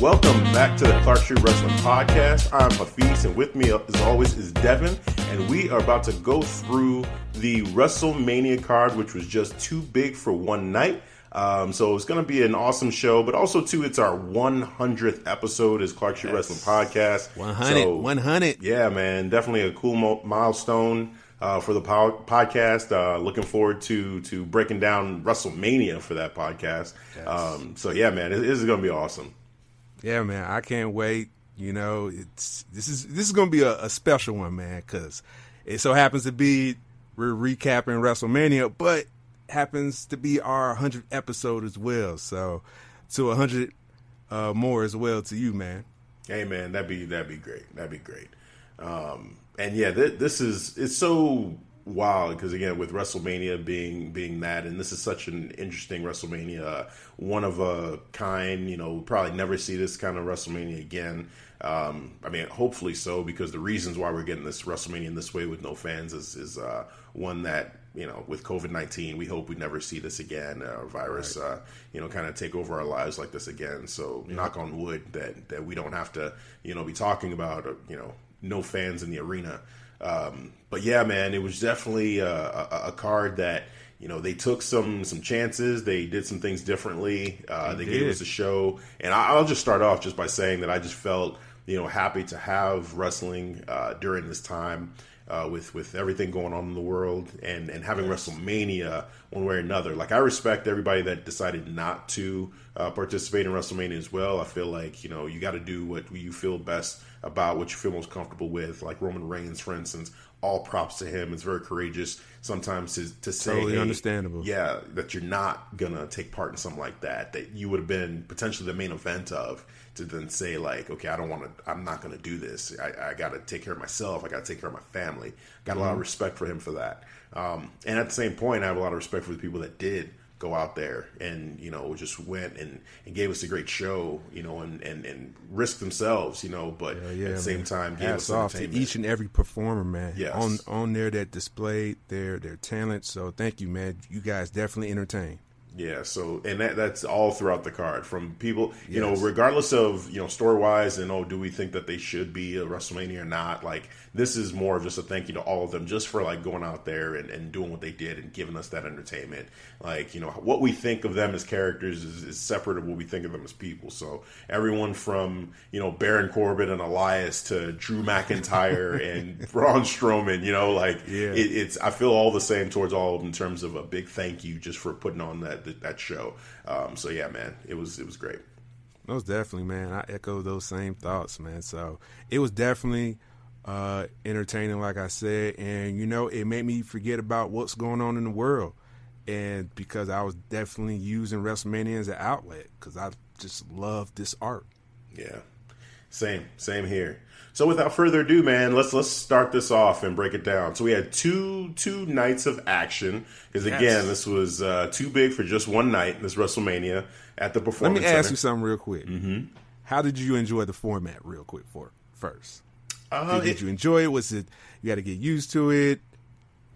Welcome back to the Clark Street Wrestling Podcast. I'm Hafiz, and with me, as always, is Devin. And we are about to go through the WrestleMania card, which was just too big for one night. Um, so it's going to be an awesome show, but also too, it's our 100th episode as Clark Street Wrestling Podcast. 100, So, 100. Yeah, man, definitely a cool mo- milestone uh, for the po- podcast. Uh, looking forward to to breaking down WrestleMania for that podcast. Um, so yeah, man, it, this is going to be awesome. Yeah, man, I can't wait. You know, it's this is this is gonna be a, a special one, man, because it so happens to be we're recapping WrestleMania, but happens to be our hundredth episode as well. So to a hundred uh, more as well to you, man. Hey man, that'd be that'd be great. That'd be great. Um, and yeah, th- this is it's so wild because again, with WrestleMania being being that, and this is such an interesting WrestleMania, one of a kind. You know, we'll probably never see this kind of WrestleMania again. Um, I mean, hopefully so, because the reasons why we're getting this WrestleMania in this way with no fans is is uh, one that you know with COVID nineteen, we hope we never see this again. Uh, virus, uh, you know, kind of take over our lives like this again. So knock on wood that that we don't have to you know be talking about uh, you know no fans in the arena. Um, but yeah, man, it was definitely a, a, a card that you know they took some some chances. They did some things differently. Uh, they gave us a show, and I, I'll just start off just by saying that I just felt you know happy to have wrestling uh, during this time. Uh, with with everything going on in the world and and having WrestleMania one way or another, like I respect everybody that decided not to uh, participate in WrestleMania as well. I feel like you know you got to do what you feel best about, what you feel most comfortable with. Like Roman Reigns, for instance, all props to him. It's very courageous sometimes to to say Totally hey, understandable. yeah, that you're not gonna take part in something like that, that you would have been potentially the main event of, to then say like, okay, I don't want to, I'm not gonna do this. I, I got to take care of myself. I got to take care of my family. Got a lot of Mm-hmm. respect for him for that. Um, and at the same point, I have a lot of respect for the people that did go out there and you know just went and, and gave us a great show, you know, and and, and risked themselves, you know, but Yeah, yeah, at the same man. time gave Hats us off to each and every performer, man. Yes. On on there that displayed their their talent. So thank you, man. You guys definitely entertain. Yeah, so and that that's all throughout the card from people, you know, regardless of, you know, story wise and oh, do we think that they should be a WrestleMania or not? Like this is more of just a thank you to all of them just for like going out there and, and doing what they did and giving us that entertainment. Like, you know, what we think of them as characters is, is separate of what we think of them as people. So everyone from, you know, Baron Corbin and Elias to Drew McIntyre and Braun Strowman, you know, like Yeah. it, it's I feel all the same towards all of them in terms of a big thank you just for putting on that that, that show. Um, so yeah, man, it was it was great. Most definitely, man. I echo those same thoughts, man. So it was definitely uh, entertaining, like I said, and you know, it made me forget about what's going on in the world, and because I was definitely using WrestleMania as an outlet, because I just love this art. Yeah, same same here. So without further ado, man, let's let's start this off and break it down. So we had two two nights of action because again, Yes. this was uh, too big for just one night. This WrestleMania at the performance. Let me ask Center. you something real quick. Mm-hmm. How did you enjoy the format, real quick, for first? Uh, Did, did it- you enjoy it? Was it you got to get used to it?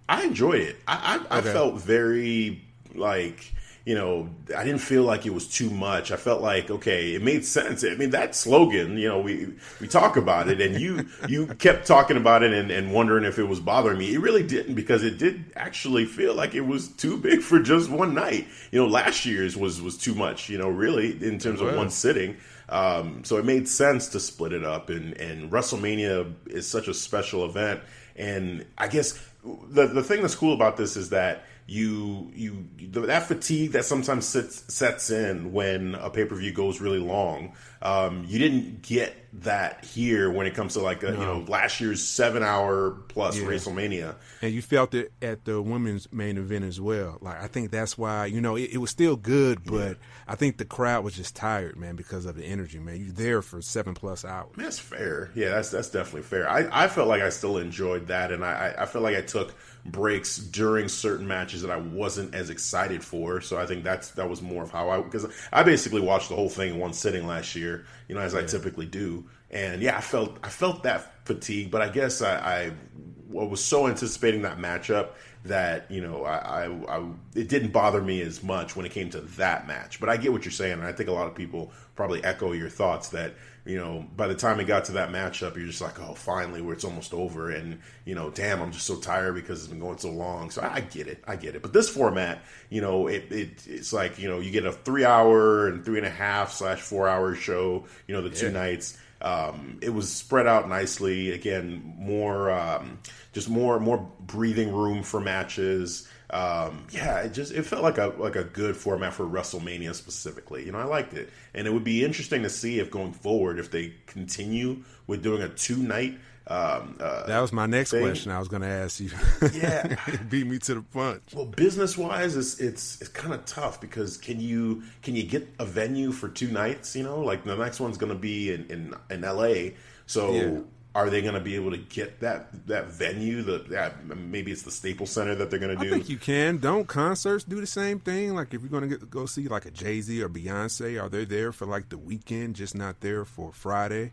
I enjoyed it. I I, Okay. I felt very like you know I didn't feel like it was too much. I felt like okay, it made sense. I mean that slogan, you know, we we talk about it, and you you kept talking about it and, and wondering if it was bothering me. It really didn't because it did actually feel like it was too big for just one night. You know, last year's was was too much. You know, really in terms of one sitting. Um, so it made sense to split it up, and and WrestleMania is such a special event, And I guess the the thing that's cool about this is that you you that fatigue that sometimes sits, sets in when a pay per view goes really long. Um, you didn't get that here when it comes to like a, no. you know last year's seven hour plus yeah. WrestleMania, and you felt it at the women's main event as well. Like I think that's why you know it, it was still good, but yeah. I think the crowd was just tired, man, because of the energy, man. You're there for seven plus hours. That's fair. Yeah, that's that's definitely fair. I, I felt like I still enjoyed that, and I I felt like I took breaks during certain matches that I wasn't as excited for. So I think that's that was more of how I because I basically watched the whole thing in one sitting last year, you know, as yeah. I typically do. And yeah, I felt I felt that fatigue, but I guess I, I was so anticipating that matchup that you know I, I, I, it didn't bother me as much when it came to that match. But I get what you're saying, and I think a lot of people probably echo your thoughts that you know by the time it got to that matchup, you're just like, oh, finally, where it's almost over, and you know, damn, I'm just so tired because it's been going so long. So I, I get it, I get it. But this format, you know, it, it it's like you know you get a three hour and three and a half slash four hour show, you know, the two nights um, it was spread out nicely. Again, more um, just more more breathing room for matches. Um, yeah, it just it felt like a like a good format for WrestleMania specifically. You know, I liked it, and it would be interesting to see if going forward if they continue with doing a two night um, uh, that was my next thing. question. I was going to ask you. Yeah, beat me to the punch. Well, business wise, it's it's it's kind of tough because can you can you get a venue for two nights? You know, like the next one's going to be in in, in L.A. So. Yeah. Are they going to be able to get that that venue? The that maybe it's the Staples Center that they're going to do. I think you can. Don't concerts do the same thing? Like if you're going to go see like a Jay Z or Beyonce, are they there for like the weekend, just not there for Friday?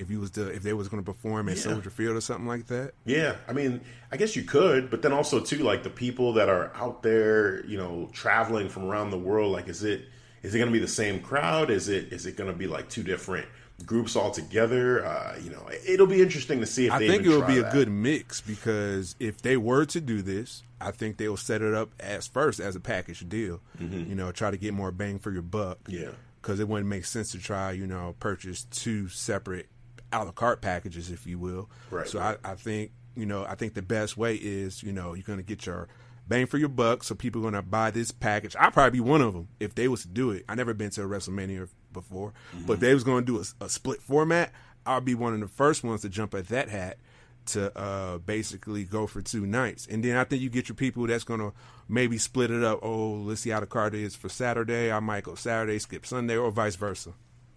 if you was to if they was going to perform at yeah. Soldier Field or something like that. Yeah, I mean, I guess you could, but then also too, like the people that are out there, you know, traveling from around the world, like, is it is it going to be the same crowd? Is it is it going to be like two different groups all together? Uh, you know, it'll be interesting to see if I think it will be that. a good mix because if they were to do this, I think they'll set it up as first as a package deal. Mm-hmm. You know, try to get more bang for your buck. Yeah because it wouldn't make sense to try, you know, purchase two separate a la carte packages, if you will. Right. So I, I think you know I think the best way is you know you're going to get your bang for your buck. So people are going to buy this package. I'd probably be one of them if they was to do it. I never been to a WrestleMania before, mm-hmm. but they was going to do a, a, split format. I'll be one of the first ones to jump at that hat to uh, basically go for two nights. And then I think you get your people that's going to maybe split it up. Oh, let's see how the card is for Saturday. I might go Saturday, skip Sunday, or vice versa.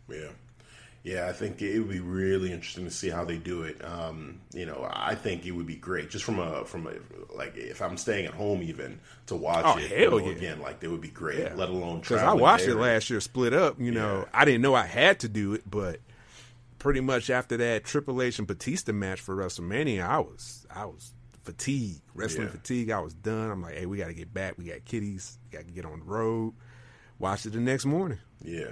Yeah. Yeah, I think it would be really interesting to see how they do it. Um, you know, I think it would be great just from a from a like if I'm staying at home even to watch oh, it. Hell you know, yeah. Again, like they would be great. Yeah. Let alone because I watched there. it last year, split up. You know, yeah. I didn't know I had to do it, but pretty much after that Triple H and Batista match for WrestleMania, I was I was fatigued, wrestling fatigue. I was done. I'm like, hey, we got to get back. We got kiddies. Got to get on the road. Watch it the next morning. Yeah.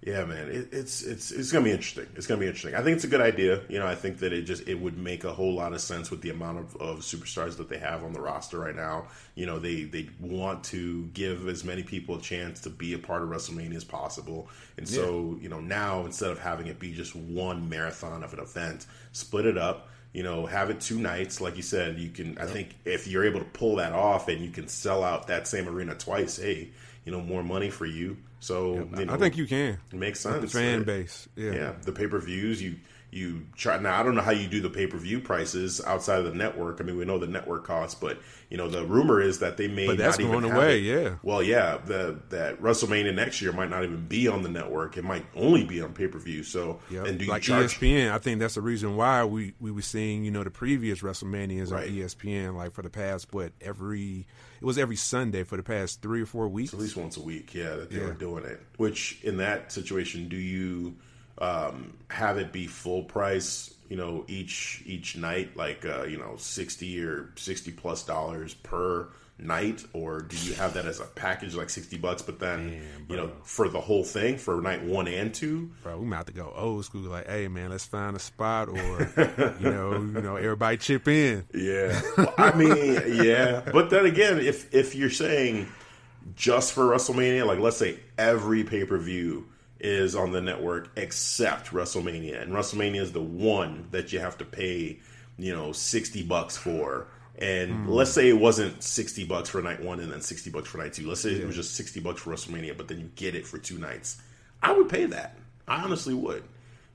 Yeah, man, it, it's it's it's gonna be interesting. It's gonna be interesting. I think it's a good idea. You know, I think that it just it would make a whole lot of sense with the amount of, of superstars that they have on the roster right now. You know, they they want to give as many people a chance to be a part of WrestleMania as possible. And so, yeah. you know, now instead of having it be just one marathon of an event, split it up you know, have it two nights. Like you said, you can. I think if you're able to pull that off and you can sell out that same arena twice, hey, you know, more money for you. So yeah, you know, I think you can. It makes sense. With the fan base, yeah, yeah. The pay per views, you you try now. I don't know how you do the pay per view prices outside of the network. I mean, we know the network costs, but you know, the rumor is that they may but that's not going even away. Yeah. Well, yeah. The that WrestleMania next year might not even be on the network. It might only be on pay per view. So yep. and do you like charge? ESPN? I think that's the reason why we we were seeing you know the previous WrestleManias right. on ESPN like for the past what every it was every Sunday for the past three or four weeks. At least once a week, yeah, that they yeah. were doing it. Which in that situation, do you um, have it be full price? You know, each each night, like uh, you know, sixty or sixty plus dollars per night, or do you have that as a package, like sixty bucks? But then, Damn, you know, for the whole thing for night one and two, bro, we might have to go old school. Like, hey, man, let's find a spot, or you know, you know, everybody chip in. Yeah, well, I mean, yeah, but then again, if if you're saying just for WrestleMania, like let's say every pay per view is on the network except WrestleMania, and WrestleMania is the one that you have to pay you know, sixty bucks for. And mm. let's say it wasn't sixty bucks for night one and then sixty bucks for night two. Let's say yeah. it was just sixty bucks for WrestleMania, but then you get it for two nights. I would pay that. I honestly would.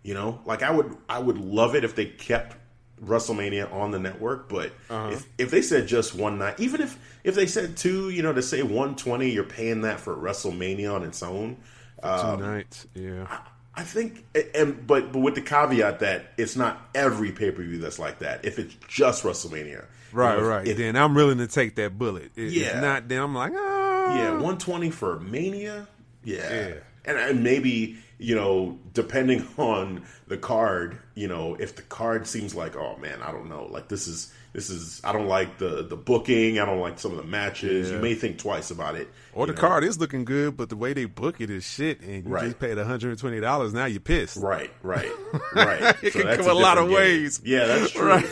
You know, like I would, I would love it if they kept WrestleMania on the network. But uh-huh. if if they said just one night, even if if they said two, you know, to say one twenty, you're paying that for WrestleMania on its own. Um, two nights, yeah. I, I think, and but but with the caveat that it's not every pay per view that's like that. If it's just WrestleMania, right, know, right, if, then I'm willing to take that bullet. If, yeah, if not, then I'm like, oh. yeah, one twenty for Mania, yeah. yeah and, and maybe you know depending on the card you know if the card seems like oh man i don't know like this is this is i don't like the the booking i don't like some of the matches yeah. you may think twice about it or the know. card is looking good but the way they book it is shit and you right. just paid $120 now you're pissed right right right it so can come a, a lot of game. ways yeah that's true right.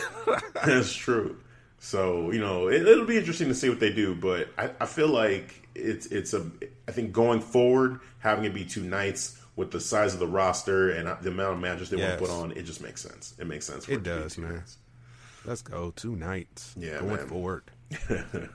that's true so you know it, will be interesting to see what they do but I, I feel like it's it's a I think going forward having it be two nights with the size of the roster and the amount of matches they yes. want to put on, it just makes sense. It makes sense. it, it does, man. Nights. Let's go two nights. Yeah, going man. forward.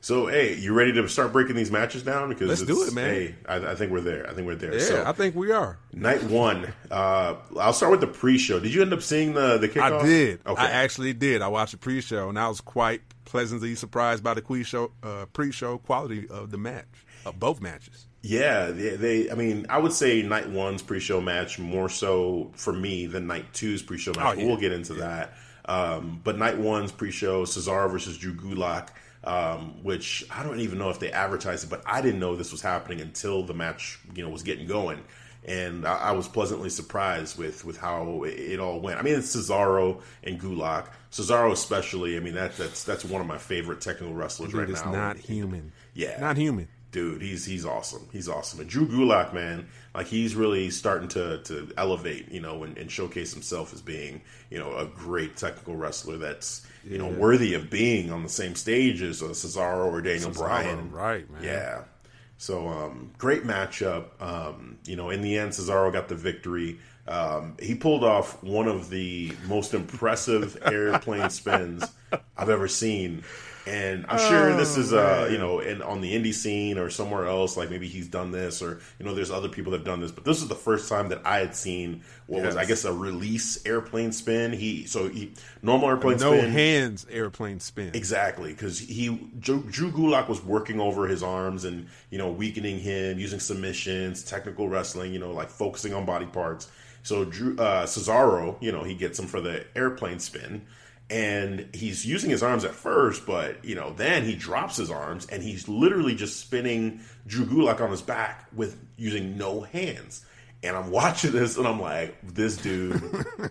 so, hey, you ready to start breaking these matches down? Because let's do it, man. Hey, I, I, think we're there. I think we're there. Yeah, so, I think we are. Night one. Uh, I'll start with the pre-show. Did you end up seeing the the kickoff? I did. Okay. I actually did. I watched the pre-show, and I was quite pleasantly surprised by the pre-show uh, pre-show quality of the match of both matches. Yeah, they, they, I mean, I would say night one's pre-show match more so for me than night two's pre-show match. Oh, yeah. We'll get into yeah. that. Um, but night one's pre-show, Cesaro versus Drew Gulak, um, which I don't even know if they advertised it, but I didn't know this was happening until the match, you know, was getting going. And I, I was pleasantly surprised with, with how it, it, all went. I mean, it's Cesaro and Gulak. Cesaro, especially. I mean, that, that's that's one of my favorite technical wrestlers Dude, right it's now. Not human. Yeah, not human dude, he's he's awesome. He's awesome. And Drew Gulak, man, like he's really starting to to elevate, you know, and, and showcase himself as being, you know, a great technical wrestler that's you know worthy of being on the same stage as uh, Cesaro or Daniel Cesaro, Bryan. Right, man. Yeah. So um, great matchup. Um, you know, in the end, Cesaro got the victory. Um, he pulled off one of the most impressive airplane spins I've ever seen. And I'm sure this is, uh, oh, you know, in, on the indie scene or somewhere else, like maybe he's done this or, you know, there's other people that have done this. But this is the first time that I had seen what yes. was, I guess, a release airplane spin. He, so he, normal airplane no spin. No hands airplane spin. Exactly. Because he, Drew, Drew Gulak was working over his arms and, you know, weakening him, using submissions, technical wrestling, you know, like focusing on body parts. So Drew, uh, Cesaro, you know, he gets him for the airplane spin and he's using his arms at first, but you know, then he drops his arms and he's literally just spinning Drew Gulak on his back with using no hands. And I'm watching this and I'm like, this dude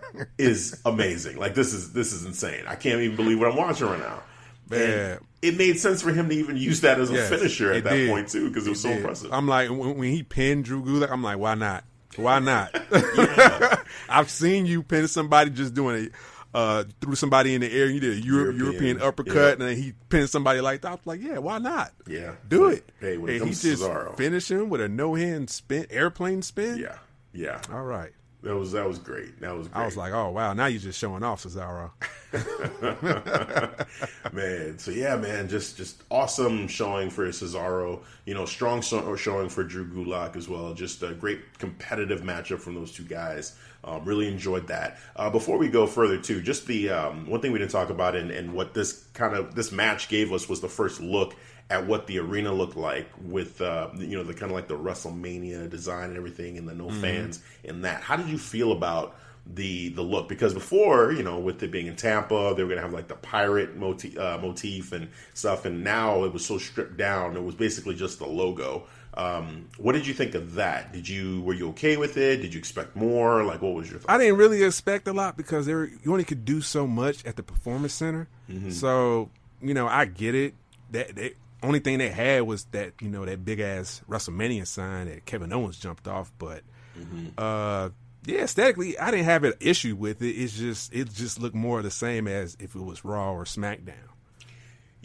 is amazing. Like this is this is insane. I can't even believe what I'm watching right now. Man. And it made sense for him to even use that as a yes, finisher at that did. point too, because it was so did. impressive. I'm like, when, when he pinned Drew Gulak, I'm like, why not? Why not? I've seen you pin somebody just doing it uh, threw somebody in the air. You did a Euro- European, European, uppercut, yeah. and he pinned somebody like that. I was like, yeah, why not? Yeah, do it. Hey, when and he just Cesaro. finished him with a no hand spin, airplane spin. Yeah, yeah. All right. That was that was great. That was great. I was like, oh wow, now you're just showing off, Cesaro. man, so yeah, man, just just awesome showing for Cesaro. You know, strong showing for Drew Gulak as well. Just a great competitive matchup from those two guys. Um, really enjoyed that. Uh, before we go further, too, just the um, one thing we didn't talk about and, and what this kind of this match gave us was the first look at what the arena looked like with uh, you know the kind of like the WrestleMania design and everything, and the no mm-hmm. fans in that. How did you feel about? the the look because before you know with it being in Tampa they were gonna have like the pirate motif, uh, motif and stuff and now it was so stripped down it was basically just the logo um, what did you think of that? Did you were you okay with it? Did you expect more? Like, what was your? Thought? I didn't really expect a lot because there you only could do so much at the performance center. Mm-hmm. So you know, I get it. That the only thing they had was that you know that big ass WrestleMania sign that Kevin Owens jumped off. But mm-hmm. uh, yeah, aesthetically, I didn't have an issue with it. It's just it just looked more the same as if it was Raw or SmackDown.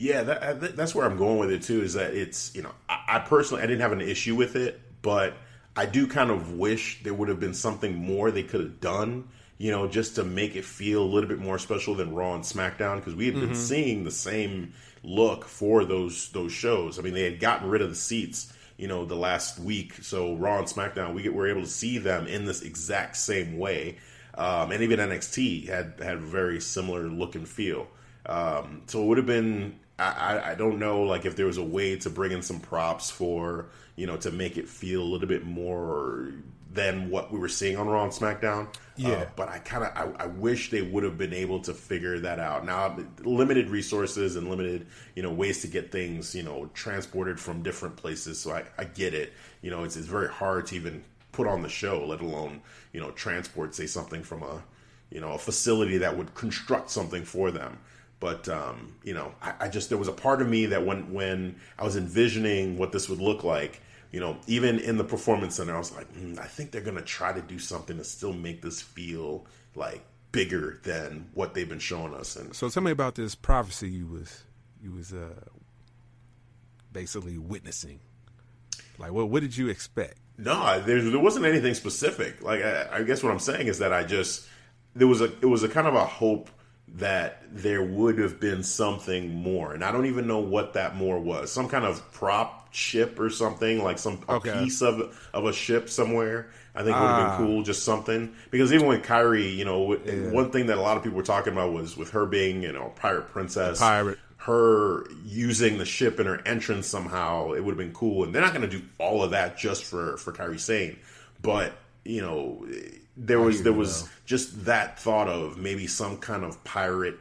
Yeah, that, that's where I'm going with it too. Is that it's you know I, I personally I didn't have an issue with it, but I do kind of wish there would have been something more they could have done. you know, just to make it feel a little bit more special than Raw and SmackDown because we had been Mm-hmm. seeing the same look for those those shows. I mean, they had gotten rid of the seats, you know, the last week. So Raw and SmackDown, we get, were able to see them in this exact same way, um, and even NXT had had very similar look and feel. Um, so it would have been. I, I- don't know, like if there was a way to bring in some props for you know to make it feel a little bit more than what we were seeing on Raw and SmackDown. Yeah. Uh, but I kind of I, I wish they would have been able to figure that out. Now, limited resources and limited you know ways to get things you know transported from different places. So I, I get it. You know, it's it's very hard to even put on the show, let alone you know transport say something from a you know a facility that would construct something for them. But um, you know, I, I just there was a part of me that when when I was envisioning what this would look like, you know, even in the performance center, I was like, mm, I think they're gonna try to do something to still make this feel like bigger than what they've been showing us. And So tell me about this prophecy you was you was uh, basically witnessing. Like, what what did you expect? No, there, there wasn't anything specific. Like I, I guess what I'm saying is that I just there was a it was a kind of a hope that there would have been something more, and I don't even know what that more was. Some kind of prop ship or something, like some a Okay. piece of of a ship somewhere. I think would have Ah. been cool, just something. Because even with Kairi, you know, one thing that a lot of people were talking about was with her being, you know, pirate princess, pirate. her using the ship in her entrance somehow, it would have been cool. And they're not going to do all of that just for for Kairi Sane, but you know, there was there was though. just that thought of maybe some kind of pirate,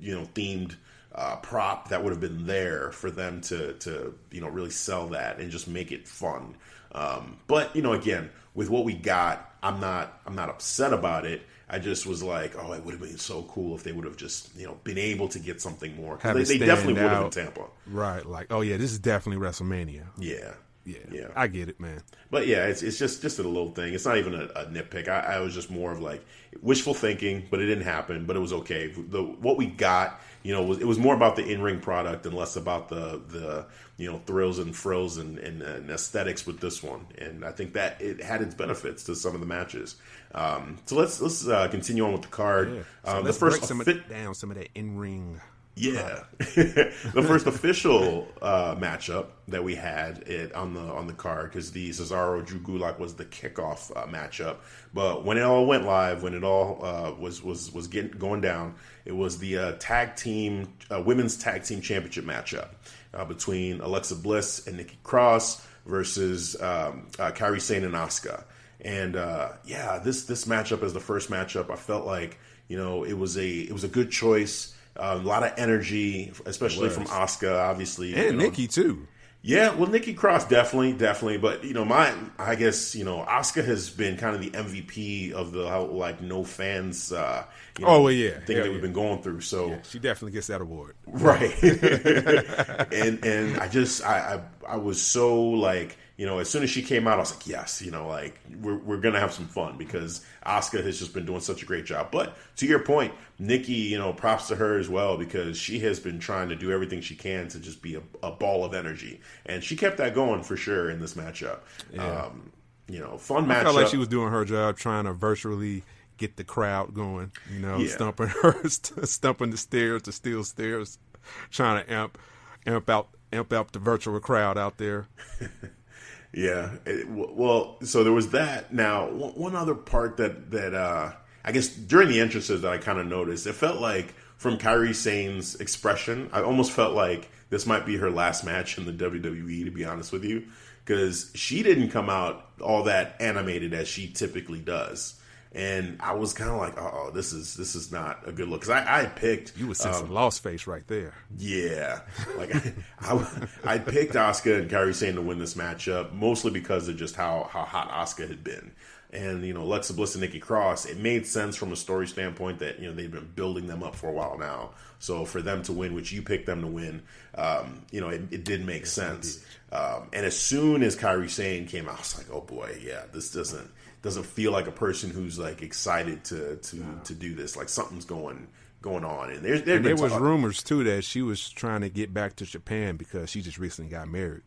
you know, themed. Uh, prop that would have been there for them to to you know really sell that and just make it fun. Um, but you know, again, with what we got, I'm not I'm not upset about it. I just was like, oh, it would have been so cool if they would have just you know been able to get something more. They, they definitely would have in. Tampa. Right, like, oh yeah, this is definitely WrestleMania. Yeah, Yeah, yeah. I get it, man. But yeah, it's it's just just a little thing. It's not even a, a nitpick. I, I was just more of like wishful thinking, but it didn't happen. But it was okay. The what we got, you know, was it was more about the in ring product and less about the the you know thrills and frills and, and, and aesthetics with this one. And I think that it had its benefits to some of the matches. Um, so let's let's uh, continue on with the card. Yeah. So Um, the let's first break some of, down some of that in ring. Yeah, the first official uh, matchup that we had it on the on the card because the Cesaro Drew Gulak was the kickoff uh, matchup. But when it all went live, when it all uh, was was was getting going down, it was the uh, tag team uh, women's tag team championship matchup uh, between Alexa Bliss and Nikki Cross versus um, uh, Kairi Sane and Asuka. And uh, yeah, this this matchup as the first matchup, I felt like you know it was a it was a good choice. A lot of energy, especially from Asuka, obviously, And you know. Nikki too. Yeah, well, Nikki Cross definitely, definitely, but you know, my I guess you know, Asuka has been kind of the MVP of the how, like no fans. Uh, you know, Oh, well, yeah. thing that we've been going through. So She definitely gets that award. right and and i just I, I i was so like you know as soon as she came out i was like yes you know like we're, we're gonna have some fun because Asuka has just been doing such a great job but to your point nikki you know props to her as well because she has been trying to do everything she can to just be a, a ball of energy and she kept that going for sure in this matchup um you know fun I matchup felt like she was doing her job, trying to virtually get the crowd going. You know, Yeah. stumping her, stumping the stairs, the steel stairs, trying to amp, amp out, amp out the virtual crowd out there. Yeah. It- well, so there was that. Now, one other part that that uh, I guess during the entrances that I kind of noticed, it felt like from Kairi Sane's expression, I almost felt like this might be her last match in the WWE. To be honest with you, because she didn't come out all that animated as she typically does. And I was kind of like, oh, this is this is not a good look. Because I, I picked You see um, some lost face right there. yeah, like I, I picked Asuka and Kairi Sane to win this matchup mostly because of just how how hot Asuka had been, and you know Alexa Bliss and Nikki Cross. It made sense from a story standpoint that you know they've been building them up for a while now. So for them to win, which you picked them to win, um, you know it, it did make sense. Um, and as soon as Kairi Sane came out, I was like, oh boy, yeah, this doesn't doesn't feel like a person who's like excited to to to do this. Like something's going going on, and there's there there was talk- rumors too that she was trying to get back to Japan because she just recently got married.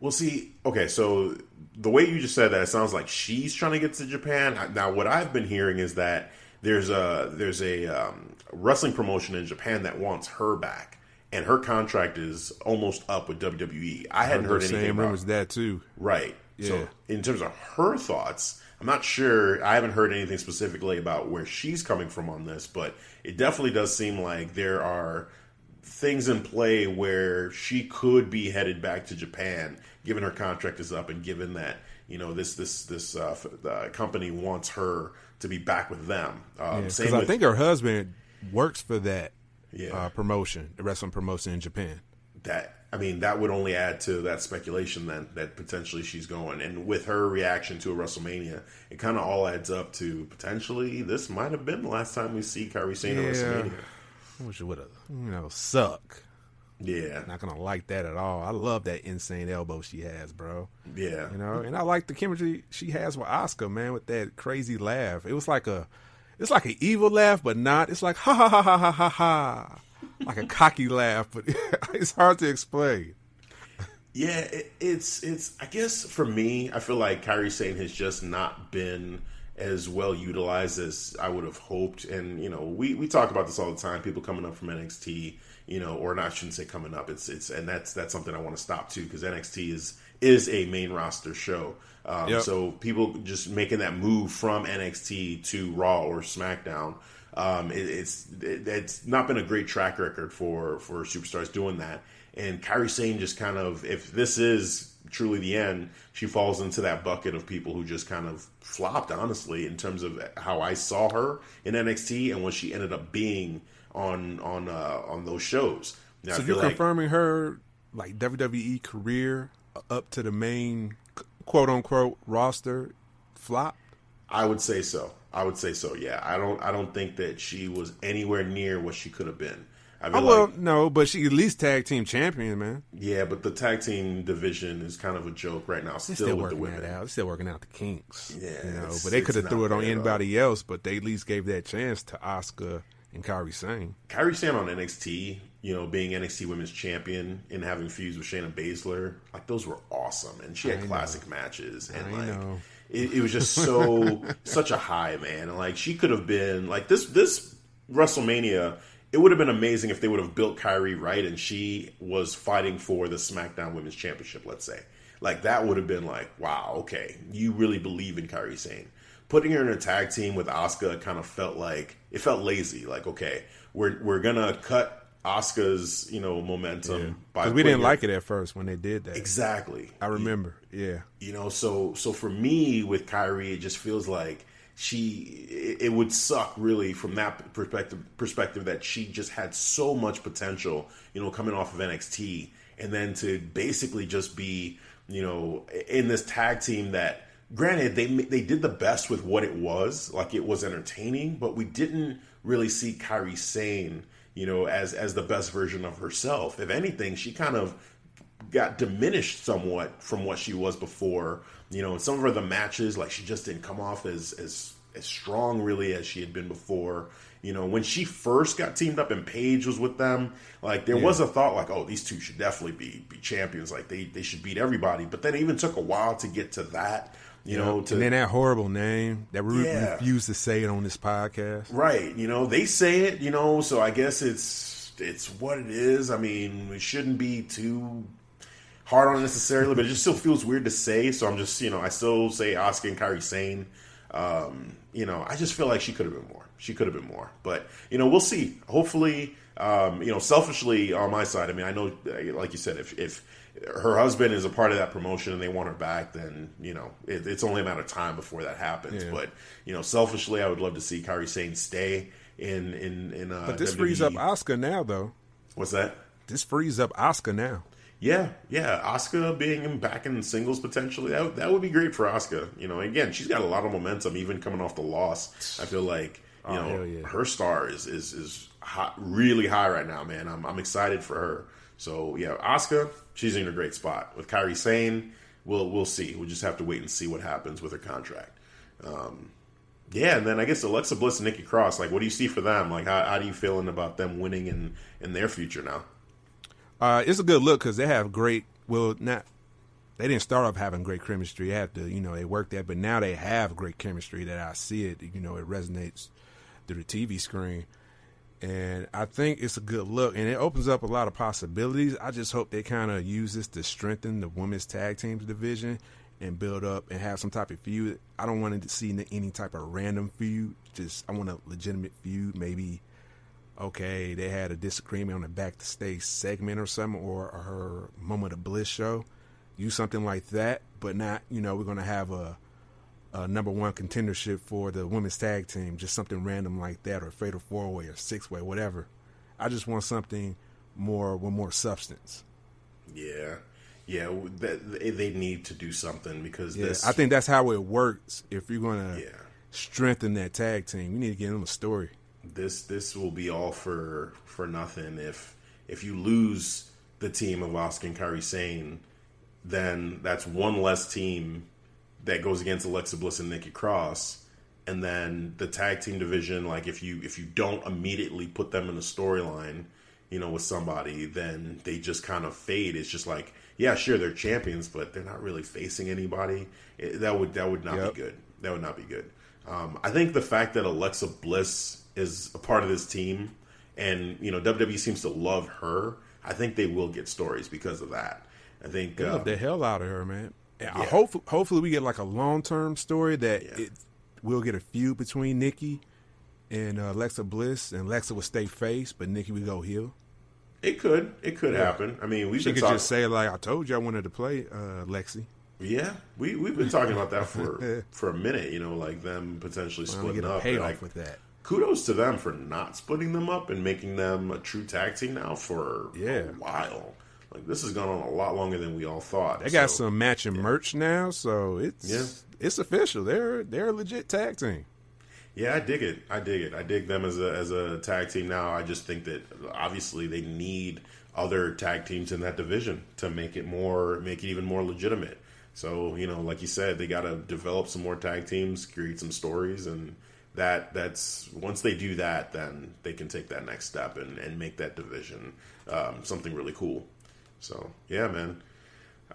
Well, see, okay, so the way you just said that, it sounds like she's trying to get to Japan. Now, what I've been hearing is that there's a there's a um, wrestling promotion in Japan that wants her back, and her contract is almost up with WWE. I hadn't heard anything Same rumors that too. Right. Yeah. So in terms of her thoughts, I'm not sure. I haven't heard anything specifically about where she's coming from on this, but it definitely does seem like there are things in play where she could be headed back to Japan, given her contract is up, and given that you know this this this uh, uh, company wants her to be back with them. Um, Because same I with think her husband works for that Yeah. uh, promotion, the wrestling promotion in Japan. that I mean that would only add to that speculation then that potentially she's going. And with her reaction to a WrestleMania, it kind of all adds up to potentially this might have been the last time we see Kairi Sane at WrestleMania. I wish it would have, you know, suck. Yeah, Not gonna like that at all. I love that insane elbow she has, bro. yeah, You know, and I like the chemistry she has with Asuka, man, with that crazy laugh. It was like a, it's like an evil laugh, but not. It's like ha ha ha ha ha ha ha, like a cocky laugh, but it's hard to explain. yeah. It, it's it's. I guess for me, I feel like Kairi Sane has just not been as well utilized as I would have hoped. And you know, we we talk about this all the time. People coming up from NXT, you know, or not. I shouldn't say coming up. It's it's and that's that's something I want to stop too because NXT is is a main roster show. Um, Yep. So people just making that move from NXT to Raw or SmackDown. Um, it, it's it, it's not been a great track record for for superstars doing that. And Kairi Sane just kind of, if this is truly the end, she falls into that bucket of people who just kind of flopped, honestly, in terms of how I saw her in NXT and what she ended up being on on uh, on those shows. Now, So you're like- confirming her like WWE career up to the main quote unquote roster flop? I would say so. I would say so. Yeah, I don't. I don't think that she was anywhere near what she could have been. I feel Oh, well, like, no, but she at least tag team champion, man. yeah, but the tag team division is kind of a joke right now. Still, still with the working women. that out. They're still working out the kinks. Yeah, you know, but they could have threw it on anybody else, but they at least gave that chance to Asuka and Kairi Sane. Kairi Sane on NXT, you know, being NXT Women's Champion and having feuds with Shayna Baszler, like those were awesome, and she had I know. classic matches, and I like know. It, it was just so such a high, man. And like she could have been like this this WrestleMania. It would have been amazing if they would have built Kairi right, and she was fighting for the SmackDown Women's Championship. Let's say, like that would have been like, wow, okay, you really believe in Kairi Sane. Putting her in a tag team with Asuka kind of felt like it felt lazy. Like, okay, we're we're gonna cut Asuka's you know momentum by Because we didn't her- like it at first when they did that. exactly. I remember. Yeah. You know, so so for me with Kairi, it just feels like she it, it would suck really from that perspective perspective that she just had so much potential, you know, coming off of NXT and then to basically just be, you know, in this tag team that granted they they did the best with what it was, like it was entertaining, but we didn't really see Kairi Sane, you know, as as the best version of herself. If anything, she kind of got diminished somewhat from what she was before. You know, in some of her the matches, like she just didn't come off as as as strong really as she had been before. You know, when she first got teamed up and Paige was with them, like there was a thought like, oh, these two should definitely be be champions. Like they they should beat everybody. But then it even took a while to get to that. You know, to and then that horrible name that we Yeah. refuse to say it on this podcast. Right, you know, they say it, you know, so I guess it's it's what it is. I mean, it shouldn't be too hard on it necessarily, but it just still feels weird to say. So I'm just, you know, I still say Asuka and Kairi Sane. Um, you know, I just feel like she could have been more. She could have been more, but you know, we'll see. Hopefully, um, you know, selfishly on my side, I mean, I know, like you said, if if her husband is a part of that promotion and they want her back, then you know, it, it's only a matter of time before that happens. Yeah. But you know, selfishly, I would love to see Kairi Sane stay in in in. Uh, But this WWE. frees up Asuka now, though. What's that? This frees up Asuka now. Yeah, yeah. Asuka being back in singles potentially that that would be great for Asuka. You know, again, she's got a lot of momentum even coming off the loss. I feel like you Oh, know yeah. her star is is is hot, really high right now, man. I'm I'm excited for her. So yeah, Asuka, she's in a great spot with Kairi Sane. We'll we'll see. We'll just have to wait and see what happens with her contract. Um, yeah, and then I guess Alexa Bliss and Nikki Cross. Like, what do you see for them? Like, how, how do you feeling about them winning in in their future now? Uh, it's a good look because they have great. Well, not they didn't start off having great chemistry. Have to, you know, they worked that, but now they have great chemistry. That I see it. You know, it resonates through the TV screen. And I think it's a good look, and it opens up a lot of possibilities. I just hope they kind of use this to strengthen the women's tag teams division and build up and have some type of feud. I don't want to see any type of random feud. Just I want a legitimate feud. Maybe okay, they had a disagreement on the backstage segment or something, or, or her moment of bliss show. Use something like that, but not you know we're gonna have a, a number one contendership for the women's tag team. Just something random like that, or fatal four way or six way, whatever. I just want something more with more substance. Yeah, yeah, they need to do something because Yeah, this. I think that's how it works. If you're gonna Yeah. strengthen that tag team, you need to give them a story. this this will be all for for nothing if if you lose the team of Asuka and Kairi Sane, then that's one less team that goes against Alexa Bliss and Nikki Cross. And then the tag team division, like if you if you don't immediately put them in a storyline, you know, with somebody, then they just kind of fade. It's just like, yeah, sure, they're champions, but they're not really facing anybody. It, that would that would not Yep. be good. That would not be good. Um, I think the fact that Alexa Bliss is a part of this team, and you know WWE seems to love her. I think they will get stories because of that. I think They uh, love the hell out of her, man. And I Yeah. hope, hopefully, we get like a long term story that Yeah. it we'll get a feud between Nikki and uh, Alexa Bliss, and Alexa will stay face, but Nikki would go heel. it could it could happen. I mean, She could talking. just say like, "I told you I wanted to play uh, Lexi." yeah, we we've been talking about that for for a minute. You know, like them potentially splitting up. payoff like, with that. kudos to them for not splitting them up and making them a true tag team now for Yeah. a while. Like this has gone on a lot longer than we all thought. They got So, some matching merch now, so it's Yeah. it's official. They're they're a legit tag team. Yeah, I dig it. I dig it. I dig them as a as a tag team now. I just think that obviously they need other tag teams in that division to make it more make it even more legitimate. So, you know, like you said, they got to develop some more tag teams, create some stories and that that's once they do that, then they can take that next step and, and make that division um, something really cool. So, yeah, man.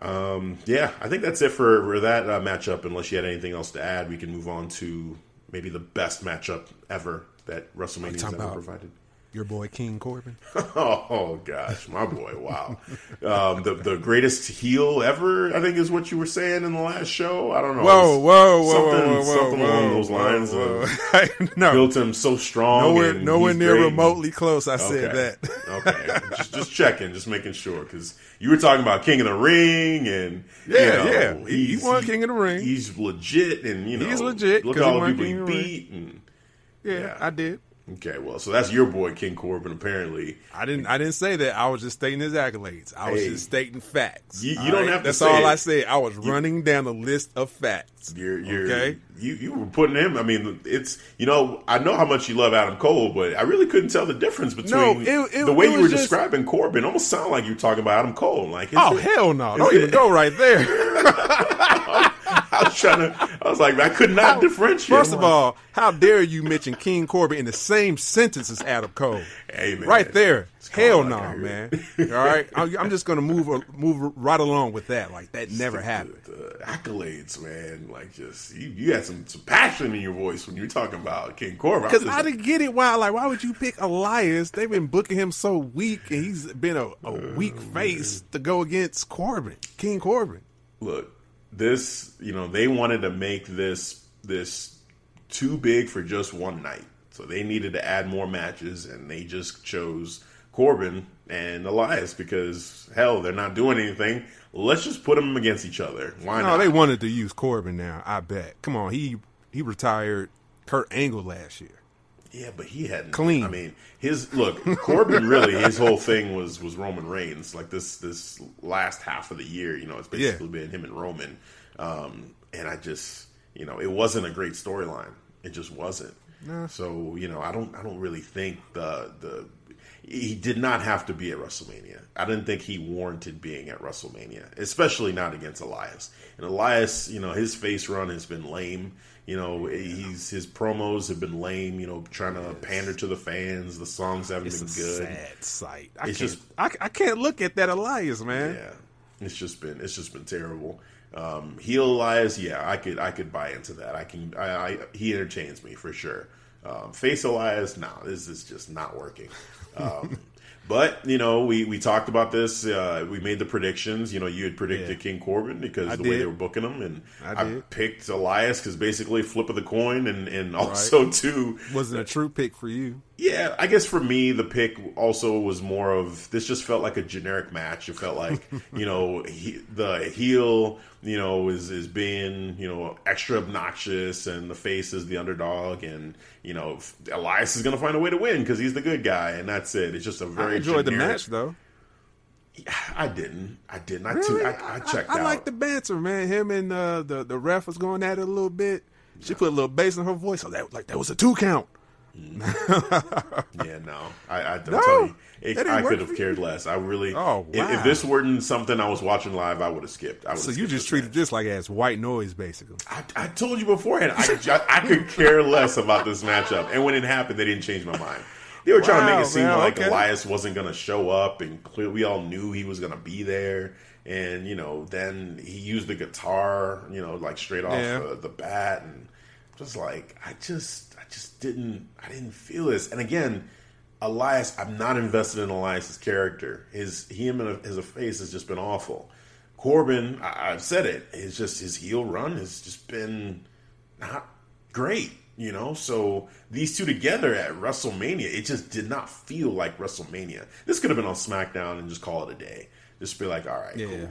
Um, yeah, I think that's it for, for that uh, matchup. Unless you had anything else to add, we can move on to maybe the best matchup ever that WrestleMania has ever provided. Your boy King Corbin. Oh, gosh, my boy! Wow, um, the the greatest heel ever. I think is what you were saying in the last show. I don't know. Whoa, whoa, whoa, something, whoa, whoa, something whoa, along those lines. whoa. Of no, built him so strong. nowhere, nowhere near great. remotely close. I said that. okay, just, just checking, just making sure because you were talking about King of the Ring and you Yeah, know, yeah. He- he he's- won King of the Ring. He's legit, and you know He's legit, Look at all the people he beat. And, yeah, Yeah. I did. Okay, well, so that's your boy King Corbin. Apparently, I didn't. I didn't say that. I was just stating his accolades. I was Hey. just stating facts. You- you don't have to That's all it. I said. I was running down the list of facts. you're you're Okay. you you were putting him. I mean, it's you know I know how much you love Adam Cole, but I really couldn't tell the difference between No, it- it- the way you were just- describing Corbin. Almost sounded like you were talking about Adam Cole. Like, Oh hell no! Don't even go right there. I was trying to. I was like, I could not differentiate. First of all, how dare you mention King Corbin in the same sentence as Adam Cole? Hey, man. right there. Hell no, I man. All right, I'm I'm just gonna move uh, move right along with that. Like that never happened. the, the accolades, man. Like, just you, you had some, some passion in your voice when you were talking about King Corbin. Because was I didn't get it. Why? Like, why would you pick Elias? They've been booking him so weak, and he's been a, a weak oh, face to go against Corbin, King Corbin. look this. You know, they wanted to make this this too big for just one night, so they needed to add more matches, and they just chose Corbin and Elias because hell, they're not doing anything. Let's just put them against each other. Why No, not? they wanted to use Corbin now. I bet. Come on, he he retired Kurt Angle last year. Yeah, but he hadn't Clean. I mean, his look Corbin really his whole thing was was Roman Reigns. Like this this last half of the year, you know, it's basically been him and Roman. Um, and I just you know, it wasn't a great storyline. It just wasn't. So you know, I don't I don't really think the the he did not have to be at WrestleMania. I didn't think he warranted being at WrestleMania, especially not against Elias. And Elias, you know, his face run has been lame. You know, he's his promos have been lame. You know, trying to pander to the fans. The songs haven't It's a been good. sad sight. I It's just- I, I can't look at that Elias man. Yeah, it's just been it's just been terrible. Um, heel Elias, yeah, I could I could buy into that. I can I, I he entertains me for sure. Um, face Elias, no, this is just not working. Um, but you know, we, we talked about this. Uh, we made the predictions. You know, you had predicted Yeah. King Corbin because I the way they were booking him, and I I, picked Elias because basically flip of the coin, and and also too Wasn't a true pick for you. Yeah, I guess for me, the pick also was more of this. Just felt like a generic match. It felt like you know he, the heel, you know, is is being you know extra obnoxious, and the face is the underdog, and you know Elias is going to find a way to win because he's the good guy, and that's it. It's just a very I enjoyed the match though. I didn't. I didn't. I, Really? too, I, I checked I, out. like the banter, man. Him and uh, the the ref was going at it a little bit. She put a little bass in her voice, so that like that was a two count. Mm. Yeah, no, I, I don't No, tell you, it, I could have cared less. I really. Oh, if, if this weren't something I was watching live, I would have skipped. I So would've you just treated this like as white noise, basically. I, I told you beforehand, I, I, could care less about this matchup. And when it happened, they didn't change my mind. They were trying to make it seem man, like okay. Elias wasn't going to show up, and clear, we all knew he was going to be there. And you know, then he used the guitar, you know, like straight off Yeah. the, the bat, and just like I just, just didn't, I didn't feel this. And again, Elias, I'm not invested in Elias's character. His him as a face has just been awful. Corbin, I, I've said it. It's just his heel run has just been not great, you know. So these two together at WrestleMania, it just did not feel like WrestleMania. This could have been on SmackDown and just call it a day. Just be like, all right, Yeah. cool.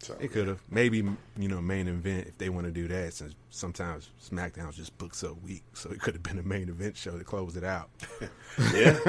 So They could have maybe you know main event if they want to do that. Since sometimes SmackDown's just booked so weak, so it could have been a main event show to close it out. yeah,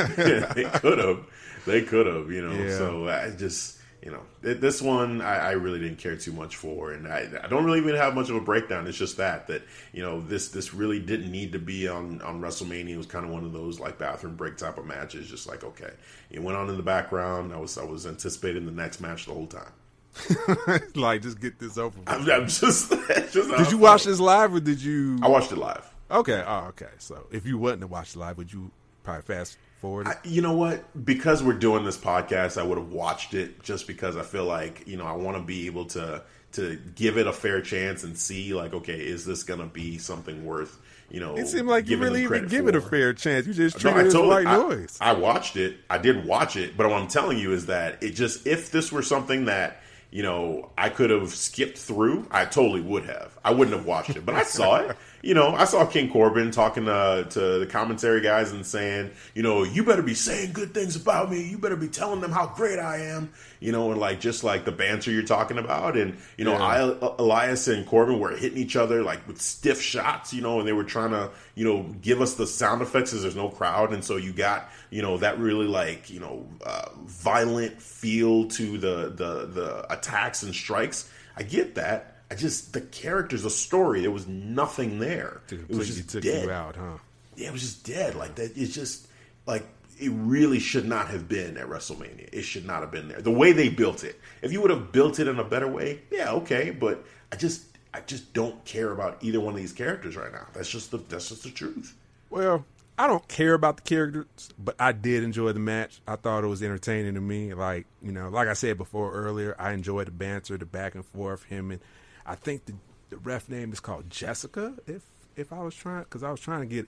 they could have, they could have, you know. Yeah. So I just, you know, this one I, I really didn't care too much for, and I, I don't really even have much of a breakdown. It's just that that you know this this really didn't need to be on on WrestleMania. It was kind of one of those like bathroom break type of matches. Just like okay, it went on in the background. I was I was anticipating the next match the whole time. like just get this over. I'm, I'm just, just Did I you watch this live or did you? I watched it live. Okay. Oh, okay. So if you wasn't to watch live, would you probably fast forward? I, you know what? Because we're doing this podcast, I would have watched it just because I feel like you know I want to be able to to give it a fair chance and see like okay, is this going to be something worth you know? it seemed like you really even give it a fair chance. You just No, treated it as totally- white I- noise. I watched it. I did watch it, but what I'm telling you is that it just if this were something that you know I could have skipped through, I totally would have. I wouldn't have watched it, but I saw it. You know, I saw King Corbin talking to, to the commentary guys and saying, you know, you better be saying good things about me. You better be telling them how great I am. You know, and like just like the banter you're talking about, and you know, Yeah. I, Elias and Corbin were hitting each other like with stiff shots, you know, and they were trying to, you know, give us the sound effects as there's no crowd, and so you got, you know, that really like, you know, uh, violent feel to the the the attacks and strikes. I get that. I just the characters, the story, there was nothing there. It was just took dead you out, huh? yeah, it was just dead. Like that. It's just like it really should not have been at WrestleMania. It should not have been there. The way they built it. If you would have built it in a better way, yeah, okay. But I just, I just don't care about either one of these characters right now. That's just the, that's just the truth. Well, I don't care about the characters, but I did enjoy the match. I thought it was entertaining to me. Like you know, like I said before earlier, I enjoyed the banter, the back and forth. Him and I think the the ref name is called Jessica. If if I was trying, because I was trying to get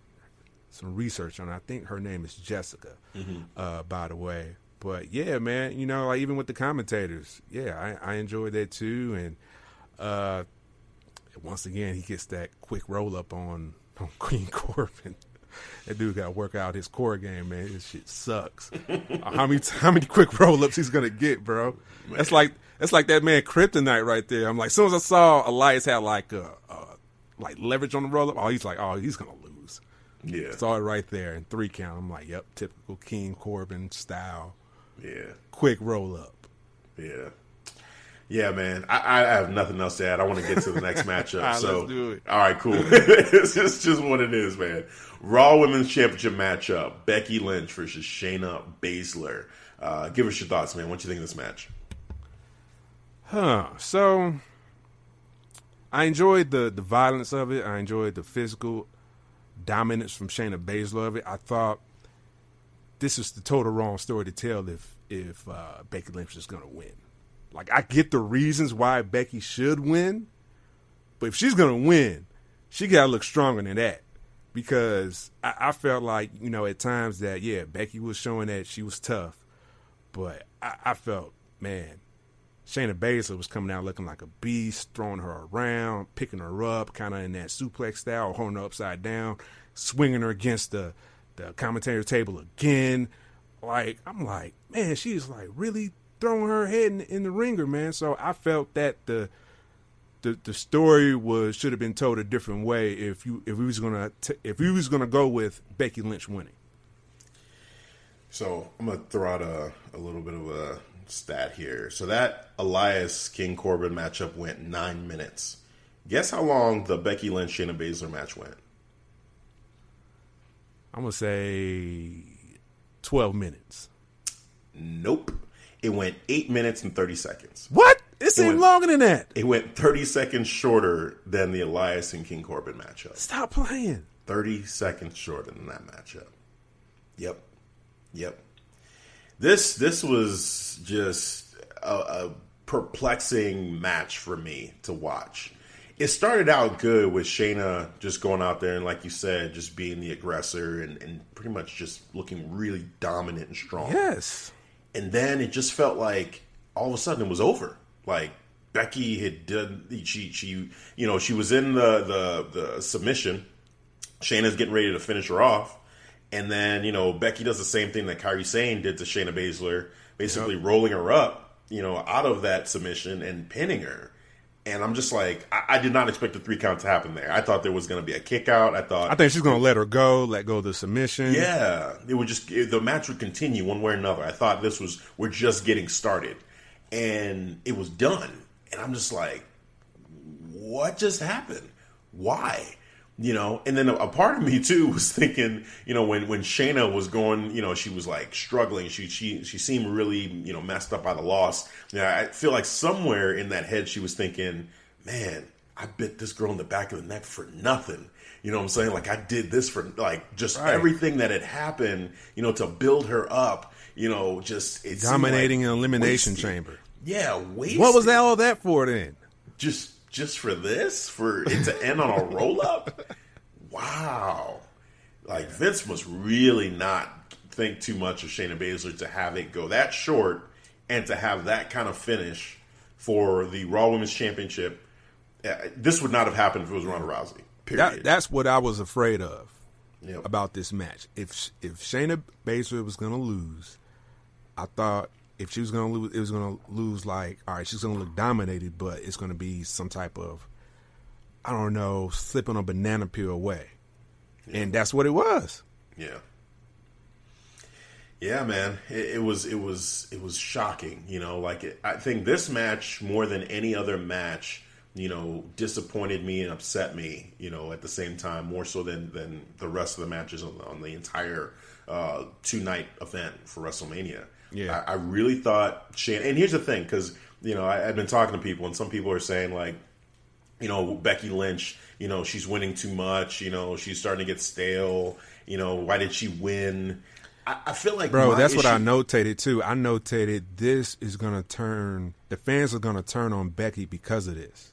some research on. it. I think her name is Jessica. Uh, by the way, but yeah, man, you know, like even with the commentators, yeah, I, I enjoyed that too. And uh, once again, he gets that quick roll up on on Queen Corbin. That dude got to work out his core game, man. This shit sucks. Uh, how many how many quick roll ups he's gonna get, bro? That's like that's like that man Kryptonite right there. I'm like, as soon as I saw Elias had like uh, uh like leverage on the roll up, oh, he's like, oh, he's gonna lose. Yeah, Saw it right there in three count. I'm like, yep, typical King Corbin style, yeah, quick roll up. yeah. Yeah, man. I, I have nothing else to add. I want to get to the next matchup. All right, so, let's do it. all right, cool. it's just, just what it is, man. Raw Women's Championship matchup: Becky Lynch versus Shayna Baszler. Uh, give us your thoughts, man. What you think of this match? Huh. So I enjoyed the the violence of it. I enjoyed the physical dominance from Shayna Baszler of it. I thought this is the total wrong story to tell if if uh, Becky Lynch is going to win. Like I get the reasons why Becky should win, but if she's to win, she got to look stronger than that. because I, I felt like you know at times that yeah Becky was showing that she was tough, but I, I felt man Shayna Baszler was coming out looking like a beast, throwing her around, picking her up, kind of in that suplex style, holding her upside down, swinging her against the the commentator table again. Like I'm like, man, she's like really throwing her head in, in the ringer, man. So I felt that the the the story was should have been told a different way if you if we was gonna t- if we was gonna go with Becky Lynch winning. So I'm gonna throw out a, a little bit of a stat here. So that Elias King Corbin matchup went nine minutes. Guess how long the Becky Lynch Shayna Baszler match went? I'm gonna say twelve minutes. Nope. It went eight minutes and thirty seconds. What? It seemed went- longer than that. It went thirty seconds shorter than the Elias and King Corbin matchup. Stop playing. 30 seconds shorter than that matchup. Yep. Yep. This this was just a, a perplexing match for me to watch. It started out good with Shayna just going out there and, like you said, just being the aggressor and, and pretty much just looking really dominant and strong Yes. And then it just felt like all of a sudden it was over. Like Becky had done she she you know she was in the the the submission. Shayna's getting ready to finish her off, and then you know Becky does the same thing that Kairi Sane did to Shayna Baszler, basically rolling her up, you know, out of that submission and pinning her. And I'm just like, I, I did not expect the three count to happen there. I thought there was going to be a kick out. I thought I think she's gonna let her go, let go of the submission. yeah, it would just it- the match would continue one way or another. I thought this was we're just getting started, and it was done, and I'm just like, what just happened? Why? You know, and then a, a part of me too was thinking, you know, when when Shayna was going, you know, she was like struggling. She she she seemed really you know messed up by the loss. Yeah, I feel like somewhere in that head she was thinking, man, I bit this girl in the back of the neck for nothing. You know what I'm saying? Like I did this for like just Right. everything that had happened, you know, to build her up. You know, just Dominating like an elimination wasted. chamber. Yeah, wasted. What was that all that for then? Just just for this? For it to end on a roll up? Wow. Like Vince must really not think too much of Shayna Baszler to have it go that short and to have that kind of finish for the Raw Women's Championship. Uh, This would not have happened if it was Ronda Rousey. Period. That, that's what I was afraid of Yep. about this match. If if Shayna Baszler was gonna lose, I thought if she was gonna lose, it was gonna lose like all right, she's gonna look dominated, but it's gonna be some type of I don't know, slipping a banana peel way, and that's what it was. Yeah. Yeah, man. It, it was it was it was shocking. You know, like it, I think this match more than any other match, you know, disappointed me and upset me. You know, at the same time, more so than than the rest of the matches on, on the entire uh, two night event for WrestleMania. Yeah. I, I really thought Shane. And here's the thing, because you know, I, I've been talking to people, and some people are saying like, you know, Becky Lynch, you know, she's winning too much. You know, she's starting to get stale. You know, why did she win? I, feel like, Bro, that's what I notated too. I notated this is gonna turn the fans are gonna turn on Becky because of this.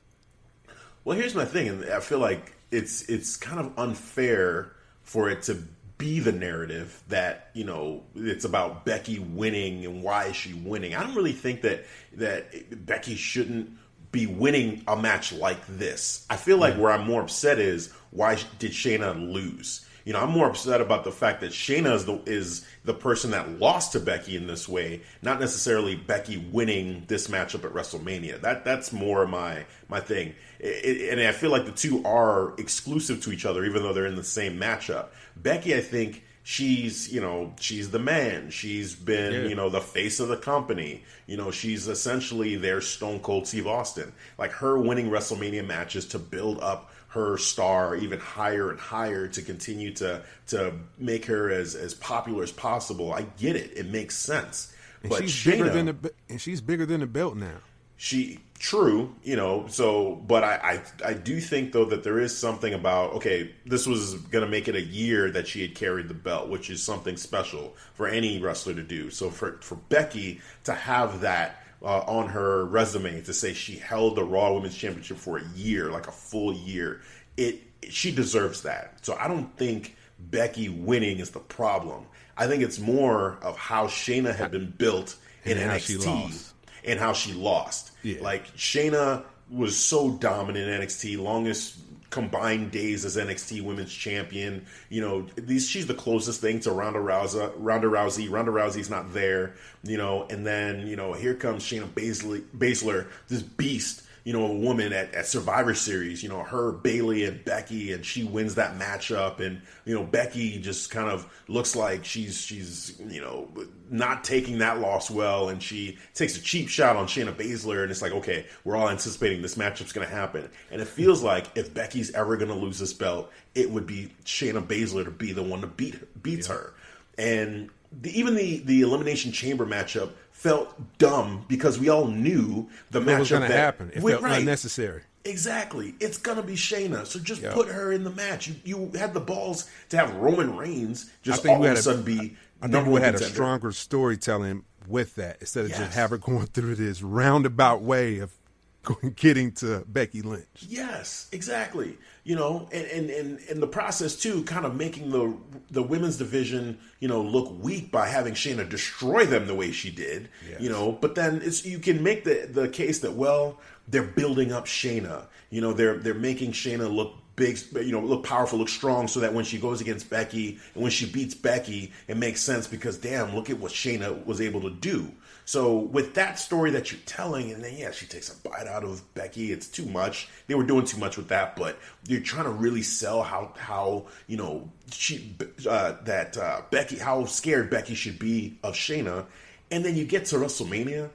Well, here's my thing, and I feel like it's it's kind of unfair for it to be the narrative that you know it's about Becky winning and why is she winning. I don't really think that that Becky shouldn't be winning a match like this. I feel like mm. where I'm more upset is why did Shayna lose? You know, I'm more upset about the fact that Shayna is the is the person that lost to Becky in this way, not necessarily Becky winning this matchup at WrestleMania. That that's more my my thing, It- and I feel like the two are exclusive to each other, even though they're in the same matchup. Becky, I think she's you know she's the man. She's been Yeah. you know the face of the company. You know she's essentially their Stone Cold Steve Austin. Like her winning WrestleMania matches to build up her star even higher and higher to continue to to make her as as popular as possible. I get it; it makes sense. And but she's bigger than the and she's bigger than the belt now. she true you know so but I, I i do think though that there is something about okay this was gonna make it a year that she had carried the belt which is something special for any wrestler to do so for for becky to have that uh, on her resume to say she held the raw women's championship for a year like a full year it she deserves that. So I don't think Becky winning is the problem. I think it's more of how Shayna had been built in And NXT and how she lost. Yeah. Like Shayna was so dominant in NXT, longest combined days as NXT Women's Champion. You know, these she's the closest thing to Ronda Rousey. Ronda Rousey. Ronda Rousey's not there. You know, and then you know here comes Shayna Baszler, Baszler this beast. You know, a woman at, at Survivor Series. You know, her Bayley and Becky, and she wins that matchup. And you know, Becky just kind of looks like she's she's you know not taking that loss well, and she takes a cheap shot on Shayna Baszler, and it's like, okay, we're all anticipating this matchup's going to happen, and it feels like if Becky's ever going to lose this belt, it would be Shayna Baszler to be the one to beat beats her, and the, even the the elimination chamber matchup felt dumb because we all knew the matchup was going to that- happen? It felt right. unnecessary. Exactly. It's gonna be Shayna. So just Yeah. put her in the match. You, you had the balls to have Roman Reigns just all of a sudden be I think number we had a stronger storytelling with that instead of Yes. just have her going through this roundabout way of going, getting to Becky Lynch. Yes, exactly. You know, and and and in the process too, kind of making the the women's division, you know, look weak by having Shayna destroy them the way she did. Yes. You know, but then it's you can make the the case that well, they're building up Shayna. You know, they're they're making Shayna look big, you know, look powerful, look strong, so that when she goes against Becky and when she beats Becky, it makes sense because damn, look at what Shayna was able to do. So with that story that you're telling, and then yeah, she takes a bite out of Becky. It's too much. They were doing too much with that, but you're trying to really sell how how you know she uh, that uh, Becky how scared Becky should be of Shayna, and then you get to WrestleMania,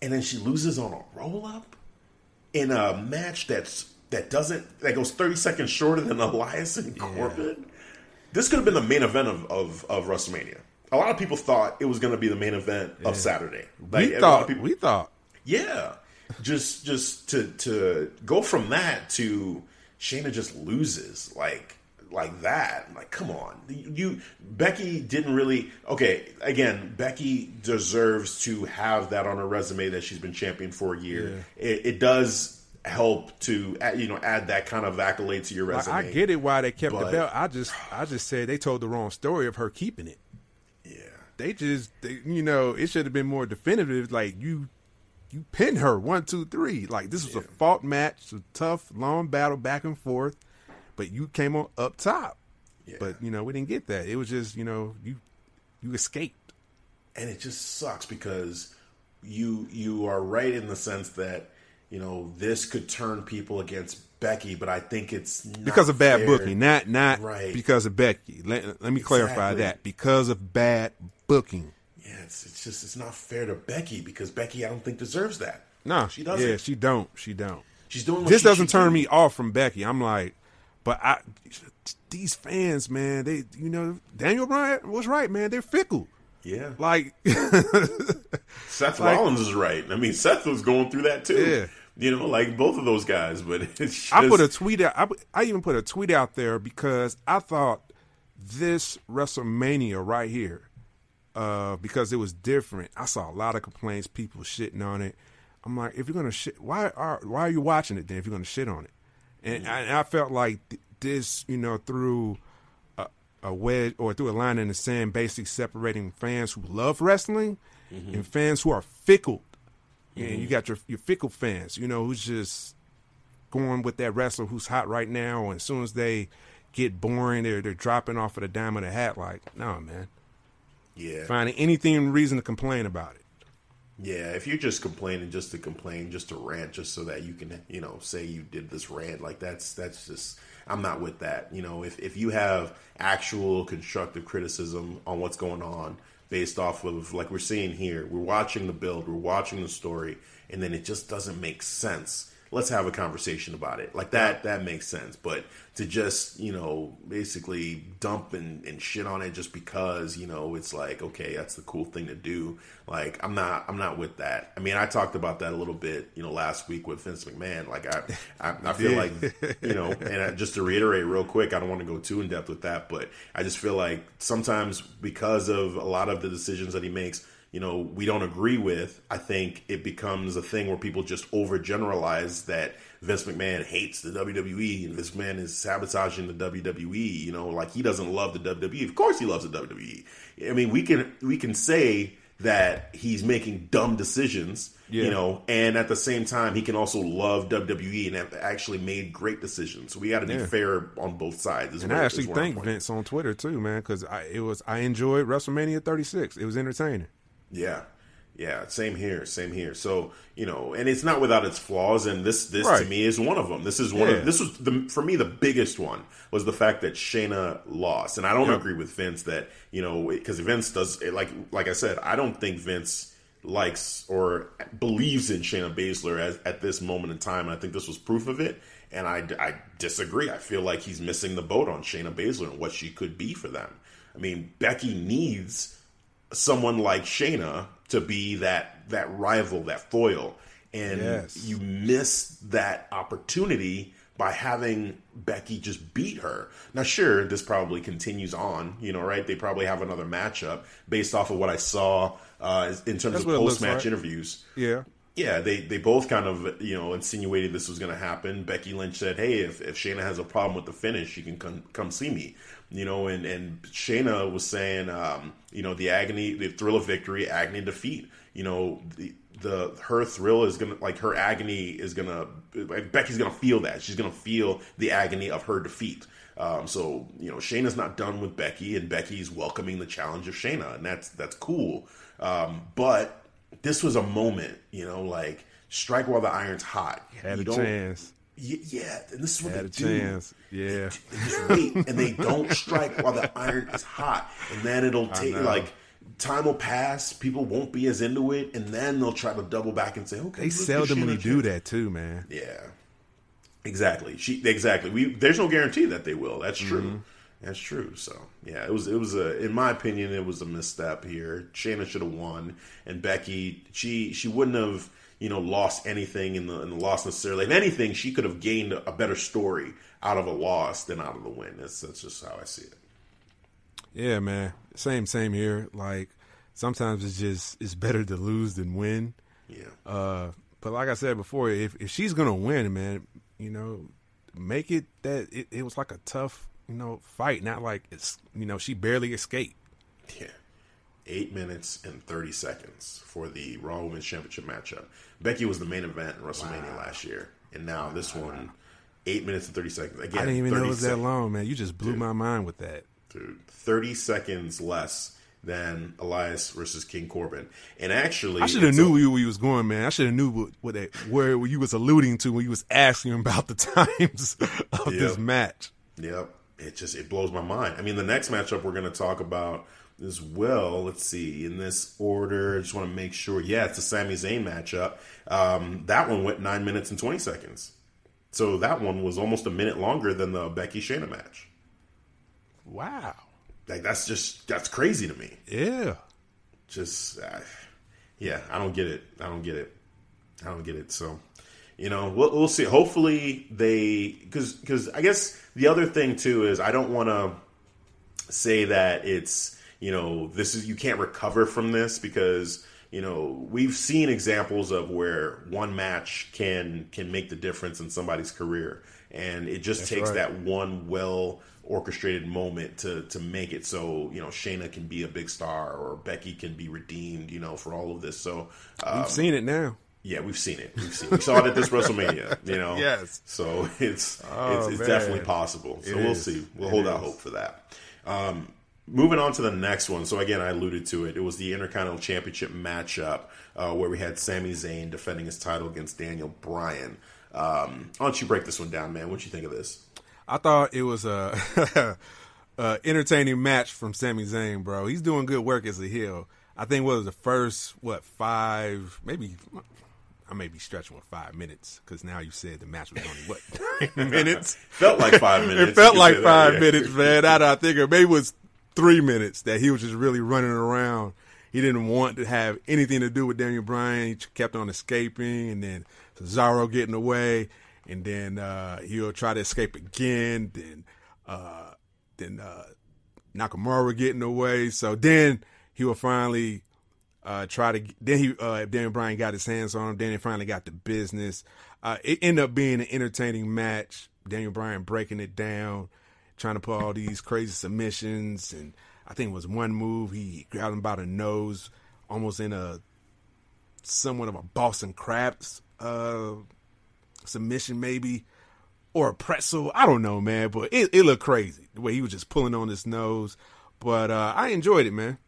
and then she loses on a roll up in a match that's that doesn't that goes 30 seconds shorter than Elias and Corbin. This could have been the main event of, of, of WrestleMania. A lot of people thought it was going to be the main event of Saturday. Like, we a lot of thought, people- we thought, yeah, just just to to go from that to Shayna just loses like like that. Like, come on, you Becky didn't really. Okay, again, Becky deserves to have that on her resume that she's been champion for a year. It, it does help to add- you know add that kind of accolade to your resume. I get it why they kept the but- belt. I just, I just said they told the wrong story of her keeping it. Yeah, They just, they, you know, it should have been more definitive. Like you, you pinned her one, two, three. Like this was a fought match, a tough, long battle back and forth. But you came on up top. Yeah. But you know, we didn't get that. It was just, you know, you, you escaped. and it just sucks because you you are right in the sense that you know this could turn people against Becky, but I think it's because of bad fair. booking, not not Right. because of Becky. Let, let me clarify that because of bad booking. Yeah, it's, it's just it's not fair to Becky because Becky I don't think deserves that. No, she doesn't. Yeah, she don't. She don't. She's doing what this she doesn't should turn do. me off from Becky. I'm like, but I these fans, man, they you know Daniel Bryan was right, man. They're fickle. Yeah, Like, Seth like- Rollins is right. I mean, Seth was going through that too. Yeah. You know, like both of those guys, but it's just, I put a tweet out. I, I even put a tweet out there because I thought this WrestleMania right here, uh, because it was different. I saw a lot of complaints, people shitting on it. I'm like, if you're gonna shit, why are why are you watching it then? If you're gonna shit on it, and, I, and I felt like th- this, you know, threw a, a wedge or through a line in the sand, basically separating fans who love wrestling and fans who are fickle. And you got your your fickle fans, you know, who's just going with that wrestler who's hot right now, and as soon as they get boring, they're they're dropping off of the dime of the hat. Like, no, man, yeah, finding anything reason to complain about it. Yeah, if you're just complaining just to complain, just to rant, just so that you can, you know, say you did this rant, like that's that's just I'm not with that. You know, if if you have actual constructive criticism on what's going on based off of like we're seeing here, we're watching the build, we're watching the story, and then it just doesn't make sense. Let's have a conversation about it. Like that that makes sense. But to just, you know, basically dump and, and shit on it just because, you know, it's like, okay, that's the cool thing to do. Like I'm not I'm not with that. I mean I talked about that a little bit, you know, last week with Vince McMahon. Like I I, I feel like you know, and I, just to reiterate real quick, I don't want to go too in depth with that, but I just feel like sometimes because of a lot of the decisions that he makes, you know we don't agree with, I think it becomes a thing where people just overgeneralize that Vince McMahon hates the WWE and Vince McMahon is sabotaging the WWE. You know, like he doesn't love the WWE. Of course, he loves the WWE. I mean, we can we can say that he's making dumb decisions yeah. you know, and at the same time, he can also love WWE and have actually made great decisions. So we got to be yeah. fair on both sides. And I actually thank Vince on Twitter too, man, because it was I enjoyed WrestleMania 36. It was entertaining. Yeah, yeah, same here, same here. So you know, and it's not without its flaws, and this this right. to me is one of them. This is one yeah. of this was the for me the biggest one was the fact that Shayna lost, and I don't yep. agree with Vince that you know because Vince does like like I said, I don't think Vince likes or believes in Shayna Baszler as, at this moment in time. And I think this was proof of it. And I, I disagree. I feel like he's missing the boat on Shayna Baszler and what she could be for them. I mean, Becky needs someone like Shayna to be that that rival, that foil. And yes. you miss that opportunity by having Becky just beat her. Now, sure, this probably continues on, you know, right? They probably have another matchup based off of what I saw uh, in terms That's of post match like. interviews. Yeah. Yeah, they, they both kind of you know insinuated this was going to happen. Becky Lynch said, "Hey, if, if Shayna has a problem with the finish, she can come come see me." You know, and and Shayna was saying, um, you know, the agony, the thrill of victory, agony defeat. You know, the, the her thrill is gonna like her agony is gonna like Becky's gonna feel that she's gonna feel the agony of her defeat. Um, so you know Shayna's not done with Becky, and Becky's welcoming the challenge of Shayna, and that's that's cool. Um, but this was a moment, you know, like strike while the iron's hot. You had you a chance. Yeah, and this is what had they a do. Chance. Yeah, they just wait, and they don't strike while the iron is hot, and then it'll take like time will pass, people won't be as into it, and then they'll try to double back and say, "Okay." They seldomly do that too, man. Yeah, exactly. She exactly. We there's no guarantee that they will. That's true. Mm-hmm. That's true. So yeah, it was it was a in my opinion it was a misstep here. Shayna should have won, and Becky she she wouldn't have you know lost anything in the in the loss necessarily. If anything, she could have gained a better story out of a loss than out of the win. That's that's just how I see it. Yeah, man. Same, same here. Like sometimes it's just it's better to lose than win. Yeah. Uh, but like I said before, if if she's gonna win, man, you know, make it that it, it was like a tough, you know, fight, not like it's you know she barely escaped. Yeah. Eight minutes and thirty seconds for the Raw Women's Championship matchup. Becky was the main event in WrestleMania wow. last year, and now this one, eight minutes and thirty seconds. Again, I didn't even know it was that long, man. You just blew Dude. my mind with that dude. 30 seconds less than Elias versus King Corbin. And actually, I should have knew a, where he was going, man. I should have knew what, what that, where you was alluding to when you was asking about the times of yep. this match. Yep. It just it blows my mind. I mean, the next matchup we're going to talk about as well. Let's see in this order. I just want to make sure. Yeah, it's a Sami Zayn matchup. Um, that one went nine minutes and twenty seconds. So that one was almost a minute longer than the Becky Shayna match. Wow. Like that's just that's crazy to me. Yeah. Just uh, yeah, I don't get it. I don't get it. I don't get it. So, you know, we'll, we'll see. Hopefully they because because I guess the other thing too is I don't want to say that it's you know this is you can't recover from this because you know we've seen examples of where one match can can make the difference in somebody's career and it just That's takes right. that one well orchestrated moment to to make it so you know Shayna can be a big star or Becky can be redeemed, you know, for all of this. So um, we've seen it now. Yeah, we've seen it. We've seen. We saw it at this WrestleMania. You know. Yes. So it's oh, it's, it's definitely possible. So it we'll is. see. We'll it hold is. out hope for that. Um, moving on to the next one. So again, I alluded to it. It was the Intercontinental Championship matchup uh, where we had Sami Zayn defending his title against Daniel Bryan. Um, why don't you break this one down, man? What you think of this? I thought it was a, a entertaining match from Sami Zayn, bro. He's doing good work as a heel. I think what was the first what five maybe I may be stretching with five minutes because now you said the match was only what minutes. felt like five minutes. it felt like five minutes, man. I, I think it maybe it was three minutes that he was just really running around. He didn't want to have anything to do with Daniel Bryan. He kept on escaping, and then Cesaro getting away and then uh, he'll try to escape again. Then, uh, then uh, Nakamura getting away. So then he will finally Uh, try to then he uh, Daniel Bryan got his hands on him. Then he finally got the business. Uh, it ended up being an entertaining match. Daniel Bryan breaking it down, trying to put all these crazy submissions, and I think it was one move he grabbed him by the nose, almost in a somewhat of a Boston Crabs uh, submission, maybe, or a pretzel. I don't know, man, but it, it looked crazy the way he was just pulling on his nose. But uh, I enjoyed it, man.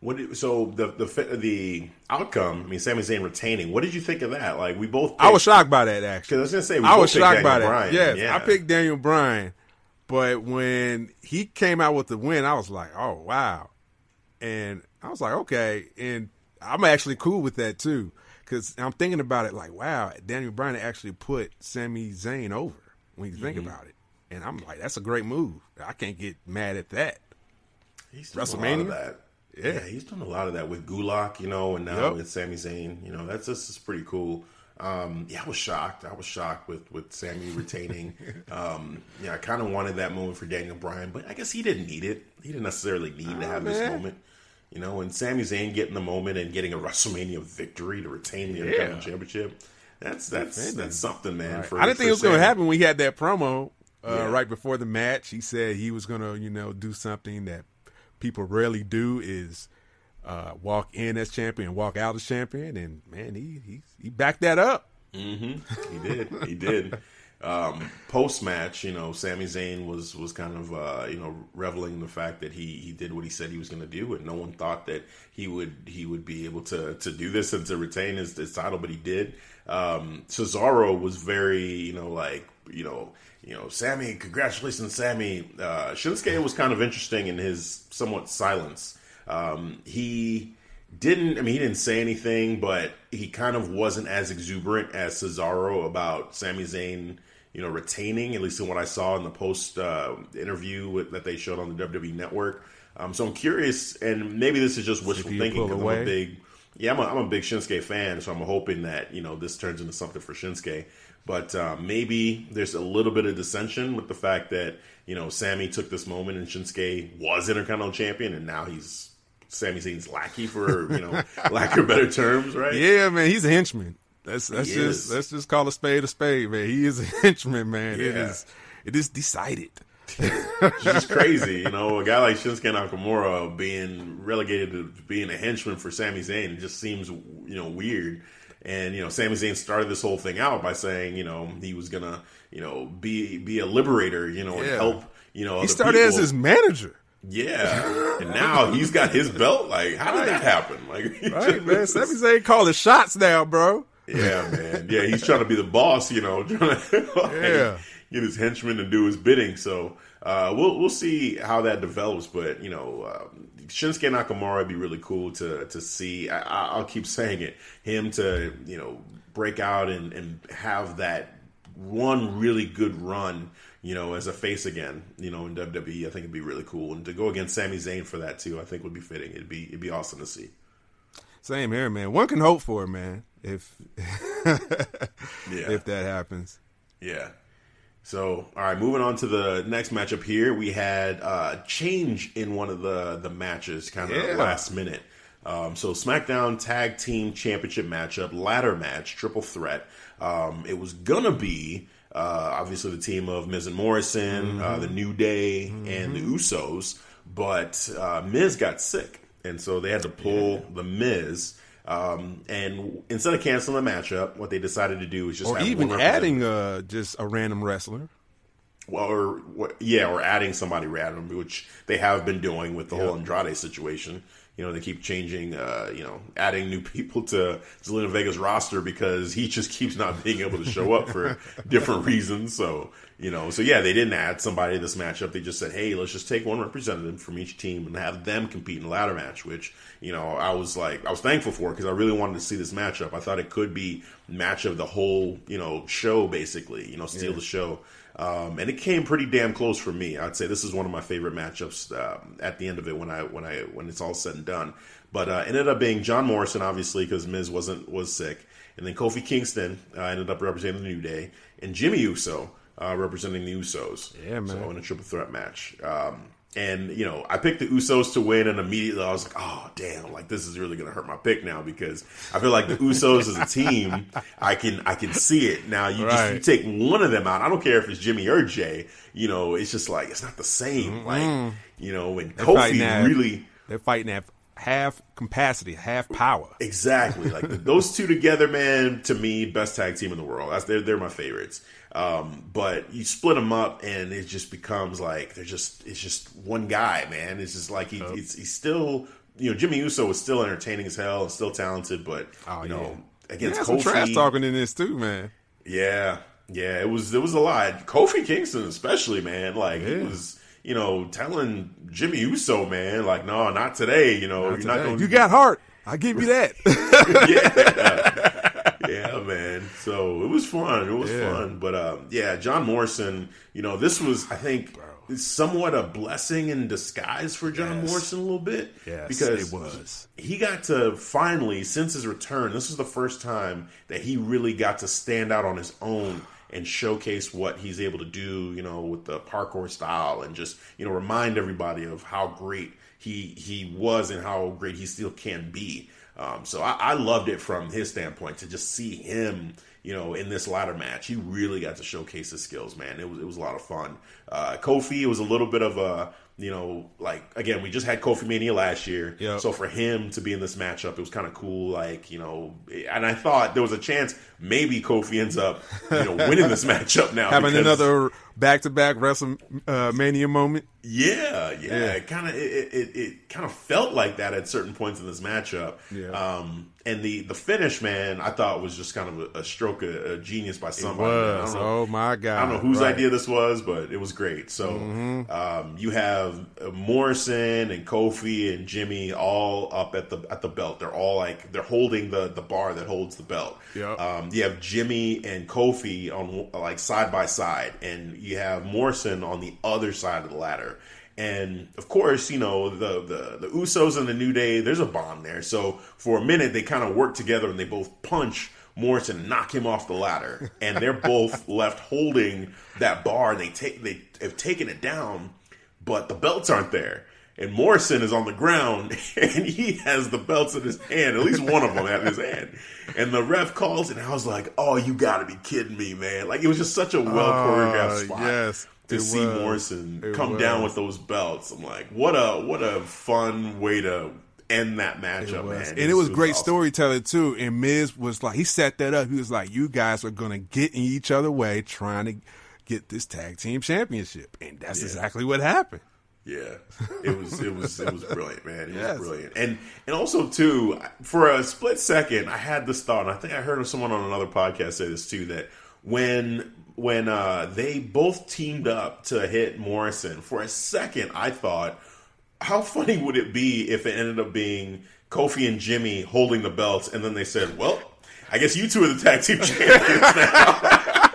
What did, so the the the outcome? I mean, Sami Zayn retaining. What did you think of that? Like we both. Picked, I was shocked by that actually. I was gonna say I was shocked Daniel by that. Bryan. Yes, yeah. I picked Daniel Bryan, but when he came out with the win, I was like, oh wow, and I was like, okay, and I'm actually cool with that too because I'm thinking about it like, wow, Daniel Bryan actually put Sami Zayn over when you think Mm-hmm. about it, and I'm like, that's a great move. I can't get mad at that. He's done a lot WrestleMania? of that. Yeah. Yeah. he's done a lot of that with Gulak, you know, and now Yep. with Sami Zayn. You know, that's just is pretty cool. Um, yeah, I was shocked. I was shocked with with Sami retaining. um, yeah, I kind of wanted that moment for Daniel Bryan, but I guess he didn't need it. He didn't necessarily need to have this moment. You know, and Sami Zayn getting the moment and getting a WrestleMania victory to retain the Intercontinental Championship. That's that's that's something, man. For, I didn't think it was going to happen when he had that promo uh, Yeah. right before the match. He said he was going to, you know, do something that people rarely do is uh, walk in as champion walk out as champion. And man, he he he backed that up. He did. He did. Um, Post match, you know, Sami Zayn was was kind of uh, you know reveling in the fact that he he did what he said he was going to do, and no one thought that he would he would be able to to do this and to retain his, his title, but he did. Um, Cesaro was very you know like you know you know Sami, congratulations, Sami. Uh, Shinsuke was kind of interesting in his somewhat silence. Um, he didn't I mean he didn't say anything, but he kind of wasn't as exuberant as Cesaro about Sami Zayn, you know, retaining, at least in what I saw in the post uh, interview with, that they showed on the WWE network. Um, so I'm curious, and maybe this is just wishful thinking because I'm a big, yeah, I'm a, I'm a big Shinsuke fan, so I'm hoping that you know this turns into something for Shinsuke. But uh, maybe there's a little bit of dissension with the fact that you know Sami took this moment and Shinsuke was Intercontinental Champion, and now he's Sami Zayn's lackey for you know lack of better terms, right? Yeah, man, he's a henchman. That's that's He just is. let's just call a spade a spade, man. He is a henchman, man. It Yeah. is it is decided. It's just crazy, you know. A guy like Shinsuke Nakamura being relegated to being a henchman for Sami Zayn just seems, you know, weird. And you know, Sami Zayn started this whole thing out by saying, you know, he was gonna, you know, be be a liberator, you know, and help, you know, He started as his manager. Yeah, and now he's got his belt. Like, how did that happen? Like, Right, man. just- Sami Zayn calling shots now, bro. yeah, man. Yeah, he's trying to be the boss, you know, trying to like, Yeah. get his henchmen to do his bidding. So uh, we'll we'll see how that develops. But you know, um, Shinsuke Nakamura would be really cool to to see. I, I- I'll keep saying it. Him to you know break out and and have that one really good run. You know, as a face again, you know, in WWE, I think it'd be really cool, and to go against Sami Zayn for that too, I think would be fitting. It'd be it'd be awesome to see. Same here, man. One can hope for it, man. If Yeah. if that happens. Yeah. So, all right, moving on to the next matchup here, we had uh, change in one of the the matches, kind of Yeah. last minute. Um, so, SmackDown Tag Team Championship matchup, ladder match, triple threat. Um, it was gonna be uh, obviously the team of Miz and Morrison, uh, the New Day, and the Usos, but uh, Miz got sick, and so they had to pull the Miz. Um, and instead of canceling the matchup, what they decided to do is just Or have even adding uh just a random wrestler. well, or what- yeah, or adding somebody random, which they have been doing with the whole Andrade situation. You know, they keep changing, uh, you know, adding new people to Zelina Vega's roster because he just keeps not being able to show up for different reasons. So, you know, so yeah, they didn't add somebody to this matchup. They just said, hey, let's just take one representative from each team and have them compete in a ladder match, which, you know, I was like, I was thankful for because I really wanted to see this matchup. I thought it could be match of the whole, you know, show basically, you know, steal the show. Um, and it came pretty damn close for me. I'd say this is one of my favorite matchups um, at the end of it when I when I when it's all said and done. But uh, ended up being John Morrison, obviously, because Miz wasn't was sick, and then Kofi Kingston uh, ended up representing the New Day, and Jimmy Uso uh, representing the Usos. Yeah, man. So in a triple threat match. Um, and you know, I picked the Usos to win, and immediately I was like, "Oh, damn! Like this is really going to hurt my pick now because I feel like the Usos as a team, I can I can see it now. You Right. just you take one of them out. I don't care if it's Jimmy or Jay. You know, it's just like it's not the same. Mm-hmm. Like you know, when fighting Kofi at- really They're fighting at half capacity, half power. Exactly. Like those two together, man, to me, best tag team in the world. That's they're they're my favorites. Um, but you split them up, and it just becomes like they're just it's just one guy, man. It's just like he, he's, he's still you know Jimmy Uso is still entertaining as hell and still talented, but Oh, you know yeah. against yeah, some Kofi, trash talking in this too, man. yeah, yeah, it was it was a lot. Kofi Kingston, especially, man, like he Yeah. was. You know, telling Jimmy Uso, man, like, no, not today. You know, you're not going. You got heart. I give you that. yeah, yeah, man. So it was fun. It was Yeah. fun. But um, yeah, John Morrison. You know, this was I think somewhat a blessing in disguise for John Yes. Morrison a little bit. Yes, because it was. He got to finally, since his return, this was the first time that he really got to stand out on his own and showcase what he's able to do, you know, with the parkour style and just, you know, remind everybody of how great he he was and how great he still can be. Um, so I, I loved it from his standpoint to just see him, you know, in this ladder match. He really got to showcase his skills, man. It was it was a lot of fun. Uh, Kofi, it was a little bit of a you know, like again, we just had Kofi Mania last year, Yep. so for him to be in this matchup, it was kind of cool. Like you know, and I thought there was a chance maybe Kofi ends up, you know, winning this matchup now, Having another back to back WrestleMania moment. yeah, yeah, Yeah. it kind of it, it, it kind of felt like that at certain points in this matchup. Yeah. Um, and the the finish, man, I thought was just kind of a, a stroke of, of genius by somebody. know. Oh my god. I don't know whose Right. Mm-hmm. idea this was, but it was great. So um, you have uh, Morrison and Kofi and Jimmy all up at the at the belt. They're all like they're holding the the bar that holds the belt. Yeah. Um, you have Jimmy and Kofi on like side by side, and you have Morrison on the other side of the ladder. And of course, you know the the the Usos and the New Day. There's a bond there. So for a minute, they kind of work together, and they both punch Morrison, knock him off the ladder, and they're both left holding that bar. And they take they have taken it down, but the belts aren't there. And Morrison is on the ground, and he has the belts in his hand. At least one of them at his hand. And the ref calls, and I was like, "Oh, you got to be kidding me, man!" Like it was just such a well ah, choreographed Oh, spot yes, to see was. Morrison It come down with those belts. I'm like, what a what a fun way to end that matchup, It was. man. And it was great awesome. storytelling too. And Miz was like, he set that up. He was like, "You guys are gonna get in each other way, trying to get this tag team championship." And that's Yeah. exactly what happened. Yeah, it was it was it was brilliant, man. It Yes. was brilliant, and and also too for a split second, I had this thought. And I think I heard of someone on another podcast say this too. That when when uh, they both teamed up to hit Morrison, for a second, I thought, how funny would it be if it ended up being Kofi and Jimmy holding the belts, and then they said, "Well, I guess you two are the tag team champions now."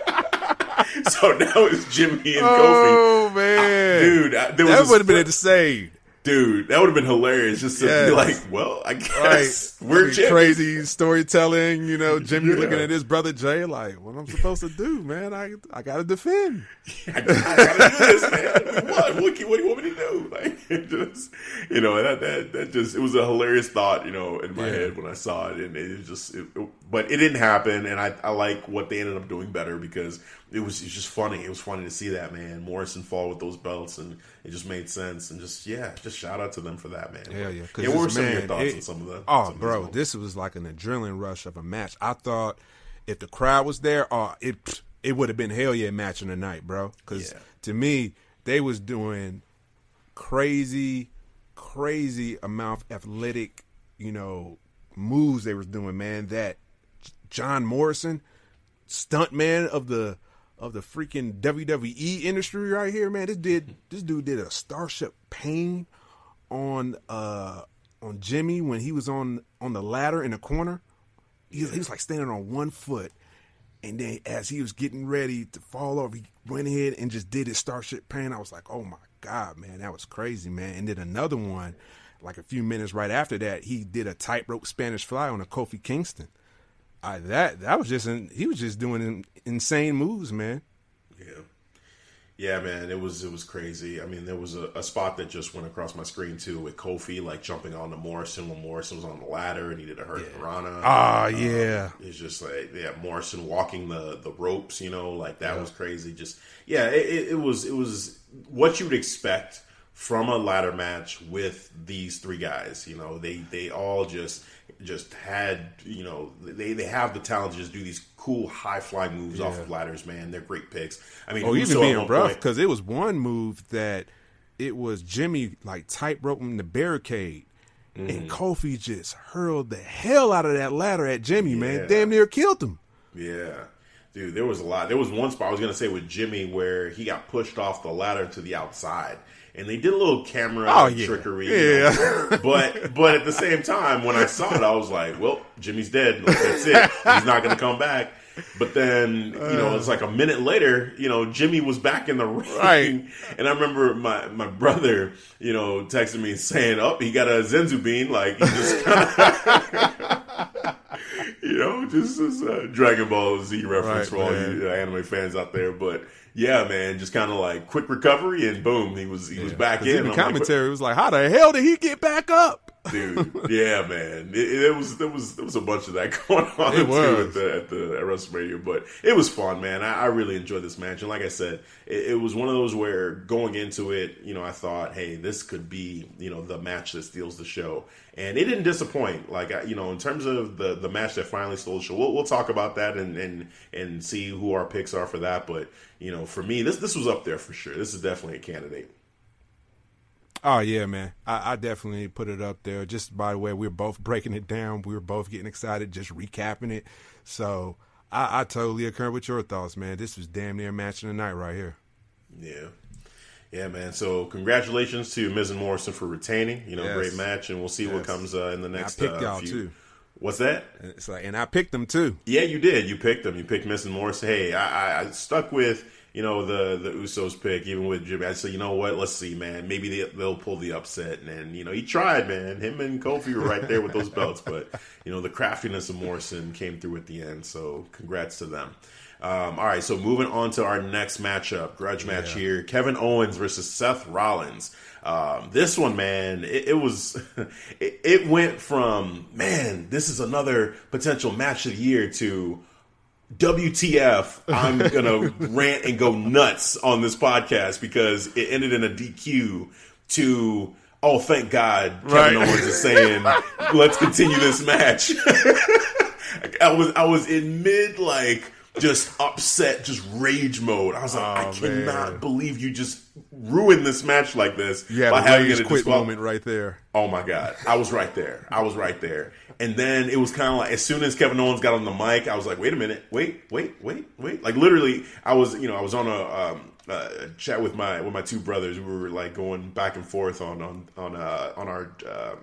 so now it's Jimmy and Kofi. Oh man, Dude, I- there that would have been insane. Dude, that would have been hilarious just to Yes. be like, well, I Right, guess we're That'd crazy storytelling. You know, Jimmy Yeah. looking at his brother Jay like, "What am I'm supposed to do, man? I I got to defend." I, I gotta do this, man. What? What, what do you want me to do? Like, just, you know, that, that, that just, it was a hilarious thought, you know, in my Yeah. head when I saw it. And it just, it, it- but it didn't happen. And I, I like what they ended up doing better because it was, it was just funny. It was funny to see that, man. Morrison fall with those belts and it just made sense. And just, yeah, just shout out to them for that, man. Hell yeah! Yeah, what were some of your thoughts it- on some of the, Oh, of bro, this was like an adrenaline rush of a match. I thought if the crowd was there, oh, it it would have been hell yeah match of the night, bro. Because Yeah. to me, they was doing crazy, crazy amount of athletic, you know, moves they was doing, man. That John Morrison, stunt man of the of the freaking WWE industry right here, man. This did this dude did a Starship Pain on uh on Jimmy when he was on on the ladder in the corner. He, he was like standing on one foot, and then as he was getting ready to fall over, he went ahead and just did his Starship Pain. I was like, oh my god, man, that was crazy, man. And then another one, like a few minutes right after that, he did a tightrope Spanish fly on a Kofi Kingston. I that that was just in, he was just doing insane moves, man. Yeah. Yeah, man, it was it was crazy. I mean, there was a, a, spot that just went across my screen too with Kofi like jumping on the Morrison when Morrison was on the ladder and he did a hurt yeah. Rana. Ah, um, yeah. It's just like yeah, Morrison walking the the ropes, you know, like that yeah. was crazy. Just yeah, it, it was it was what you would expect from a ladder match with these three guys. You know, they they all just just had you know they they have the talent to just do these cool high fly moves yeah. off of ladders. Man, they're great picks. I mean, oh, even being rough because it was one move that it was Jimmy like tight roping the barricade. Mm-hmm. And Kofi just hurled the hell out of that ladder at Jimmy, yeah. man. Damn near killed him. Yeah. Dude, there was a lot. There was one spot I was going to say with Jimmy where he got pushed off the ladder to the outside and they did a little camera oh, yeah. trickery. Yeah. You know? but but at the same time, when I saw it, I was like, well, Jimmy's dead. That's it. He's not going to come back. But then, you know, it's like a minute later, you know, Jimmy was back in the ring. Right. And I remember my, my brother, you know, texting me saying, oh, he got a Senzu bean. Like, he just you know, just as a uh, Dragon Ball Z reference right, for all man. you anime fans out there. But yeah, man, just kind of like quick recovery and boom, he was he yeah. was back in. The commentary like, was like, "How the hell did he get back up?" Dude, yeah, man, it, it, was there was there was a bunch of that going on it too was. at the at the at WrestleMania, but it was fun, man. I, I really enjoyed this match, and like I said, it, it, was one of those where going into it, you know, I thought, hey, this could be you know the match that steals the show, and it didn't disappoint. Like you know, in terms of the the match that finally stole the show, we'll, we'll talk about that and and and see who our picks are for that, but you know, for me, this this was up there for sure. This is definitely a candidate. Oh yeah, man. I, I, definitely put it up there. Just by the way, we are both breaking it down. We were both getting excited, just recapping it. So I, I totally occur with your thoughts, man. This was damn near match of the night right here. Yeah. Yeah, man. So congratulations to Miz and Morrison for retaining. You know, yes. great match, and we'll see yes. what comes uh, in the next. I picked uh, y'all few. too. What's that? It's like, and I picked them too. Yeah, you did. You picked them. You picked Miz and Morrison. Hey, I, I, I stuck with you know the the Usos pick, even with Jimmy. I said, you know what? Let's see, man. Maybe they, will pull the upset. And, and, you know, he tried, man. Him and Kofi were right there with those belts, but you know the craftiness of Morrison came through at the end. So congrats to them. Um, all right, so moving on to our next matchup, grudge match yeah. here: Kevin Owens versus Seth Rollins. Um, this one, man, it, it was it, it, went from man, this is another potential match of the year to WTF, I'm gonna rant and go nuts on this podcast because it ended in a DQ to oh thank God Kevin right. Owens is saying let's continue this match. I was I was in mid like just upset, just rage mode. I was like, oh, I cannot man. believe you just ruined this match like this yeah, by having a quit moment right there. Oh my god, I was right there. I was right there. And then it was kind of like as soon as Kevin Owens got on the mic, I was like, wait a minute, wait, wait, wait, wait. Like literally, I was you know I was on a, um, chat with my with my two brothers. We were like going back and forth on on on uh, on our. Uh,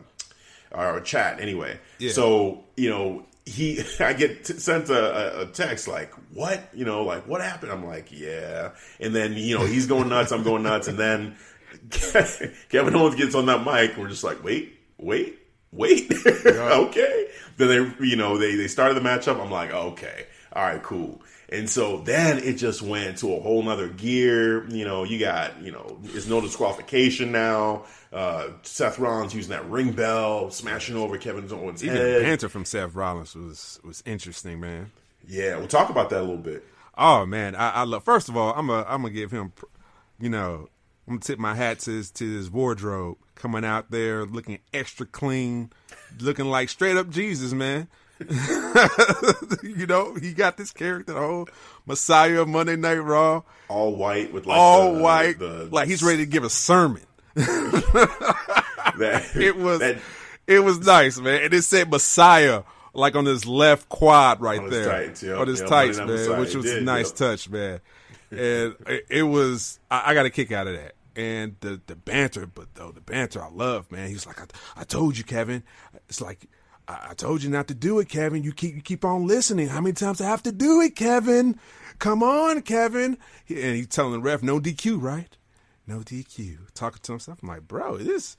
our chat anyway. Yeah. So you know, he I get t- sent a, a, text like what? You know like what happened? I'm like yeah. And then you know he's going nuts I'm going nuts and then Kevin Owens gets on that mic we're just like wait wait wait. Okay. Then they you know they they started the matchup I'm like okay. All right cool and so then it just went to a whole nother gear you know you got you know it's no disqualification now uh, Seth Rollins using that ring bell, smashing over Kevin Owens' Even head. the banter from Seth Rollins was was interesting, man. Yeah, we'll talk about that a little bit. Oh man, I, I love. First of all, I'm a I'm gonna give him, you know, I'm gonna tip my hat to his to his wardrobe, coming out there looking extra clean, looking like straight up Jesus, man. you know, he got this character, the whole Messiah of Monday Night Raw, all white with like all the, white, the, like he's ready to give a sermon. that, it was that, it was nice, man. And it said Messiah like on his left quad right on there, his tights, yep, on his yep, tights, man, Messiah. which was did, a nice yep. touch, man. And it, it was I, I, got a kick out of that. And the the banter, but though the banter I love, man. He's like, I, I told you, Kevin. It's like I, I told you not to do it, Kevin. You keep you keep on listening. How many times I have to do it, Kevin? Come on, Kevin. And he's telling the ref, no DQ, right? no DQ, talking to himself. I'm like, bro, this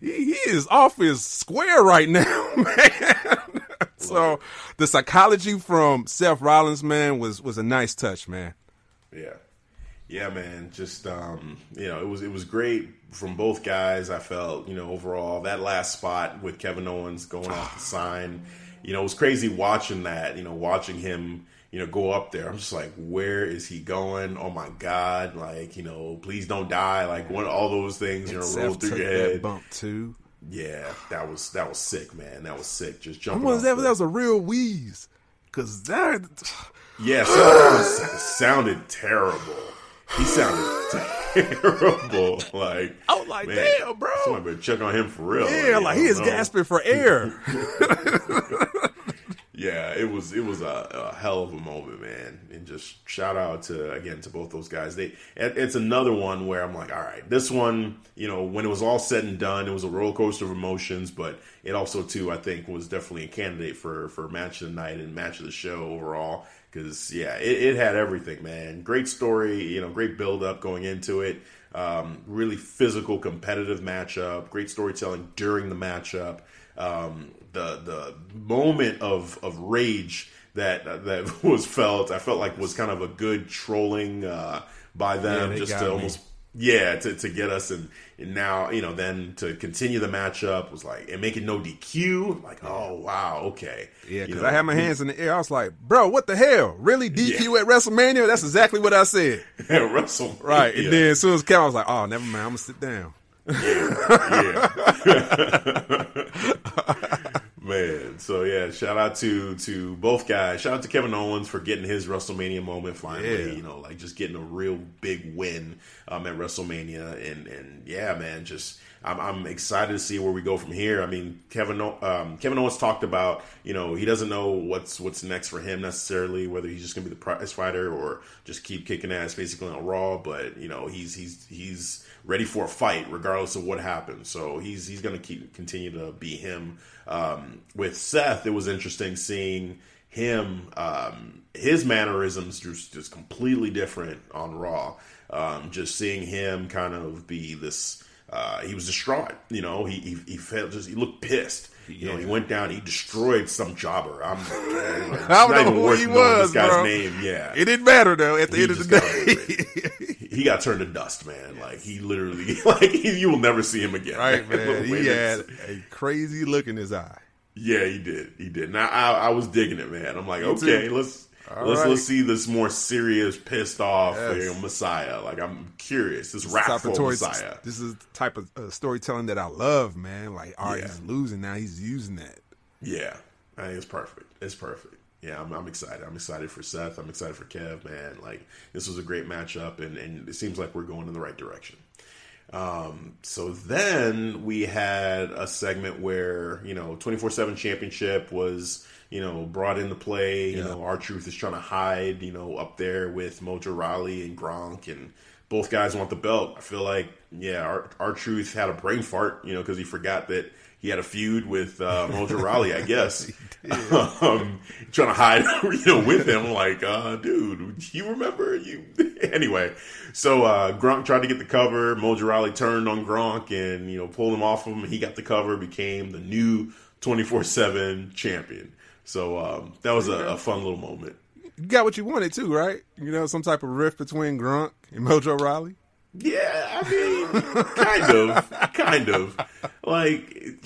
he, he is off his square right now, man. so the psychology from Seth Rollins, man, was was a nice touch, man. Yeah. Yeah, man. Just um, you know, it was it was great from both guys. I felt you know overall that last spot with Kevin Owens going off the sign. You know, it was crazy watching that. You know, watching him you know go up there. I'm just like, where is he going? Oh my god! Like you know, please don't die. Like one all those things you know roll through your head. bump too. Yeah, that was that was sick, man. That was sick. Just jumping. off that, that was a real wheeze. Cause that Yeah, so sounded terrible. He sounded terrible. Like I was like, man, damn, bro. Somebody better check on him for real. Yeah, like he is know. gasping for air. Yeah, it was it was a, a hell of a moment, man. And just shout out to again to both those guys. They it- it's another one where I'm like, all right, this one, you know, when it was all said and done, it was a roller coaster of emotions, but it also too, I think, was definitely a candidate for for match of the night and match of the show overall. Because yeah, it, it had everything, man. Great story, you know, great build up going into it. Um, really physical, competitive matchup. Great storytelling during the matchup. Um, the the moment of of rage that that was felt, I felt like was kind of a good trolling uh, by them, they just to me. almost yeah to, to get us and, and now you know then to continue the matchup was like and making no DQ. Like oh wow okay Yeah, You because know, I had my hands in the air. I was like, bro, what the hell? Really? DQ at WrestleMania? That's exactly what I said. Wrestle Right. yeah. And then as soon as it I was like, oh, never mind. I'm to sit down. Man, so yeah, shout out to to both guys. Shout out to Kevin Owens for getting his WrestleMania moment finally. Yeah. You know, like just getting a real big win um, at WrestleMania, and and yeah, man, just I'm, I'm excited to see where we go from here. I mean, Kevin um, Kevin Owens talked about you know he doesn't know what's what's next for him necessarily, whether he's just gonna be the prize fighter or just keep kicking ass basically on Raw. But you know he's he's he's ready for a fight regardless of what happens. So he's he's gonna keep continue to be him. Um, with Seth, it was interesting seeing him um, his mannerisms just just completely different on Raw. Um, just seeing him kind of be this. Uh, he was distraught, you know. He he, he felt just he looked pissed. You know, he went down. He destroyed some jobber. I'm, like, I don't know who he was, this guy's bro. name. Yeah, It didn't matter, though, at the He end of the day. he got turned to dust, man. Like he literally, like he, you will never see him again. right, man. He had a crazy look in his eye. Yeah, he did. He did. Now I, I was digging it, man. I'm like, Me okay, too. let's All let's right. let's see this more serious, pissed off Yes. you know, Messiah. Like I'm curious. This This wrathful story- Messiah. This is the type of uh, storytelling that I love, man. Like, all right, Yeah. he's losing now. He's using that. Yeah, I think it's perfect. It's perfect. Yeah, I'm, I'm excited. I'm excited for Seth. I'm excited for Kev, man. Like this was a great matchup, and and it seems like we're going in the right direction. Um, so then we had a segment where you know 24 seven championship was you know brought into play. You Yeah. know, R-Truth is trying to hide. You know, up there with Mojo Rawley and Gronk, and both guys want the belt. I feel like yeah, our R-Truth had a brain fart. You know, because he forgot that. He had a feud with uh, Mojo Rawley, I guess, um, trying to hide, you know, with him. Like, uh, dude, you remember you? anyway, so uh, Gronk tried to get the cover. Mojo Rawley turned on Gronk and you know pulled him off of him. He got the cover, became the new twenty four seven champion. So um, that was a, a fun little moment. You got what you wanted, too, right? You know, some type of rift between Gronk and Mojo Rawley. Yeah, I mean, kind of, kind of. Like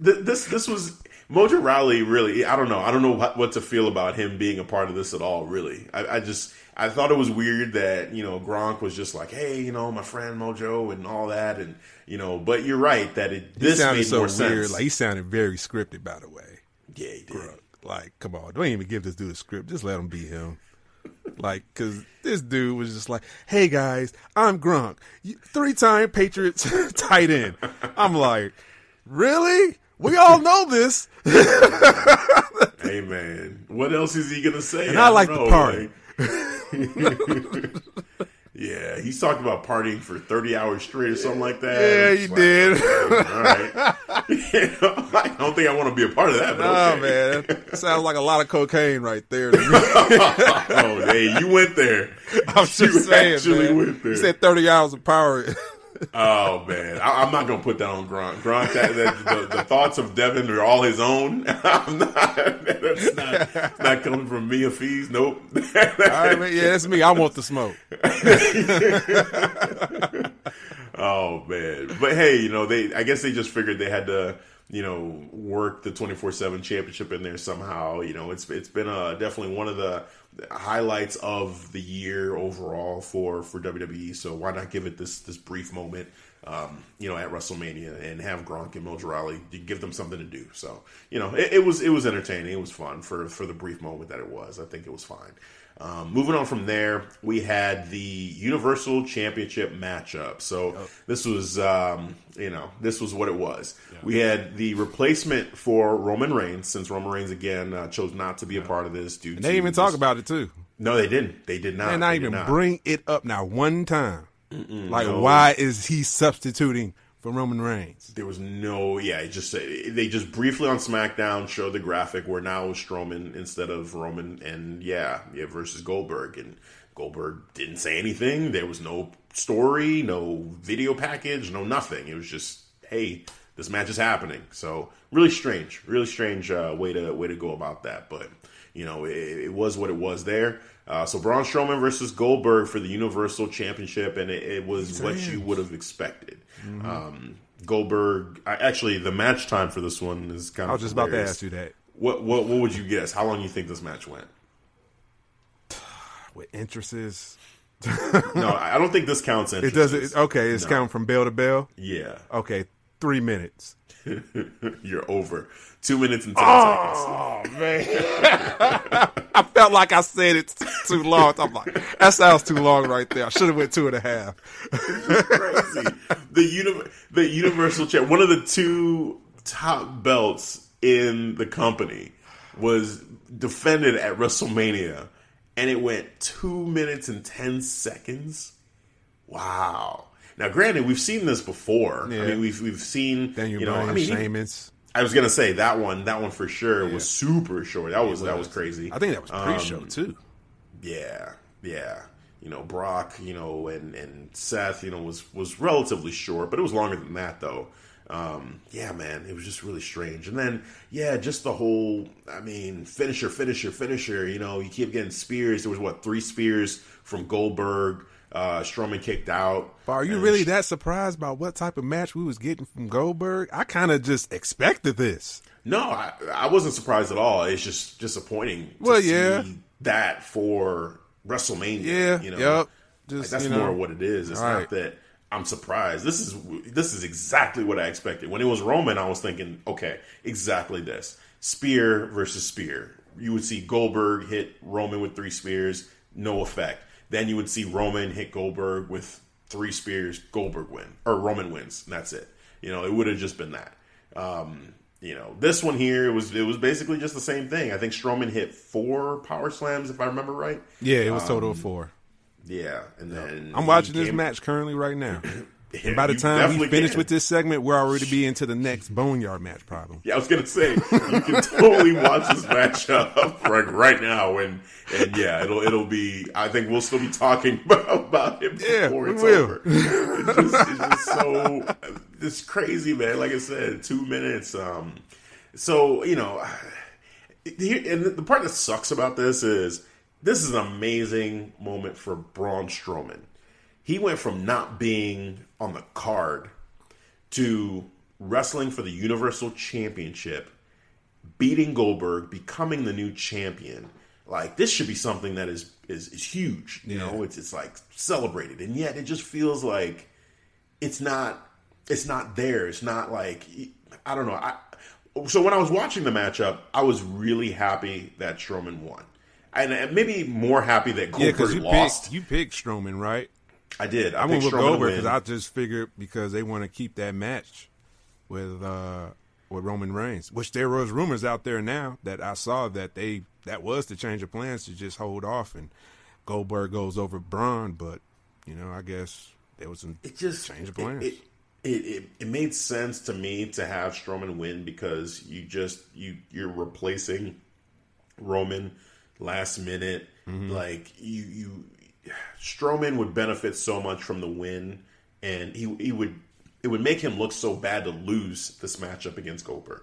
this, this was Mojo Rawley. Really, I don't know. I don't know what, what to feel about him being a part of this at all. Really, I, I just I thought it was weird that you know Gronk was just like, hey, you know, my friend Mojo and all that, and you know. But you're right that it He this sounded made so more weird. sense. Like, he sounded very scripted, by the way. yeah, he did. Like, come on, don't even give this dude a script. Just let him be him. Like, cause this dude was just like, "Hey guys, I'm Gronk, three-time Patriots tight end." I'm like, really? We all know this. Hey man, what else is he gonna say? And I like don't the know, party. like- yeah, he's talking about partying for thirty hours straight or something like that. Yeah, he like, did. okay, all right. You know, I don't think I want to be a part of that. Oh okay. man, that sounds like a lot of cocaine right there. To me. oh, hey, you went there. I'm just You saying, actually man. went there. You said 30 hours of power. Oh man, I, am not gonna put that on Gronk. Gronk, that, that the, the, thoughts of Devin are all his own. I'm not. That's not, not coming from me or fees. Nope. all right, man. Yeah, that's me. I want the smoke. oh man, but hey, you know they. I guess they just figured they had to you know, work the 24/7 championship in there somehow. You know, it's it's been a definitely one of the highlights of the year overall for for WWE. So why not give it this this brief moment, um, you know, at WrestleMania and have Gronk and Mojo give them something to do. So you know, it, it, was it was entertaining. It was fun for for the brief moment that it was. I think it was fine. Um, moving on from there, we had the Universal Championship matchup. So oh. this was, um, you know, this was what it was. Yeah. We had the replacement for Roman Reigns, since Roman Reigns again uh, chose not to be a part of this. Due and they even talk about it too. No, they didn't. They did not. And not they even bring it up now one time. Mm-mm, like, no. why is he substituting for Roman Reigns. There was no, yeah, it just they just briefly on SmackDown showed the graphic where now it was Strowman instead of Roman, and yeah, yeah, versus Goldberg, and Goldberg didn't say anything. There was no story, no video package, no nothing. It was just, hey, this match is happening. So really strange, really strange uh, way to way to go about that, but you know, it, it was what it was there. Uh, so Braun Strowman versus Goldberg for the Universal Championship, and it, it was what you would have expected. Mm-hmm. Um, Goldberg, I, actually, the match time for this one is kind of. I was just hilarious. about to ask you that. What what what would you guess? How long do you think this match went? With entrances. no, I don't think this counts. Entrances. It doesn't. Okay, it's no. counting from bell to bell. Yeah. Okay, three minutes. You're over. Two minutes and ten oh, seconds. Oh man, I felt like I said it too long. I'm like, that sounds too long right there. I should have went two and a half. crazy. The uni- the Universal Champ, one of the two top belts in the company, was defended at WrestleMania, and it went two minutes and ten seconds. Wow. Now, granted, we've seen this before. Yeah. I mean, we've we've seen Daniel you know, Bryan, I mean, Sheamus. I was gonna say that one. That one for sure yeah. was super short. That was, was, that was crazy. I think that was pre-show um, too. Yeah, yeah. You know, Brock, you know, and and Seth, you know, was was relatively short, but it was longer than that though. Um, yeah, man, it was just really strange. And then, yeah, just the whole, I mean, finisher, finisher, finisher. You know, you keep getting spears. There was what three spears from Goldberg. Uh, Strowman kicked out. But are you really that surprised by what type of match we was getting from Goldberg? I kind of just expected this. No, I, I, wasn't surprised at all. It's just disappointing. well, yeah, that for WrestleMania. Yeah, you know, yep. Just, like, that's you know, more what it is. It's not right. that I'm surprised. This is this is exactly what I expected. When it was Roman, I was thinking, okay, exactly this spear versus spear. You would see Goldberg hit Roman with three spears, no effect. Then you would see Roman hit Goldberg with three spears, Goldberg win or Roman wins. And that's it. You know, it would have just been that. Um, you know, this one here it was it was basically just the same thing. I think Strowman hit four power slams if I remember right. Yeah, it was um, total of four. Yeah, and then I'm watching this match currently right now. And by the time we finish can. with this segment, we're already be into the next boneyard match problem. Yeah, I was gonna say you can totally watch this match up right, right now, and and yeah, it'll it'll be. I think we'll still be talking about, about it before yeah, it's will. over. It's just, it's just so it's crazy, man. Like I said, two minutes. Um, so you know, and the part that sucks about this is this is an amazing moment for Braun Strowman he went from not being on the card to wrestling for the Universal Championship, beating Goldberg, becoming the new champion. Like this should be something that is is, is huge. You yeah. know, it's it's like celebrated, and yet it just feels like it's not it's not there. It's not like I don't know. I so when I was watching the matchup, I was really happy that Strowman won, and maybe more happy that Goldberg yeah, you lost. Picked, you picked Strowman, right? I did. I, I went with Goldberg because I just figured because they want to keep that match with uh, with Roman Reigns, which there was rumors out there now that I saw that they that was the change of plans to just hold off and Goldberg goes over Braun, but you know I guess there was a it just change of plans. It, it, it, it made sense to me to have Strowman win because you just you you're replacing Roman last minute. Mm-hmm. Like you you Strowman would benefit so much from the win, and he he would it would make him look so bad to lose this matchup against Goldberg.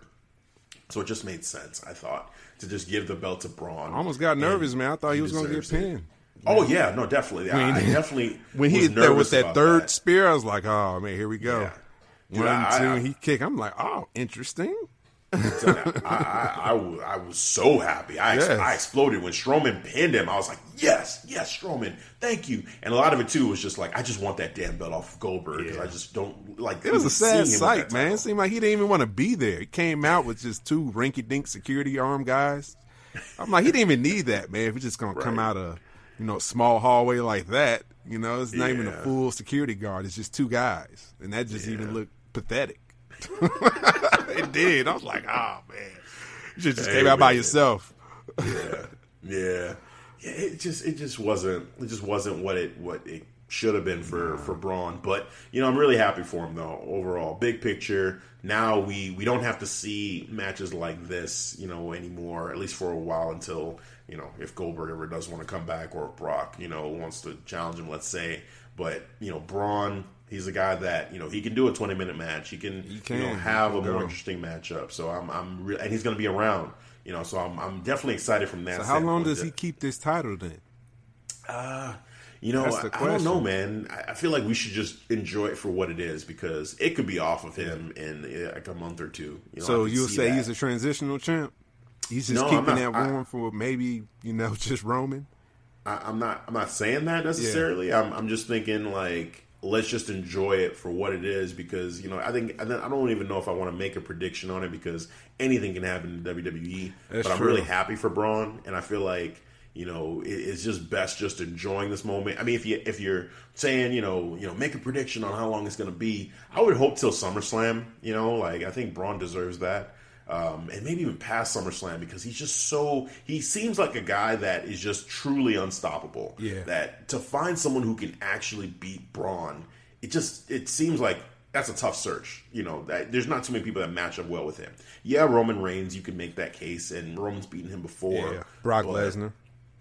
So it just made sense, I thought, to just give the belt to Braun. I almost got nervous, man. I thought he, he was going to get pinned. Oh yeah, no, definitely. I, I definitely When he was hit there with that third that. spear, I was like, oh man, here we go. Yeah. Dude, One, I- two, I- he kick. I'm like, oh, interesting. I, I, I, was, I was so happy. I, Yes. I exploded when Strowman pinned him. I was like, yes, yes, Strowman, thank you. And a lot of it too was just like, I just want that damn belt off of Goldberg because I just don't like. It was a sad sight, man. It seemed like he didn't even want to be there. He came out with just two rinky-dink security arm guys. I'm like, he didn't even need that, man. If he's just gonna come out a, you know, small hallway like that, you know, it's not even a full security guard. It's just two guys, and that just even looked pathetic. it did. I was like, oh man, you should just Hey, came out by yourself. yeah, yeah, yeah. It just it just wasn't it just wasn't what it what it should have been for for Braun. But you know, I'm really happy for him though. Overall, big picture. Now we we don't have to see matches like this, you know, anymore. At least for a while until you know if Goldberg ever does want to come back or if Brock, you know, wants to challenge him. Let's say, but you know, Braun. He's a guy that you know he can do a 20 minute match. He can, you know have a more interesting matchup. So I'm I'm re- and he's going to be around. You know, so I'm I'm definitely excited from that. So how long does he keep this title then? You know, I, I don't know, man. I, I feel like we should just enjoy it for what it is because it could be off of him in uh, like a month or two. You know, So you'll say that. he's a transitional champ. He's just No, keeping not- that I- warm for maybe you know just Roman. I, I'm not. I'm not saying that necessarily. I'm, I'm just thinking like let's just enjoy it for what it is because you know I think I don't even know if I want to make a prediction on it because anything can happen in WWE. That's but I'm really happy for Braun, and I feel like you know it's just best just enjoying this moment. I mean, if you if you're saying you know you know make a prediction on how long it's going to be, I would hope till SummerSlam. You know, like I think Braun deserves that um, and maybe even past SummerSlam because he's just so he seems like a guy that is just truly unstoppable. Yeah. That to find someone who can actually beat Braun, it just it seems like that's a tough search. You know, that, there's not too many people that match up well with him. Yeah, Roman Reigns, you can make that case, and Roman's beaten him before. Brock Lesnar.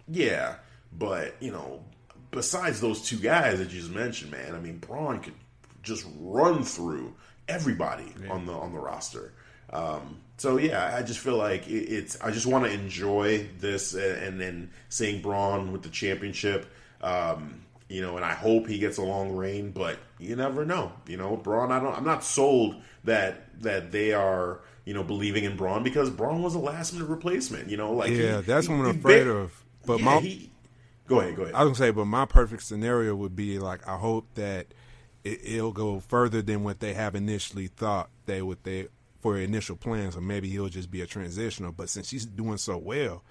yeah, but you know, besides those two guys that you just mentioned, man, I mean, Braun could just run through everybody on the on the roster. Um, so yeah, I just feel like it's. I just want to enjoy this, and, then seeing Braun with the championship. Um, you know, and I hope he gets a long reign, but you never know. You know, Braun. I don't. I'm not sold that that they are. You know, believing in Braun because Braun was a last minute replacement. You know, like Yeah, he- that's he- what I'm afraid of. But yeah, my he, go ahead, go ahead. I was gonna say, but my perfect scenario would be like I hope that it, it'll go further than what they have initially thought they would they for initial plans, or maybe he'll just be a transitional. But since he's doing so well,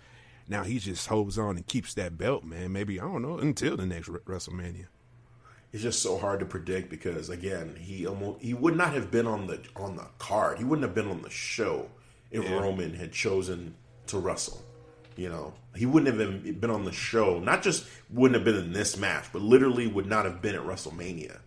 now he just holds on and keeps that belt, man. Maybe I don't know until the next WrestleMania. it's just so hard to predict because again, he almost he would not have been on the on the card. He wouldn't have been on the show if Yeah. Roman had chosen to wrestle. You know, he wouldn't have been, been on the show. Not just wouldn't have been in this match, but literally would not have been at WrestleMania.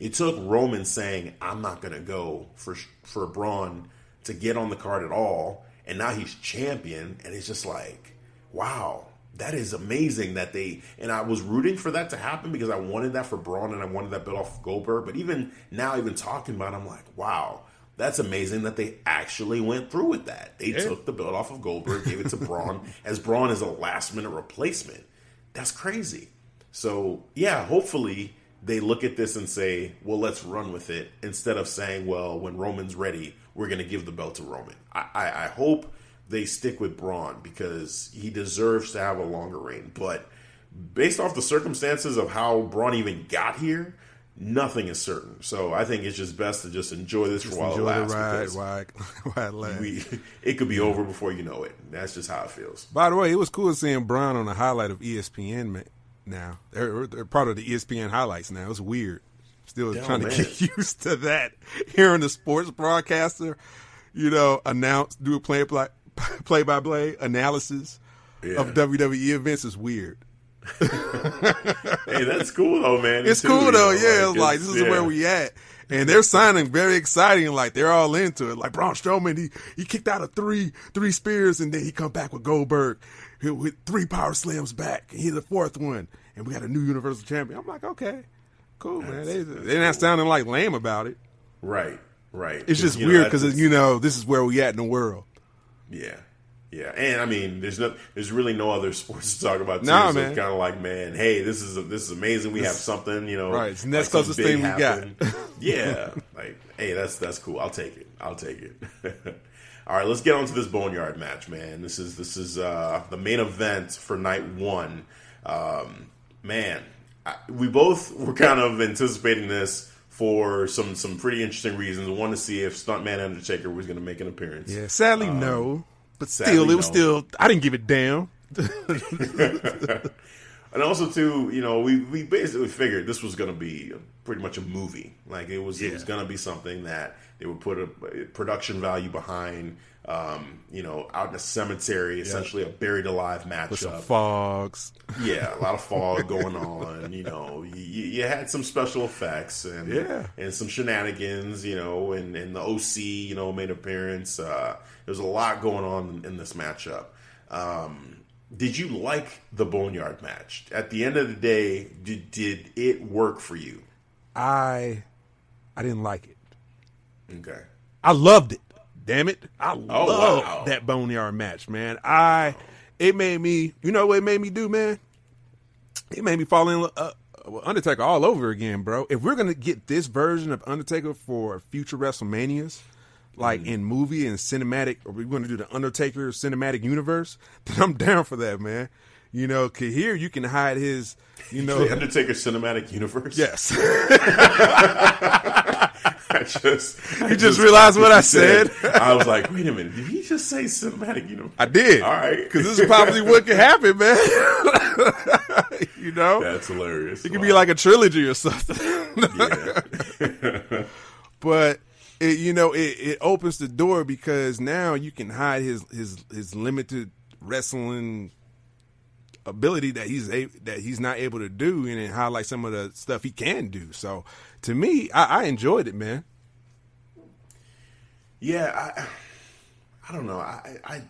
It took Roman saying, "I'm not going to go for for Braun to get on the card at all," and now he's champion, and it's just like, wow, that is amazing that they. And I was rooting for that to happen because I wanted that for Braun and I wanted that belt off Goldberg. But even now, even talking about, it, I'm like, wow. That's amazing that they actually went through with that. They Yeah. took the belt off of Goldberg, gave it to Braun, as Braun is a last minute replacement. That's crazy. So, yeah, hopefully they look at this and say, well, let's run with it instead of saying, well, when Roman's ready, we're going to give the belt to Roman. I, I, I hope they stick with Braun because he deserves to have a longer reign. But based off the circumstances of how Braun even got here, nothing is certain. So I think it's just best to just enjoy this for while Enjoy it lasts. ride, because while, while it we, it could be over before you know it. That's just how it feels. By the way, it was cool seeing Braun on the highlight of ESPN ma- now. They're, they're part of the ESPN highlights now. It's weird. Still Oh, trying man. to get used to that. Hearing the sports broadcaster, you know, announce, do a play by play by play analysis Yeah. of WWE events is weird. hey, that's cool though, man. It's too, cool you though, yeah. It's like this is yeah. where we at, and they're signing very exciting. Like they're all into it. Like Braun Strowman, he he kicked out of three three spears, and then he come back with Goldberg he- with three power slams back. And he's the fourth one, and we got a new Universal Champion. I'm like, okay, cool, man. They, they're not sounding like lame about it. Right, right. It's just weird because you know this is where we at in the world. Yeah, yeah, and I mean, there's no, there's really no other sports to talk about. Too, Nah, so man. it's kind of like, man, hey, this is this is amazing. We have something, you know, Right, it's the next like closest thing we got. yeah, like, hey, that's that's cool. I'll take it. I'll take it. All right, let's get on to this boneyard match, man. This is this is uh, the main event for night one. Um, man, I, we both were kind of anticipating this for some some pretty interesting reasons. One to see if Stuntman Undertaker was going to make an appearance. Yeah, sadly no, but still, Um, it was no. still. I didn't give it down. And also, too, you know, we, we basically figured this was going to be pretty much a movie. Like it was, it was going to be something that they would put a, production value behind. Um, you know, out in a cemetery, essentially a buried alive matchup. With some fogs. yeah, a lot of fog going on. You know, you, you had some special effects and Yeah. and some shenanigans. You know, and, and the OC, you know, made an appearance. Uh, there's a lot going on in this matchup. Um, did you like the Boneyard match? At the end of the day, did did it work for you? I, I didn't like it. Okay. I loved it. Damn it! I Oh, love wow. that boneyard match, man. I it made me. You know what it made me do, man? It made me fall in love. Uh, with Undertaker all over again, bro. If we're gonna get this version of Undertaker for future WrestleManias, like in movie and cinematic, or we're gonna do the Undertaker cinematic universe, then I'm down for that, man. You know, 'cause here you can hide his, you know, The Undertaker cinematic universe. yes. I just You just realized what I you said. I was like, wait a minute, did he just say cinematic universe? I did. All right. Because this is probably what could happen, man. you know? That's hilarious. it could be like a trilogy or something. yeah. but it, you know, it, it opens the door because now you can hide his his his limited wrestling ability that he's a, that he's not able to do, and then highlight some of the stuff he can do. So, to me, I, I enjoyed it, man. Yeah, I, I don't know. I, I,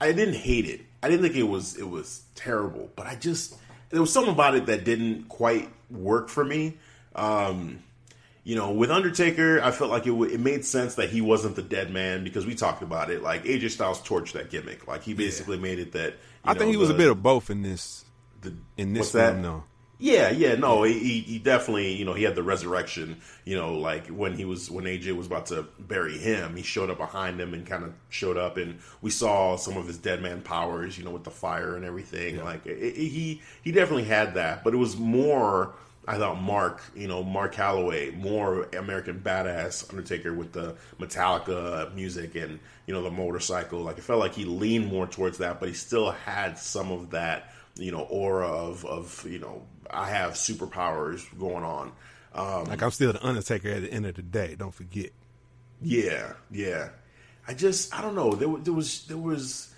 I didn't hate it. I didn't think it was it was terrible, but I just there was something about it that didn't quite work for me. Um, you know, with Undertaker, I felt like it w- it made sense that he wasn't the dead man because we talked about it. Like AJ Styles torched that gimmick. Like he basically made it that. I think know, he was the- a bit of both in this the, in this film, that? though. Yeah, yeah, no, he, he- definitely, you know, he had the resurrection. You know, like when he was when AJ was about to bury him, he showed up behind him and kind of showed up, and we saw some of his dead man powers, you know, with the fire and everything. Like it, it- he he definitely had that, but it was more. I thought Mark, you know, Mark Calaway, more American badass Undertaker with the Metallica music and you know the motorcycle. Like it felt like he leaned more towards that, but he still had some of that you know aura of of you know I have superpowers going on. Um, Like I'm still the Undertaker at the end of the day. Don't forget. yeah, yeah. I just I don't know. There, there was there was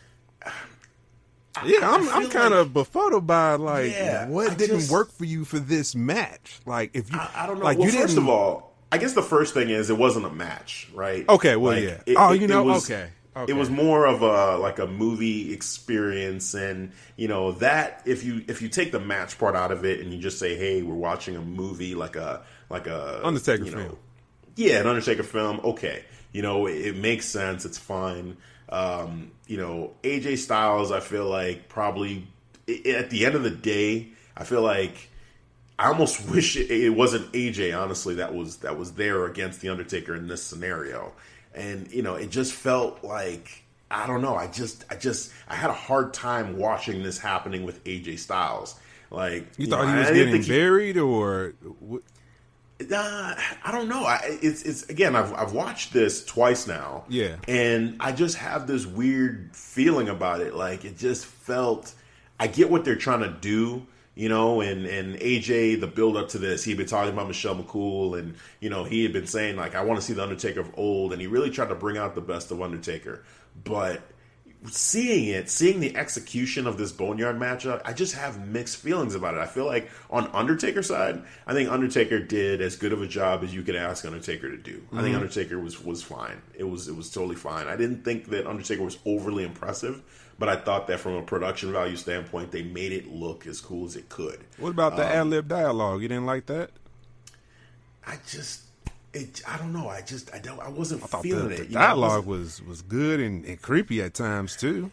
Yeah, I'm I I'm kind like- of befuddled by like Yeah, what I didn't just- work for you for this match. Like if you I, I don't know. like well, you first didn't of all, I guess the first thing is it wasn't a match, right? Okay, well, Like, yeah. it- Oh, it- you know, was- okay, okay. It was more of a like a movie experience, and you know that if you if you take the match part out of it and you just say, hey, we're watching a movie like a like a Undertaker you know, film. yeah, an Undertaker film. Okay, you know it, it makes sense. It's fine. Um, you know, AJ Styles. I feel like probably at the end of the day, I feel like I almost wish it, it wasn't AJ. Honestly, that was that was there against the Undertaker in this scenario, and you know, it just felt like I don't know. I just I just I had a hard time watching this happening with AJ Styles. Like you thought know, he was getting think he- buried or what? uh, I don't know. I, it's it's again. I've I've watched this twice now. Yeah. and I just have this weird feeling about it. Like it just felt. I get what they're trying to do, you know, and and AJ, the build up to this, he'd been talking about Michelle McCool, and you know, he had been saying like, I want to see the Undertaker of old, and he really tried to bring out the best of Undertaker, but seeing it, seeing the execution of this Boneyard matchup, I just have mixed feelings about it. I feel like on Undertaker's side, I think Undertaker did as good of a job as you could ask Undertaker to do. I think mm-hmm. Undertaker was was fine. It was it was totally fine. I didn't think that Undertaker was overly impressive, but I thought that from a production value standpoint, they made it look as cool as it could. What about Um, the ad lib dialogue? You didn't like that? I just it. I don't know. I just I don't. I wasn't I feeling the, it. the you dialogue wasn't- was was good and, and creepy at times too.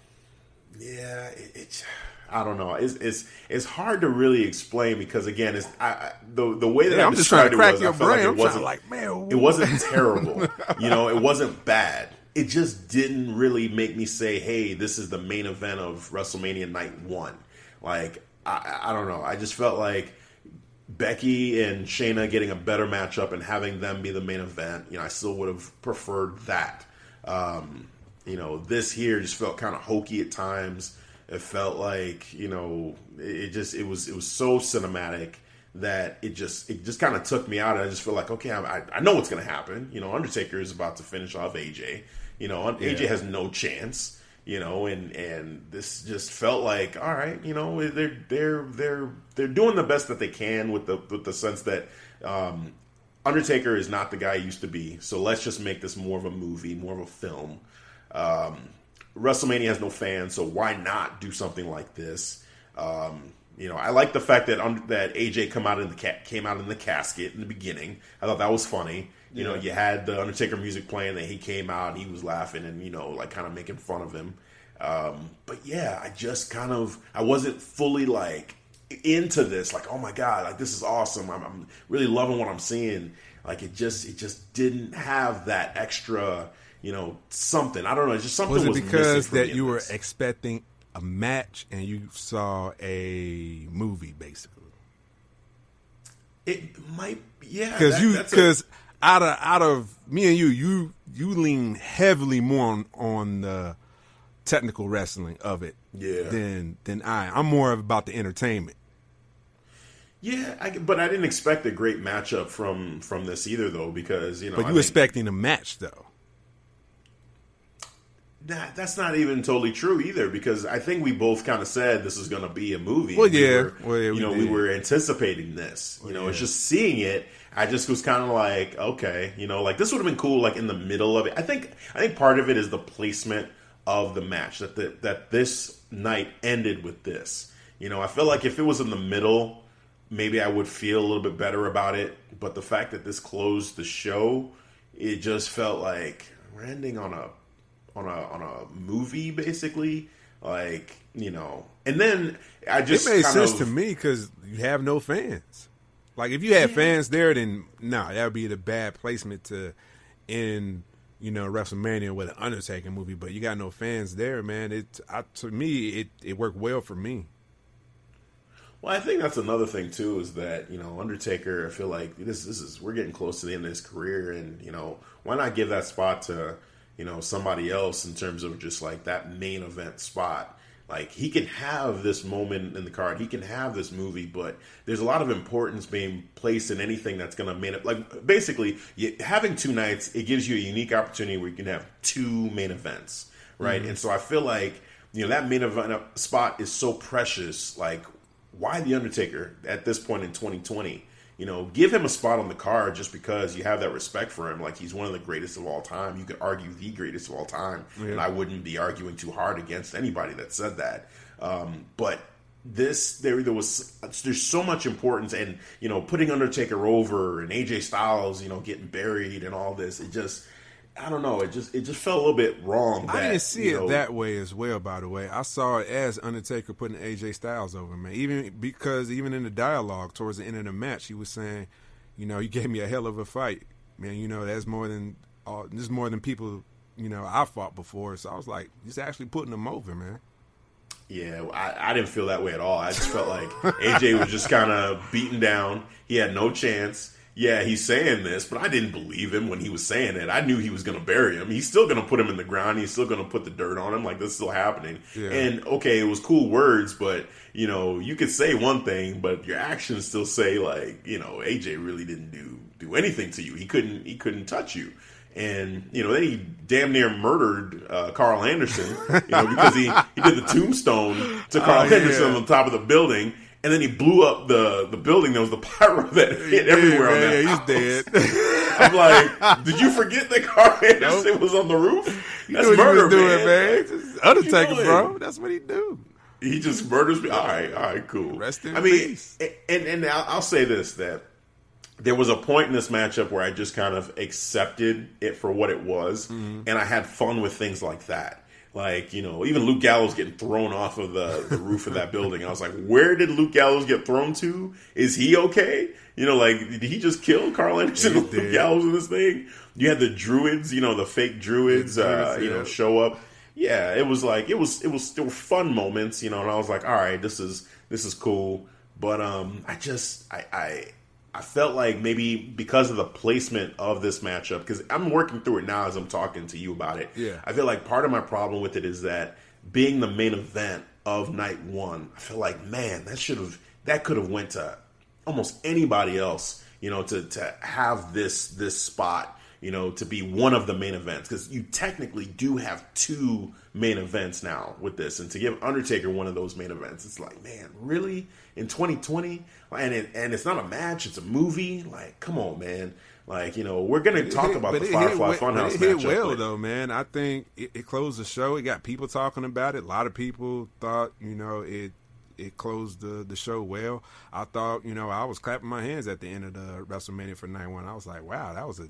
Yeah, it, it's. I don't know. It's it's it's hard to really explain because again, it's I, I, the the way that Yeah, I I'm just trying to it crack was, your brain. like I'm it wasn't like, man, it wasn't terrible. you know, it wasn't bad. It just didn't really make me say, "Hey, this is the main event of WrestleMania Night One." Like, I, I don't know. I just felt like Becky and Shayna getting a better matchup and having them be the main event. You know, I still would have preferred that. Um, you know, this here just felt kind of hokey at times. It felt like you know, it just it was it was so cinematic that it just it just kind of took me out. And I just feel like okay, I, I know what's going to happen. You know, Undertaker is about to finish off AJ. You know, AJ Yeah. has no chance. You know, and and this just felt like all right. You know, they're they're they're they're doing the best that they can with the with the sense that. Um, Undertaker is not the guy he used to be, so let's just make this more of a movie, more of a film. Um, WrestleMania has no fans, so why not do something like this? Um, you know, I like the fact that un- that AJ come out in the ca- came out in the casket in the beginning. I thought that was funny. You know, you had the Undertaker music playing, that he came out, and he was laughing, and you know, like kind of making fun of him. Um, but yeah, I just kind of I wasn't fully like into this. Like, oh my god, like this is awesome. I'm, I'm really loving what I'm seeing. Like it just it just didn't have that extra, you know, something. I don't know. It's just something Was was, it missing because that you were expecting a match and you saw a movie basically? It might, yeah. Because that- you because out of out of me and you, you you lean heavily more on on the technical wrestling of it, Yeah. Than than I. I'm more of about the entertainment. yeah. I, but I didn't expect a great matchup from from this either, though, because you know, But I you think- expecting a match though. That, that's not even totally true either because I think we both kind of said this is going to be a movie. Well, We yeah. were- Well, yeah, we you know, did. we were anticipating this. You know, it's just seeing it. I just was kind of like, okay, you know, like this would have been cool, like in the middle of it. I think, I think part of it is the placement of the match that the, that this night ended with this. You know, I feel like if it was in the middle, maybe I would feel a little bit better about it. But the fact that this closed the show, it just felt like we're ending on a on a on a movie basically like you know and then i just It made sense of, to me because you have no fans. Like if you had fans there, then no, that would be the bad placement to end, you know, WrestleMania with an Undertaker movie. But you got no fans there, man. It I, to me, it it worked well for me. well i think that's another thing too is that you know undertaker i feel like this this is we're getting close to the end of his career and you know why not give that spot to you know somebody else in terms of just like that main event spot like he can have this moment in the card he can have this movie but there's a lot of importance being placed in anything that's going to main like basically you, having two nights it gives you a unique opportunity where you can have two main events right? Mm-hmm. And so i feel like you know that main event uh, spot is so precious like why the undertaker at this point in 2020 you know give him a spot on the card just because you have that respect for him. Like he's one of the greatest of all time. You could argue the greatest of all time. And i wouldn't be arguing too hard against anybody that said that. Um, but this there there was there's so much importance and you know putting undertaker over and aj styles you know getting buried and all this it just i don't know it just it just felt a little bit wrong that, I didn't see it know, that way as well. By the way, I saw it as Undertaker putting AJ Styles over, man. Even because even in the dialogue towards the end of the match, he was saying, "You know, you gave me a hell of a fight, man. You know, that's more than all. This is more than people, you know, I fought before." So I was like, "He's actually putting them over, man." Yeah, I, I didn't feel that way at all. I just felt like AJ was just kind of beaten down. He had no chance. Yeah, he's saying this, but I didn't believe him when he was saying it. I knew he was going to bury him. He's still going to put him in the ground. He's still going to put the dirt on him. Like this is still happening. Yeah. And okay, it was cool words, but you know, you could say one thing, but your actions still say like, you know, AJ really didn't do do anything to you. He couldn't he couldn't touch you. And you know, then he damn near murdered uh, Karl Anderson, you know, because he, he did the tombstone to Karl Oh, yeah. Anderson on the top of the building, and then he blew up the the building. There was the pyro that hit everywhere on yeah, that. yeah, he's dead. I'm like, did you forget that Karl Anderson was on the roof? you That's knew what murder, he was doing, man. man. Undertaker, bro. That's what he do. He just murders me. All right, all right, cool. Rest in I mean, peace. and and I'll, I'll say this that there was a point in this matchup where I just kind of accepted it for what it was, Mm-hmm. and I had fun with things like that. Like you know, even Luke Gallows getting thrown off of the, the roof of that building. I was like, where did Luke Gallows get thrown to? Is he okay? You know, like did he just kill Karl Anderson and Luke. Gallows in this thing? You had the druids, you know, the fake druids, The uh, you know, show up. Yeah, it was like it was it was still fun moments, you know, and I was like, all right, this is this is cool. But um I just I I I felt like maybe because of the placement of this matchup, because I'm working through it now as I'm talking to you about it. Yeah. I feel like part of my problem with it is that being the main event of night one, I feel like man, that should have that could have went to almost anybody else, you know, to to have this this spot, you know, to be one of the main events because you technically do have two main events now with this, and to give Undertaker one of those main events, it's like, man, really in 2020, and it, and it's not a match, it's a movie. Like, come on, man. Like, you know, we're gonna talk about But the it Firefly hit, Funhouse it hit matchup. well but- though, man. I think it, it closed the show. It got people talking about it. A lot of people thought, you know, it it closed the the show well. I thought, you know, I was clapping my hands at the end of the WrestleMania for night one. I was like, wow, that was a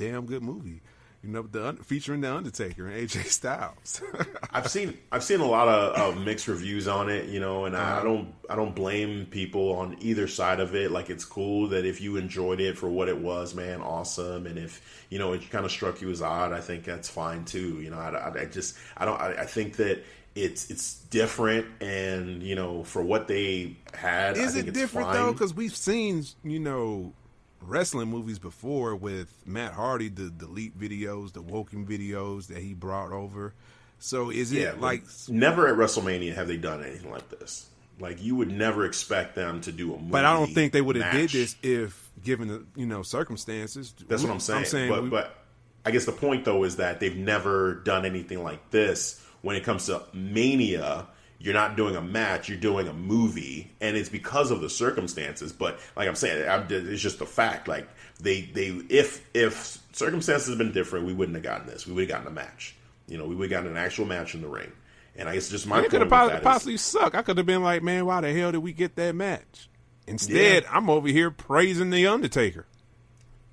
damn good movie. You know, the featuring the Undertaker and AJ Styles. I've seen I've seen a lot of, of mixed reviews on it, you know, and Uh-huh. I, I don't I don't blame people on either side of it. Like it's cool that if you enjoyed it for what it was, man, awesome. And if you know it kind of struck you as odd, I think that's fine too. You know, I, I, I just I don't I, I think that it's it's different, and you know, for what they had, Is it different fine. though? Because we've seen, you know, wrestling movies before with Matt Hardy, the delete videos, the Woken videos that he brought over. So is it Yeah, but like? never at WrestleMania have they done anything like this. Like you would never expect them to do a movie. But I don't think they would have did this if given the you know circumstances. That's We- what I'm saying. I'm saying, but, we- but I guess the point though is that they've never done anything like this. When it comes to Mania, you're not doing a match; you're doing a movie, and it's because of the circumstances. But like I'm saying, I'm, it's just a fact. Like they, they, if if circumstances had been different, we wouldn't have gotten this. We would have gotten a match. You know, we would have gotten an actual match in the ring. And I guess just my it could have is- possibly sucked. I could have been like, man, why the hell did we get that match? Instead, I'm over here praising the Undertaker.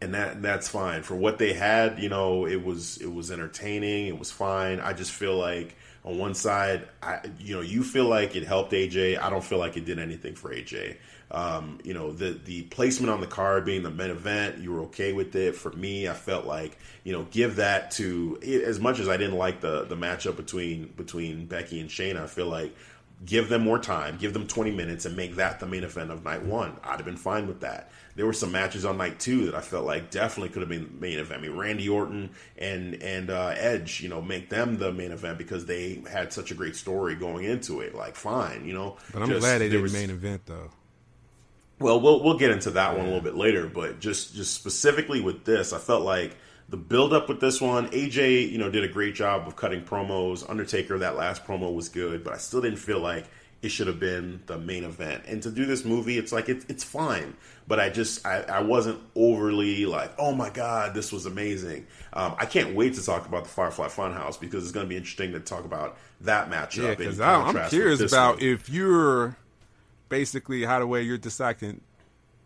and that that's fine for what they had. You know, it was it was entertaining. It was fine. I just feel like on one side, I you know, you feel like it helped AJ. I don't feel like it did anything for AJ. Um, you know, the the placement on the card being the main event, you were okay with it. For me, I felt like you know, give that to as much as I didn't like the the matchup between between Becky and Shayna. I feel like give them more time, give them 20 minutes, and make that the main event of night one. I'd have been fine with that. There were some matches on night two that I felt like definitely could have been main event. I mean, Randy Orton and and uh, Edge, you know, make them the main event because they had such a great story going into it. Like, fine, you know. But I'm Just- glad they did was- main event though. well, we'll we'll get into that one a little bit later, but just just specifically with this, I felt like the build up with this one, AJ, you know, did a great job of cutting promos. Undertaker, that last promo was good, but I still didn't feel like it should have been the main event. And to do this movie, it's like it, it's fine, but I just I, I wasn't overly like, oh my god, this was amazing. Um, I can't wait to talk about the Firefly Funhouse because it's going to be interesting to talk about that matchup. Yeah, because I'm curious about one. if you're basically how the way you're dissecting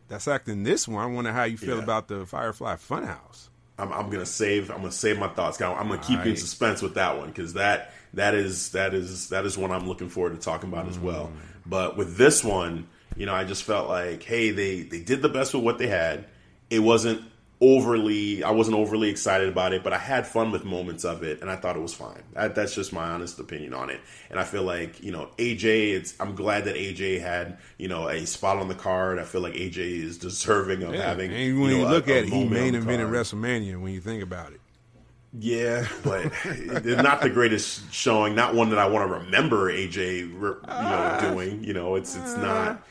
dissecting this one. I wonder how you feel Yeah. about the Firefly Funhouse. I'm, I'm gonna save. I'm gonna save my thoughts. I'm gonna keep you in suspense with that one because that that is that is that is one I'm looking forward to talking about as well. But with this one, you know, I just felt like, hey, they they did the best with what they had. It wasn't overly. I wasn't overly excited about it, but I had fun with moments of it, and I thought it was fine. That, that's just my honest opinion on it. And I feel like you know, AJ. It's. I'm glad that AJ had you know a spot on the card. I feel like AJ is deserving of Yeah, having. and when you, know, a- look a at it, he main the invented. WrestleMania. When you think about it, Yeah, but not the greatest showing. Not one that I want to remember AJ, you know, ah. doing. You know, it's it's ah. not.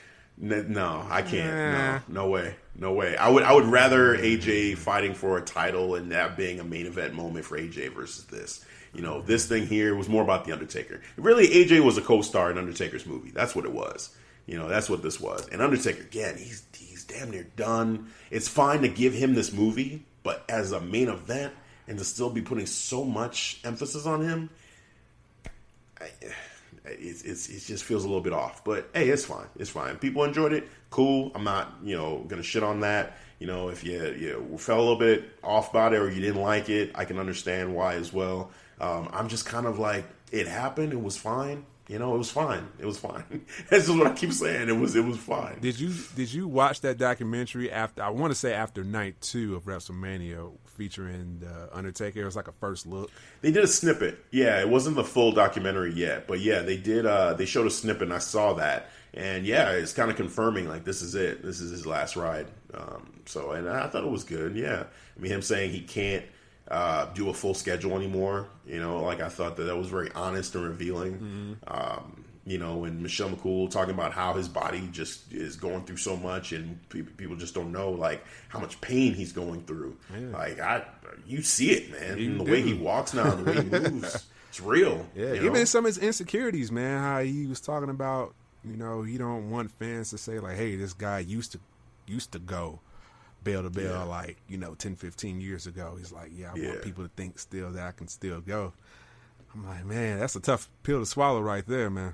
No, I can't. No, no way, no way. I would I would rather AJ fighting for a title and that being a main event moment for AJ versus this. You know, this thing here was more about the Undertaker. Really, AJ was a co-star in Undertaker's movie. That's what it was. You know, that's what this was. And Undertaker, again, he's he's damn near done. It's fine to give him this movie, but as a main event and to still be putting so much emphasis on him, I, it's, it's it just feels a little bit off. But hey, it's fine. It's fine. People enjoyed it. Cool. I'm not you know gonna shit on that. You know, if you you felt a little bit off about it or you didn't like it, I can understand why as well. Um, I'm just kind of like it happened. It was fine. You know, it was fine. It was fine. That's just what I keep saying. It was it was fine. Did you did you watch that documentary after? I want to say after night two of WrestleMania, featuring uh, Undertaker. It was like a first look. They did a snippet. Yeah, it wasn't the full documentary yet, but yeah, they did. Uh, they showed a snippet, and I saw that, and yeah, it's kind of confirming like this is it. This is his last ride. Um, so, and I thought it was good. Yeah, I mean, him saying he can't uh, do a full schedule anymore. You know, like I thought that that was very honest and revealing. Mm-hmm. Um, you know, and Michelle McCool talking about how his body just is going through so much, and people just don't know like how much pain he's going through. Yeah. Like I, you see it, man. the do. way he walks now, the way he moves, it's real. Yeah, even know? some of his insecurities, man. How he was talking about, you know, he don't want fans to say like, "Hey, this guy used to used to go." bell to bell yeah. like you know 10 15 years ago he's like yeah i yeah. want people to think still that i can still go i'm like man that's a tough pill to swallow right there man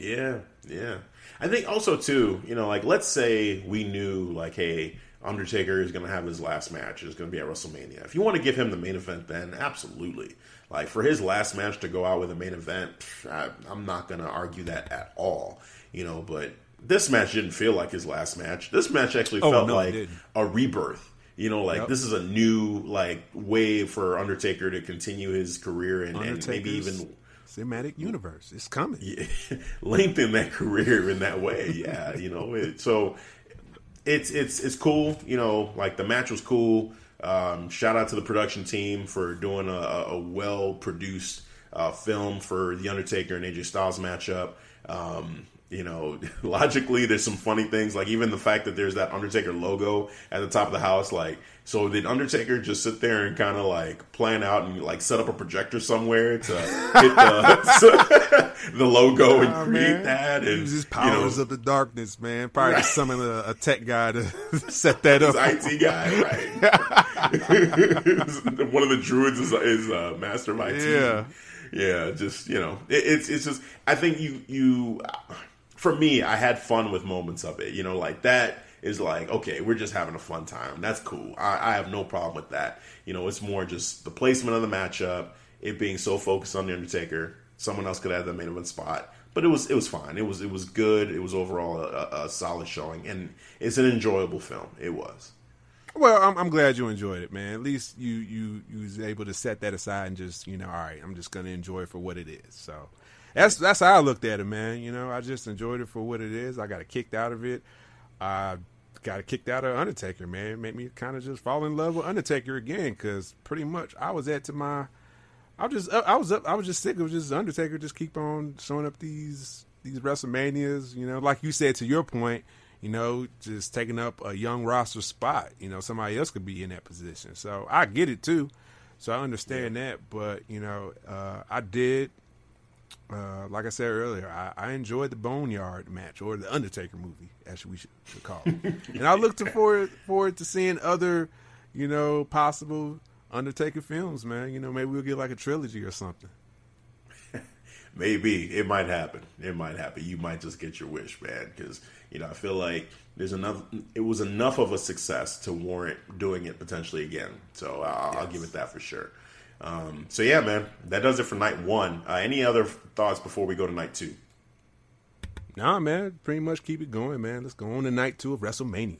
yeah yeah i think also too you know like let's say we knew like hey undertaker is going to have his last match it's going to be at wrestlemania if you want to give him the main event then absolutely like for his last match to go out with a main event I, i'm not going to argue that at all you know but this match didn't feel like his last match. This match actually oh, felt no, like a rebirth. You know, like yep. this is a new like way for Undertaker to continue his career and, and maybe even cinematic universe. It's coming. Yeah, lengthen that career in that way. Yeah, you know. It, so it's it's it's cool. You know, like the match was cool. Um, shout out to the production team for doing a, a well produced uh, film for the Undertaker and AJ Styles matchup. Um, you know, logically, there's some funny things, like even the fact that there's that Undertaker logo at the top of the house. Like, so did Undertaker just sit there and kind of like plan out and like set up a projector somewhere to hit the, the logo and create man. that? And uses powers you know, of the darkness, man. Probably right. summon a, a, tech guy to set that up. IT guy, right? One of the druids is, is uh, Master of IT. Yeah, yeah. Just you know, it, it's it's just I think you you for me, I had fun with moments of it. You know, like that is like, okay, we're just having a fun time. That's cool. I, I have no problem with that. You know, it's more just the placement of the matchup, it being so focused on the Undertaker. Someone else could have the main event spot, but it was it was fine. It was it was good. It was overall a, a solid showing, and it's an enjoyable film. It was. Well, I'm, I'm, glad you enjoyed it, man. At least you you you was able to set that aside and just you know, all right, I'm just gonna enjoy it for what it is. So that's that's how I looked at it, man. You know, I just enjoyed it for what it is. I got kicked out of it. I got kicked out of Undertaker, man. It made me kind of just fall in love with Undertaker again because pretty much I was at to my. I was just I was up. I was just sick of just Undertaker just keep on showing up these these WrestleManias. You know, like you said to your point. You know, just taking up a young roster spot. You know, somebody else could be in that position. So I get it too. So I understand yeah. that. But you know, uh, I did uh, like I said earlier, I, I, enjoyed the Boneyard match or the Undertaker movie, as we should, should call it. and I look forward forward to seeing other, you know, possible Undertaker films. Man, you know, maybe we'll get like a trilogy or something. maybe it might happen. It might happen. You might just get your wish, man. Because you know, I feel like there's enough. It was enough of a success to warrant doing it potentially again. So I'll, yes. I'll give it that for sure. Um, so yeah, man, that does it for night one. Uh, any other thoughts before we go to night two? Nah, man, pretty much keep it going, man. Let's go on to night two of WrestleMania.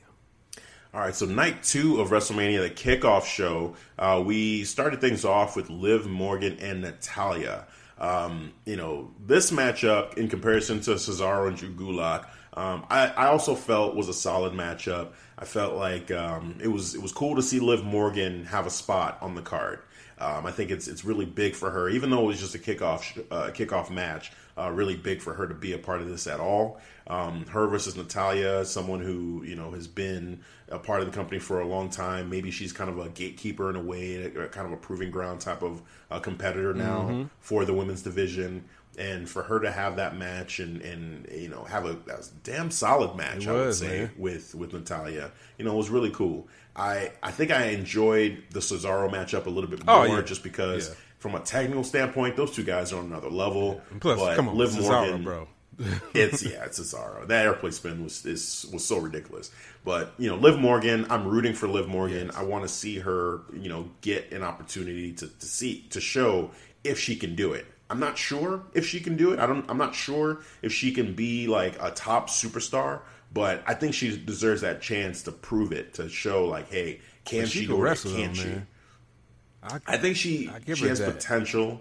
All right, so night two of WrestleMania, the kickoff show, uh, we started things off with Liv Morgan and Natalya. Um, you know, this matchup in comparison to Cesaro and Drew Gulak, um, I, I, also felt was a solid matchup. I felt like um, it was it was cool to see Liv Morgan have a spot on the card. Um, I think it's it's really big for her, even though it was just a kickoff uh, kickoff match. Uh, really big for her to be a part of this at all. Um, her versus Natalya, someone who you know has been a part of the company for a long time. Maybe she's kind of a gatekeeper in a way, kind of a proving ground type of uh, competitor now mm-hmm. for the women's division. and for her to have that match and and you know have a, a damn solid match, It I would say man. with with Natalya, you know, it was really cool. I I think I enjoyed the Cesaro matchup a little bit oh, more Oh, yeah. just because. Yeah. From a technical standpoint, those two guys are on another level. Plus, but come on, Liv Cesaro, Morgan, bro. it's yeah, it's Cesaro. That airplane spin was is, was so ridiculous. But you know, Liv Morgan, I'm rooting for Liv Morgan. I want to see her, you know, get an opportunity to, to see to show if she can do it. I'm not sure if she can do it. I don't. I'm not sure if she can be like a top superstar. But I think she deserves that chance to prove it to show like, hey, can she, she do can it? or wrestle, Can't she? man. I, I think she I she has that. potential.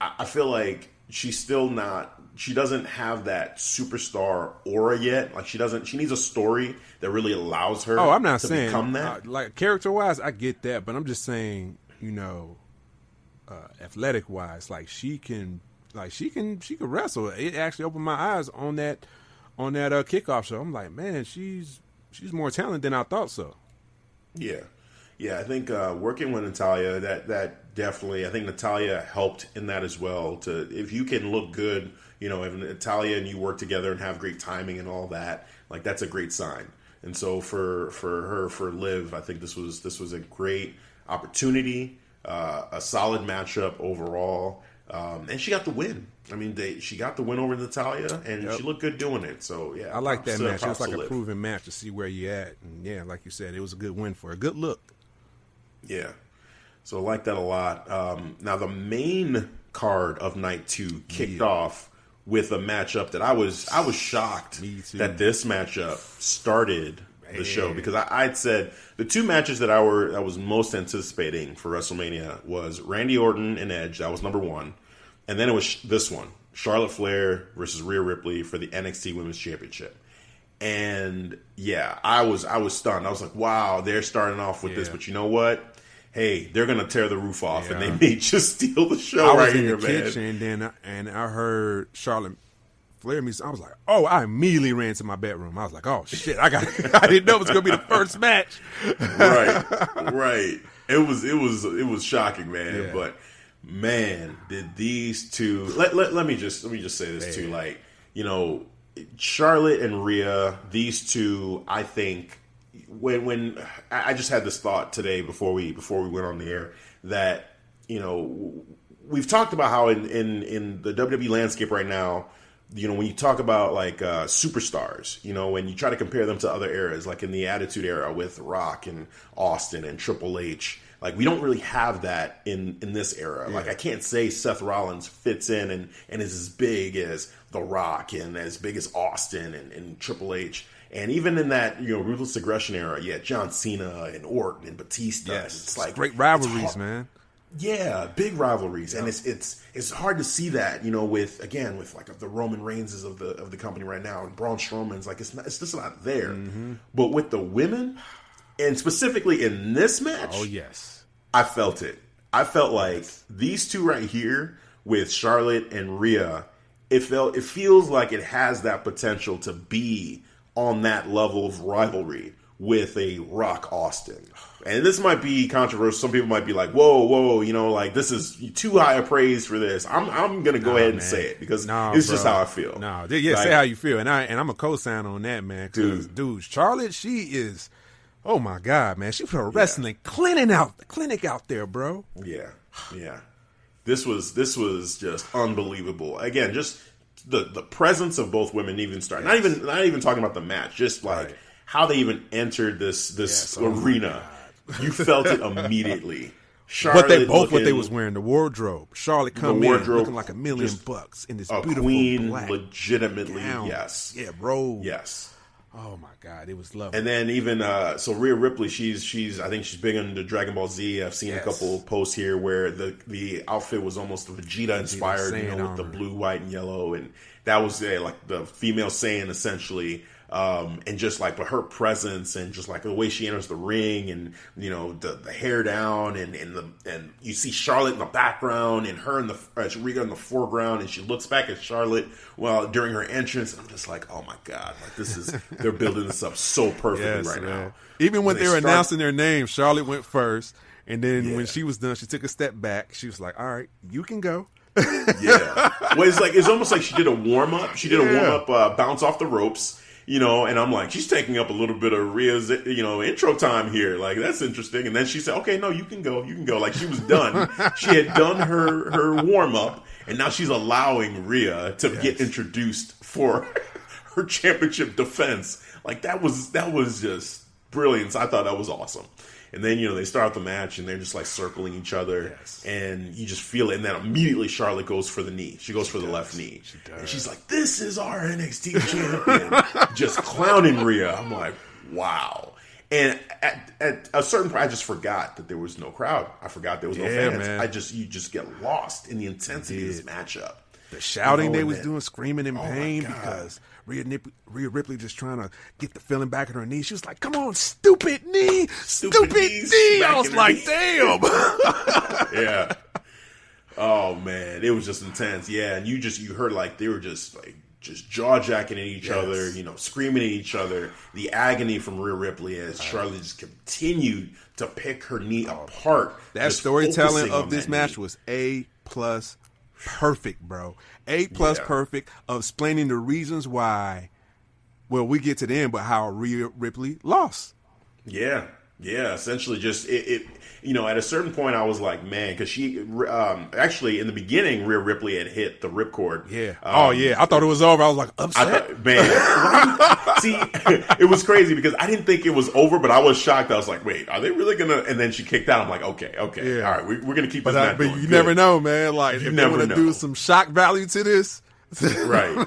I, I feel like she's still not. She doesn't have that superstar aura yet. Like she doesn't. She needs a story that really allows her. Oh, I'm not to saying become that. uh, like character wise, I get that, but I'm just saying, you know, uh, athletic wise, like she can, like she can, she can wrestle. It actually opened my eyes on that, on that uh, kickoff show. I'm like, man, she's she's more talented than I thought so. Yeah, yeah. I think uh, working with Natalya, that that definitely. I think Natalya helped in that as well. To if you can look good, you know, if Natalya and you work together and have great timing and all that, like that's a great sign. And so for for her for Liv, I think this was this was a great opportunity, uh, a solid matchup overall, um, and she got the win. I mean, they, she got the win over Natalya, and Yep. she looked good doing it. So yeah, I like that match. It was like a Liv. proven match to see where you at, and yeah, like you said, it was a good win for her. Good look. Yeah. So I like that a lot. Um, now the main card of night two kicked off with a matchup that I was I was shocked that this matchup started the show because I, I'd said the two matches that I were I was most anticipating for WrestleMania was Randy Orton and Edge. That was number one, and then it was sh- this one: Charlotte Flair versus Rhea Ripley for the NXT Women's Championship. And yeah, I was I was stunned. I was like, wow, they're starting off with this, but you know what? Hey, they're gonna tear the roof off, and they may just steal the show I was right in here, the man. kitchen, and then I, and I heard Charlotte Flair music. I was like, oh! I immediately ran to my bedroom. I was like, oh shit! I got. I didn't know it was gonna be the first match. right, right. It was it was it was shocking, man. Yeah. But man, did these two? Let, let let me just let me just say this too. Like you know, Charlotte and Rhea, these two, I think when when I I just had this thought today before we before we went on the air that you know we've talked about how in in in the WWE landscape right now you know when you talk about like uh, superstars you know when you try to compare them to other eras like in the attitude era with rock and austin and triple h like we don't really have that in in this era. Like i can't say seth rollins fits in and and is as big as the rock and as big as austin and, and triple h. And even in that you know ruthless aggression era yeah john cena and orton and batista and it's like great rivalries, man. yeah, big rivalries, and it's it's it's hard to see that you know with again with like the Roman Reigns of the of the company right now and Braun Strowman's like it's not, it's just not there. Mm-hmm. But with the women, and specifically in this match, Oh yes, I felt it. I felt like these two right here with Charlotte and Rhea, it felt it feels like it has that potential to be on that level of rivalry with a Rock Austin. And this might be controversial. Some people might be like, "Whoa, whoa, you know, like this is too high a praise for this." I'm I'm gonna go ahead and man. say it because Nah, it's just how I feel. No, yeah, Like, say how you feel, and I and I'm a co-sign on that, man. 'cause, Dude. dude, Charlotte, she is. Oh my god, man, she put a wrestling clinic out, clinic out there, bro. Yeah, yeah. This was this was just unbelievable. Again, just the the presence of both women even start. Not even not even talking about the match. Just like Right. how they even entered this this Yes, oh arena. You felt it immediately. But they Charlotte both what they was wearing, the wardrobe. Charlotte come in wardrobe, looking like a million bucks in this a beautiful queen, black legitimately. gown. Yes, yeah, robe. yes. Oh my god, it was lovely. And then even uh, so, Rhea Ripley, she's she's I think she's big into Dragon Ball Z. I've seen Yes. a couple posts here where the the outfit was almost Vegeta inspired, you know, with the blue, white, and yellow, and that was uh, like the female Saiyan essentially. Um, and just like, but her presence and just like the way she enters the ring and, you know, the, the hair down and, and the, and you see Charlotte in the background and her in the, uh, in the foreground and she looks back at Charlotte well during her entrance. And I'm just like, oh my God, like this is, they're building this up so perfectly Yes, right man. now. Even when they, were start- announcing their names, Charlotte went first, and then Yeah. when she was done, she took a step back. She was like, "All right, you can go." yeah. Well, it's like it's almost like she did a warm up. She did a warm up uh, bounce off the ropes, you know. And I'm like, she's taking up a little bit of Rhea's, you know, intro time here. Like that's interesting. And then she said, "Okay, no, you can go, you can go." Like she was done. she had done her her warm up, and now she's allowing Rhea to get introduced for her championship defense. Like that was that was just brilliance. I thought that was awesome. And then you know they start the match and they're just like circling each other, Yes. and you just feel it. And then immediately Charlotte goes for the knee. She goes for the left knee, She and she's like, "This is our NXT champion," just clowning Rhea. I'm like, "Wow." And at, at a certain point, I just forgot that there was no crowd. I forgot there was no Yeah, fans. man. I just you just get lost in the intensity of this matchup. The shouting You know, they was doing, screaming in Oh, pain because Rhea, Nip- Rhea Ripley just trying to get the feeling back in her knee. She was like, "Come on, stupid knee, stupid, Stupid knee." I was like. "Damn." yeah. Oh man, it was just intense. Yeah, and you just you heard like they were just like just jaw jacking at each Yes. other, you know, screaming at each other. The agony from Rhea Ripley as Charlotte just continued to pick her knee oh, apart. That storytelling of this match knee. was a plus perfect, bro. A plus Yeah. perfect of explaining the reasons why. Well, we get to the end, but how Rhea Ripley lost. Yeah, yeah. Essentially, just it. it you know, at a certain point, I was like, man, because she um, actually in the beginning, Rhea Ripley had hit the ripcord. Yeah. Um, oh yeah. I thought it was over. I was like, I upset. thought, man, see, it was crazy because I didn't think it was over, but I was shocked. I was like, wait, are they really gonna? And then she kicked out. I'm like, okay, okay, Yeah. all right, we, we're gonna keep but I, but you Good. never know, man. Like if never they want to do some shock value to this, right?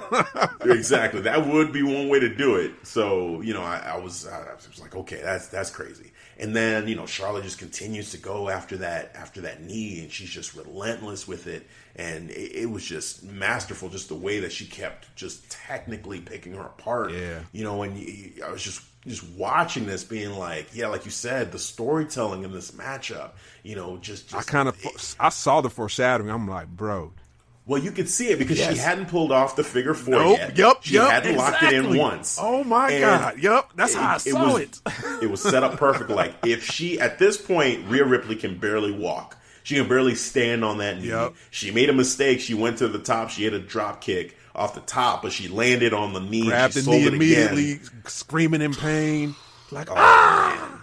exactly. That would be one way to do it. So you know, I, I was, I was like, okay, that's that's crazy. And then you know, Charlotte just continues to go after that after that knee, and she's just relentless with it. And it, it was just masterful, just the way that she kept just technically picking her apart. Yeah. you know, and you, I was just just watching this, being like, yeah, like you said, the storytelling in this matchup, you know, just, just I kind of I saw the foreshadowing. I'm like, bro, well, you could see it because she hadn't pulled off the figure four Nope. yet. Yep. she yep. hadn't locked it in exactly. once. Oh my And god. Yep. That's how I saw was, it. it was set up perfect. Like if she at this point, Rhea Ripley can barely walk. She can barely stand on that knee. Yep. She made a mistake. She went to the top. She hit a drop kick off the top, but she landed on the knee. Grabbed she the sold knee it immediately, again. screaming in pain. Like, Oh, ah! I was like, shit.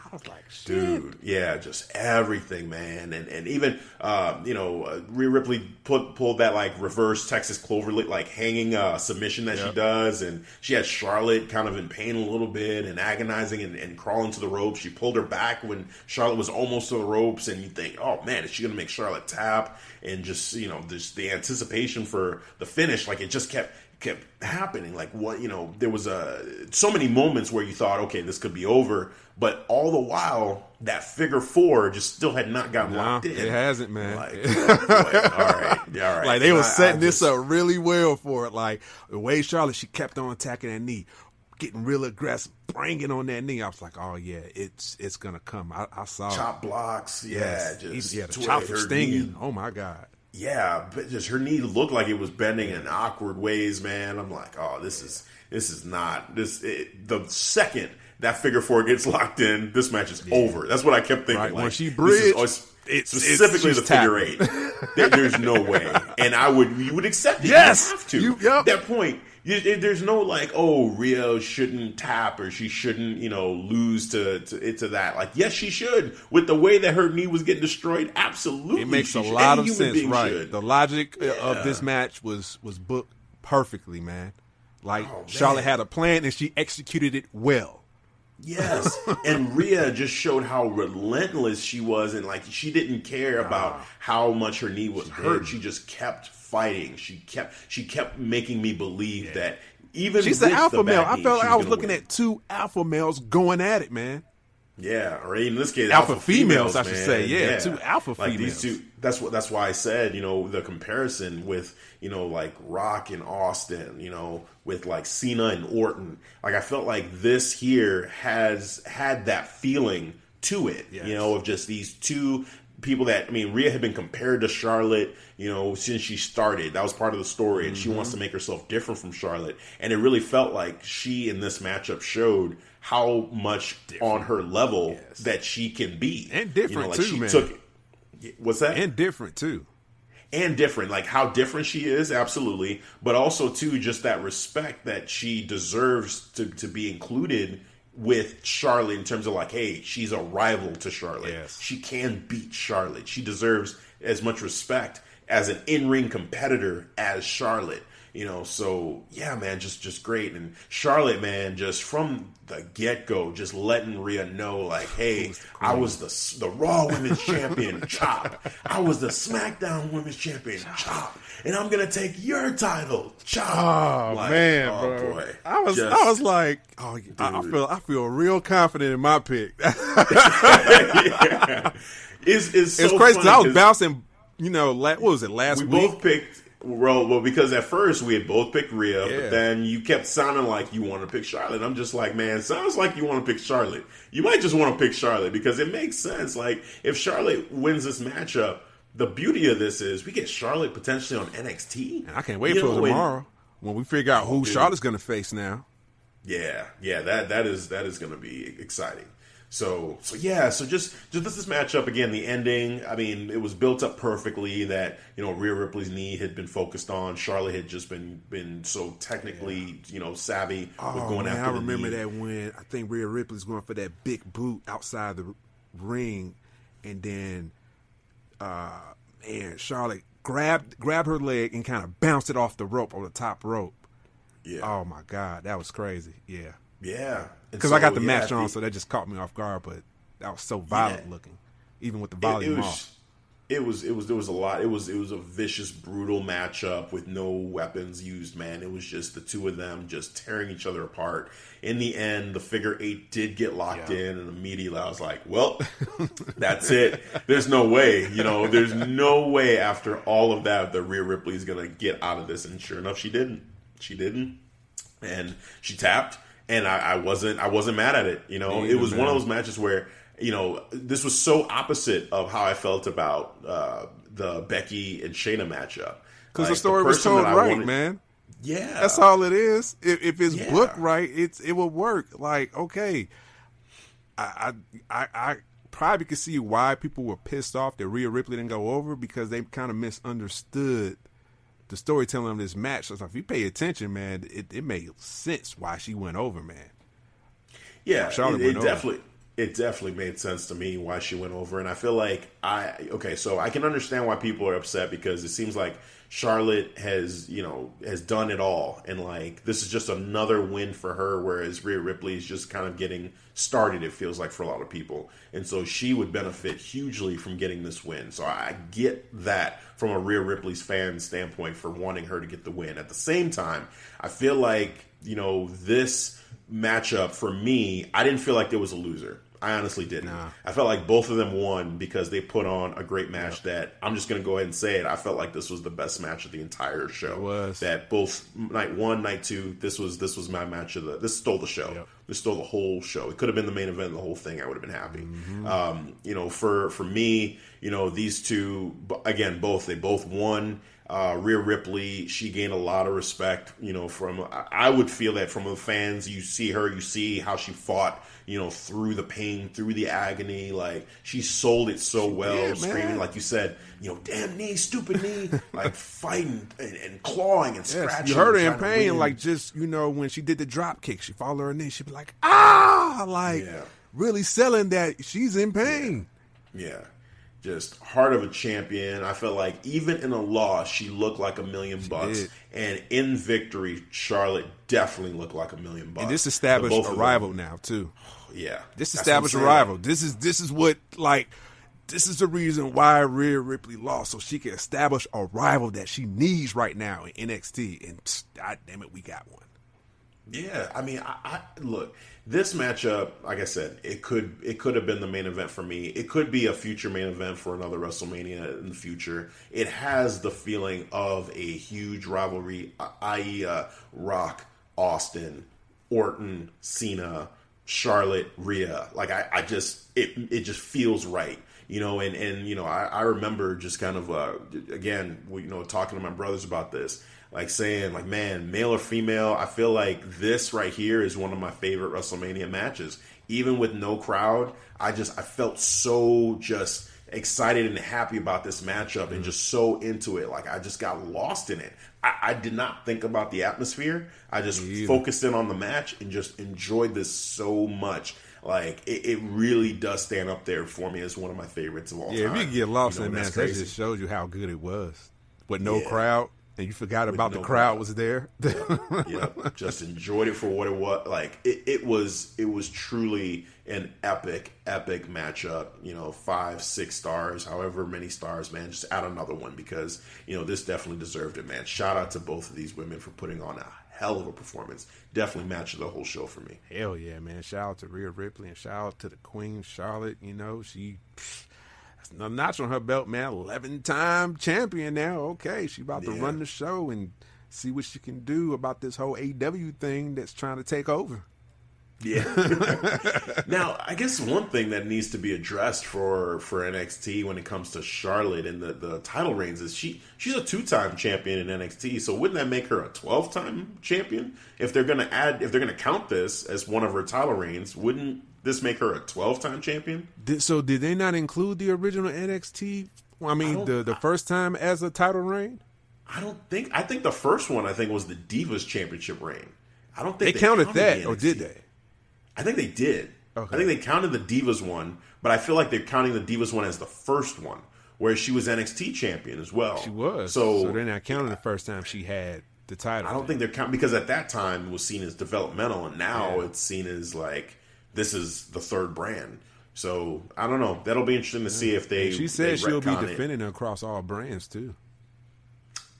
Dude. Yeah, just everything, man, and and even uh, you know uh, Rhea Ripley put pulled that like reverse Texas Cloverleaf like hanging uh, submission that she does, and she had Charlotte kind of in pain a little bit and agonizing and, and crawling to the ropes. She pulled her back when Charlotte was almost to the ropes, and you think, oh man, is she going to make Charlotte tap? And just you know, just the anticipation for the finish, like it just kept kept happening. Like what you know, there was a so many moments where you thought, okay, this could be over, but all the while that figure four just still had not gotten Nah, locked in. it hasn't, man. Like, boy, all right, all right. Like they were I- I setting this up really well for it. Like the way Charlotte, she kept on attacking that knee, getting real aggressive, bringing on that knee. I was like, oh yeah, it's it's gonna come. I, I saw it. chop blocks. Yeah, Yes. just yeah, the twist chops her were stinging. knee. Oh my god. Yeah, but just her knee looked like it was bending in awkward ways, man. I'm like, oh, this is this is not this. It, the second that figure four gets locked in, this match is over. That's what I kept thinking. Right, like, when she this is- bridged, oh, it's- specifically it's- the figure tapping. eight. There- there's no way, and I would you would accept it. Yes! you have to. You- yep. At that point. You, there's no like, oh, Rio shouldn't tap or she shouldn't, you know, lose to to, to that. Like, yes, she should. With the way that her knee was getting destroyed, absolutely, It makes she a lot of sense, right? should. The logic uh, Yeah. of this match was was booked perfectly, man. Like Oh. Charlotte had a plan and she executed it well. Yes, and Rhea just showed how relentless she was, and like she didn't care about how much her knee was hurt. didn't. She just kept fighting. She kept she kept making me believe that even She's the with alpha the male. back I felt like I was looking win. at two alpha males going at it, man. Yeah, or in this case, Alpha alpha, females, females, I should man. say. Yeah, two alpha like These two. That's what. That's why I said, you know, the comparison with you know like Rock and Austin, you know, with like Cena and Orton. Like I felt like this here has had that feeling to it, Yes. you know, of just these two people that I mean, Rhea had been compared to Charlotte, you know, since she started. That was part of the story, and she Mm-hmm. wants to make herself different from Charlotte. And it really felt like she in this matchup showed how much on her level that she can be And different like too, she man. Took, what's that? And different too. and different. Like how different she is, absolutely, but also too just that respect that she deserves to to be included with Charlotte in terms of like, hey, she's a rival to Charlotte. Yes. She can beat Charlotte. She deserves as much respect as an in ring competitor as Charlotte. You know, so yeah, man, just just great. And Charlotte, man, just from the get go, just letting Rhea know, like, hey, I was the the Raw Women's Champion, chop. I was the SmackDown Women's Champion, chop. And I'm gonna take your title, chop. Oh Like, man, oh, bro. boy. I was Just- I was like, oh, I, I feel I feel real confident in my pick. it's it's, so it's crazy. I was bouncing. You know, la- what was it last we week? We both picked well, well, because at first we had both picked Rhea, Yeah. but then you kept sounding like you want to pick Charlotte. I'm just like, man, sounds like you want to pick Charlotte. You might just want to pick Charlotte because it makes sense. Like if Charlotte wins this matchup, the beauty of this is we get Charlotte potentially on NXT. And I can't wait You for know, tomorrow when we figure out who dude. Charlotte's going to face now. Yeah, yeah, that that is that is going to be exciting. So so yeah, so just just this matchup again. The ending, I mean, it was built up perfectly. That you know, Rhea Ripley's knee had been focused on. Charlotte had just been been so technically you know savvy with Oh going man, after. I remember knee. that when I think Rhea Ripley's going for that big boot outside the ring, and then uh man, Charlotte grabbed grabbed her leg and kind of bounced it off the rope on the top rope. Yeah, Oh my god, that was crazy. Yeah, yeah, because I got the yeah, match on, so that just caught me off guard. But that was so violent Yeah. looking, even with the it, volume it was, off. It was it was there was a lot. It was it was a vicious, brutal matchup with no weapons used. Man, it was just the two of them just tearing each other apart. In the end, the figure eight did get locked Yeah. in, and immediately I was like, "Well, that's it. There's no way. You know, there's no way after all of that that Rhea Ripley is gonna get out of this." And sure enough, she didn't. She didn't, and she tapped. And I, I wasn't I wasn't mad at it. You know, it was either, one of those matches where you know this was so opposite of how I felt about uh, the Becky and Shayna matchup. Because Like, the story was told right, wanted- man. Yeah, That's all it is. If, if it's Yeah. booked right, it's it will work. Like okay, I I I, I probably could see why people were pissed off that Rhea Ripley didn't go over because they kind of misunderstood the storytelling of this match. So if you pay attention, man, it, it made sense why she went over, man. Yeah, Charlotte it, it over. definitely it definitely made sense to me why she went over, and I feel like I okay, so I can understand why people are upset because it seems like Charlotte has you know has done it all, and like this is just another win for her, whereas Rhea Ripley is just kind of getting started. It feels like for a lot of people, and so she would benefit hugely from getting this win. So I get that from a Rhea Ripley's fan standpoint for wanting her to get the win. At the same time, I feel like you know this matchup for me, I didn't feel like there was a loser. I honestly didn't. Nah. I felt like both of them won because they put on a great match that I'm just going to go ahead and say it. I felt like this was the best match of the entire show. It was. That both night one, night two, this was this was my match of the this stole the show. Yep. This stole the whole show. It could have been the main event of the whole thing. I would have been happy. Mm-hmm. Um, you know, for for me, you know, these two again, both they both won. Uh, Rhea Ripley, she gained a lot of respect. You know, from I would feel that from the fans. You see her, you see how she fought. You know, through the pain, through the agony. Like she sold it so well, did, man. screaming like you said. You know, damn knee, stupid knee, like fighting and, and clawing and Yes, scratching. you heard her in pain, like just you know when she did the drop kick, she followed her knee, she'd be like, ah, like Yeah. really selling that she's in pain. Yeah. Just heart of a champion. I felt like even in a loss, she looked like a million bucks. did. And in victory, Charlotte definitely looked like a million bucks. And this established a rival now too. Yeah. This established a rival. This is this is what like this is the reason why Rhea Ripley lost, so she can establish a rival that she needs right now in NXT. And God damn it, we got one. Yeah, I mean, I, I look this matchup. Like I said, it could it could have been the main event for me. It could be a future main event for another WrestleMania in the future. It has the feeling of a huge rivalry, i.e., uh, Rock, Austin, Orton, Cena, Charlotte, Rhea. Like I, I just it it just feels right. You know, and, and you know, I, I remember just kind of uh, again, you know, talking to my brothers about this, like saying, like, man, male or female, I feel like this right here is one of my favorite WrestleMania matches. Even with no crowd, I just I felt so just excited and happy about this matchup and mm-hmm. just so into it. Like I just got lost in it. I, I did not think about the atmosphere. I just focused in on the match and just enjoyed this so much. Like it, it, really does stand up there for me as one of my favorites of all yeah, time. if you get lost you know, in that match, that just shows you how good it was with no yeah. crowd and you forgot about no the crowd, crowd was there. yeah, just enjoyed it for what it was. Like it, it was, it was truly an epic, epic matchup. You know, five, six stars, however many stars, man. Just add another one because you know this definitely deserved it, man. Shout out to both of these women for putting on a hell of a performance. Definitely matched the whole show for me. Hell yeah, man! Shout out to Rhea Ripley and shout out to the Queen Charlotte. You know she. Pfft, a notch on her belt, man. Eleven time champion now. Okay, she about yeah. to run the show and see what she can do about this whole AW thing that's trying to take over. Yeah. now, I guess one thing that needs to be addressed for for NXT when it comes to Charlotte and the, the title reigns is she she's a two time champion in NXT. So wouldn't that make her a twelve time champion? If they're gonna add if they're gonna count this as one of her title reigns, wouldn't this make her a 12 time champion? Did, so did they not include the original NXT? I mean, I the the first time as a title reign. I don't think. I think the first one I think was the Divas Championship reign. I don't think they, they counted, counted, that, or did they? I think they did. Okay. I think they counted the Divas one, but I feel like they're counting the Divas one as the first one, where she was NXT champion as well. She was. So, so they're not counting the first time she had the title. I don't think they're counting because at that time it was seen as developmental, and now yeah. it's seen as like this is the third brand. So I don't know. That'll be interesting to see if they. She said she'll be defending it. across all brands too.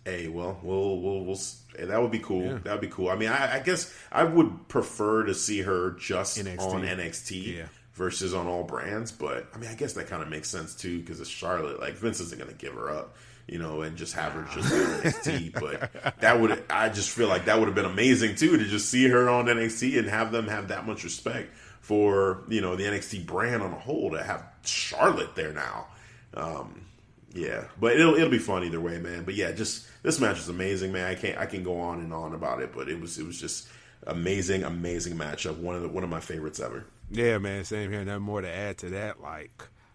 Hey, well, we'll we'll, we'll that would be cool. Yeah. That would be cool. I mean, I, I, guess I would prefer to see her just NXT. on NXT yeah. versus on all brands. But I mean, I guess that kind of makes sense too because it's Charlotte. Like Vince isn't going to give her up you know, and just have her just on NXT. But that would, I just feel like that would have been amazing too to just see her on NXT and have them have that much respect for you know the NXT brand on a whole to have Charlotte there now. Um, yeah, but it'll it'll be fun either way, man. But yeah, just this match is amazing, man. I can't I can go on and on about it, but it was it was just amazing, amazing matchup. One of the, one of my favorites ever. Yeah, man. Same here. Nothing more to add to that. Like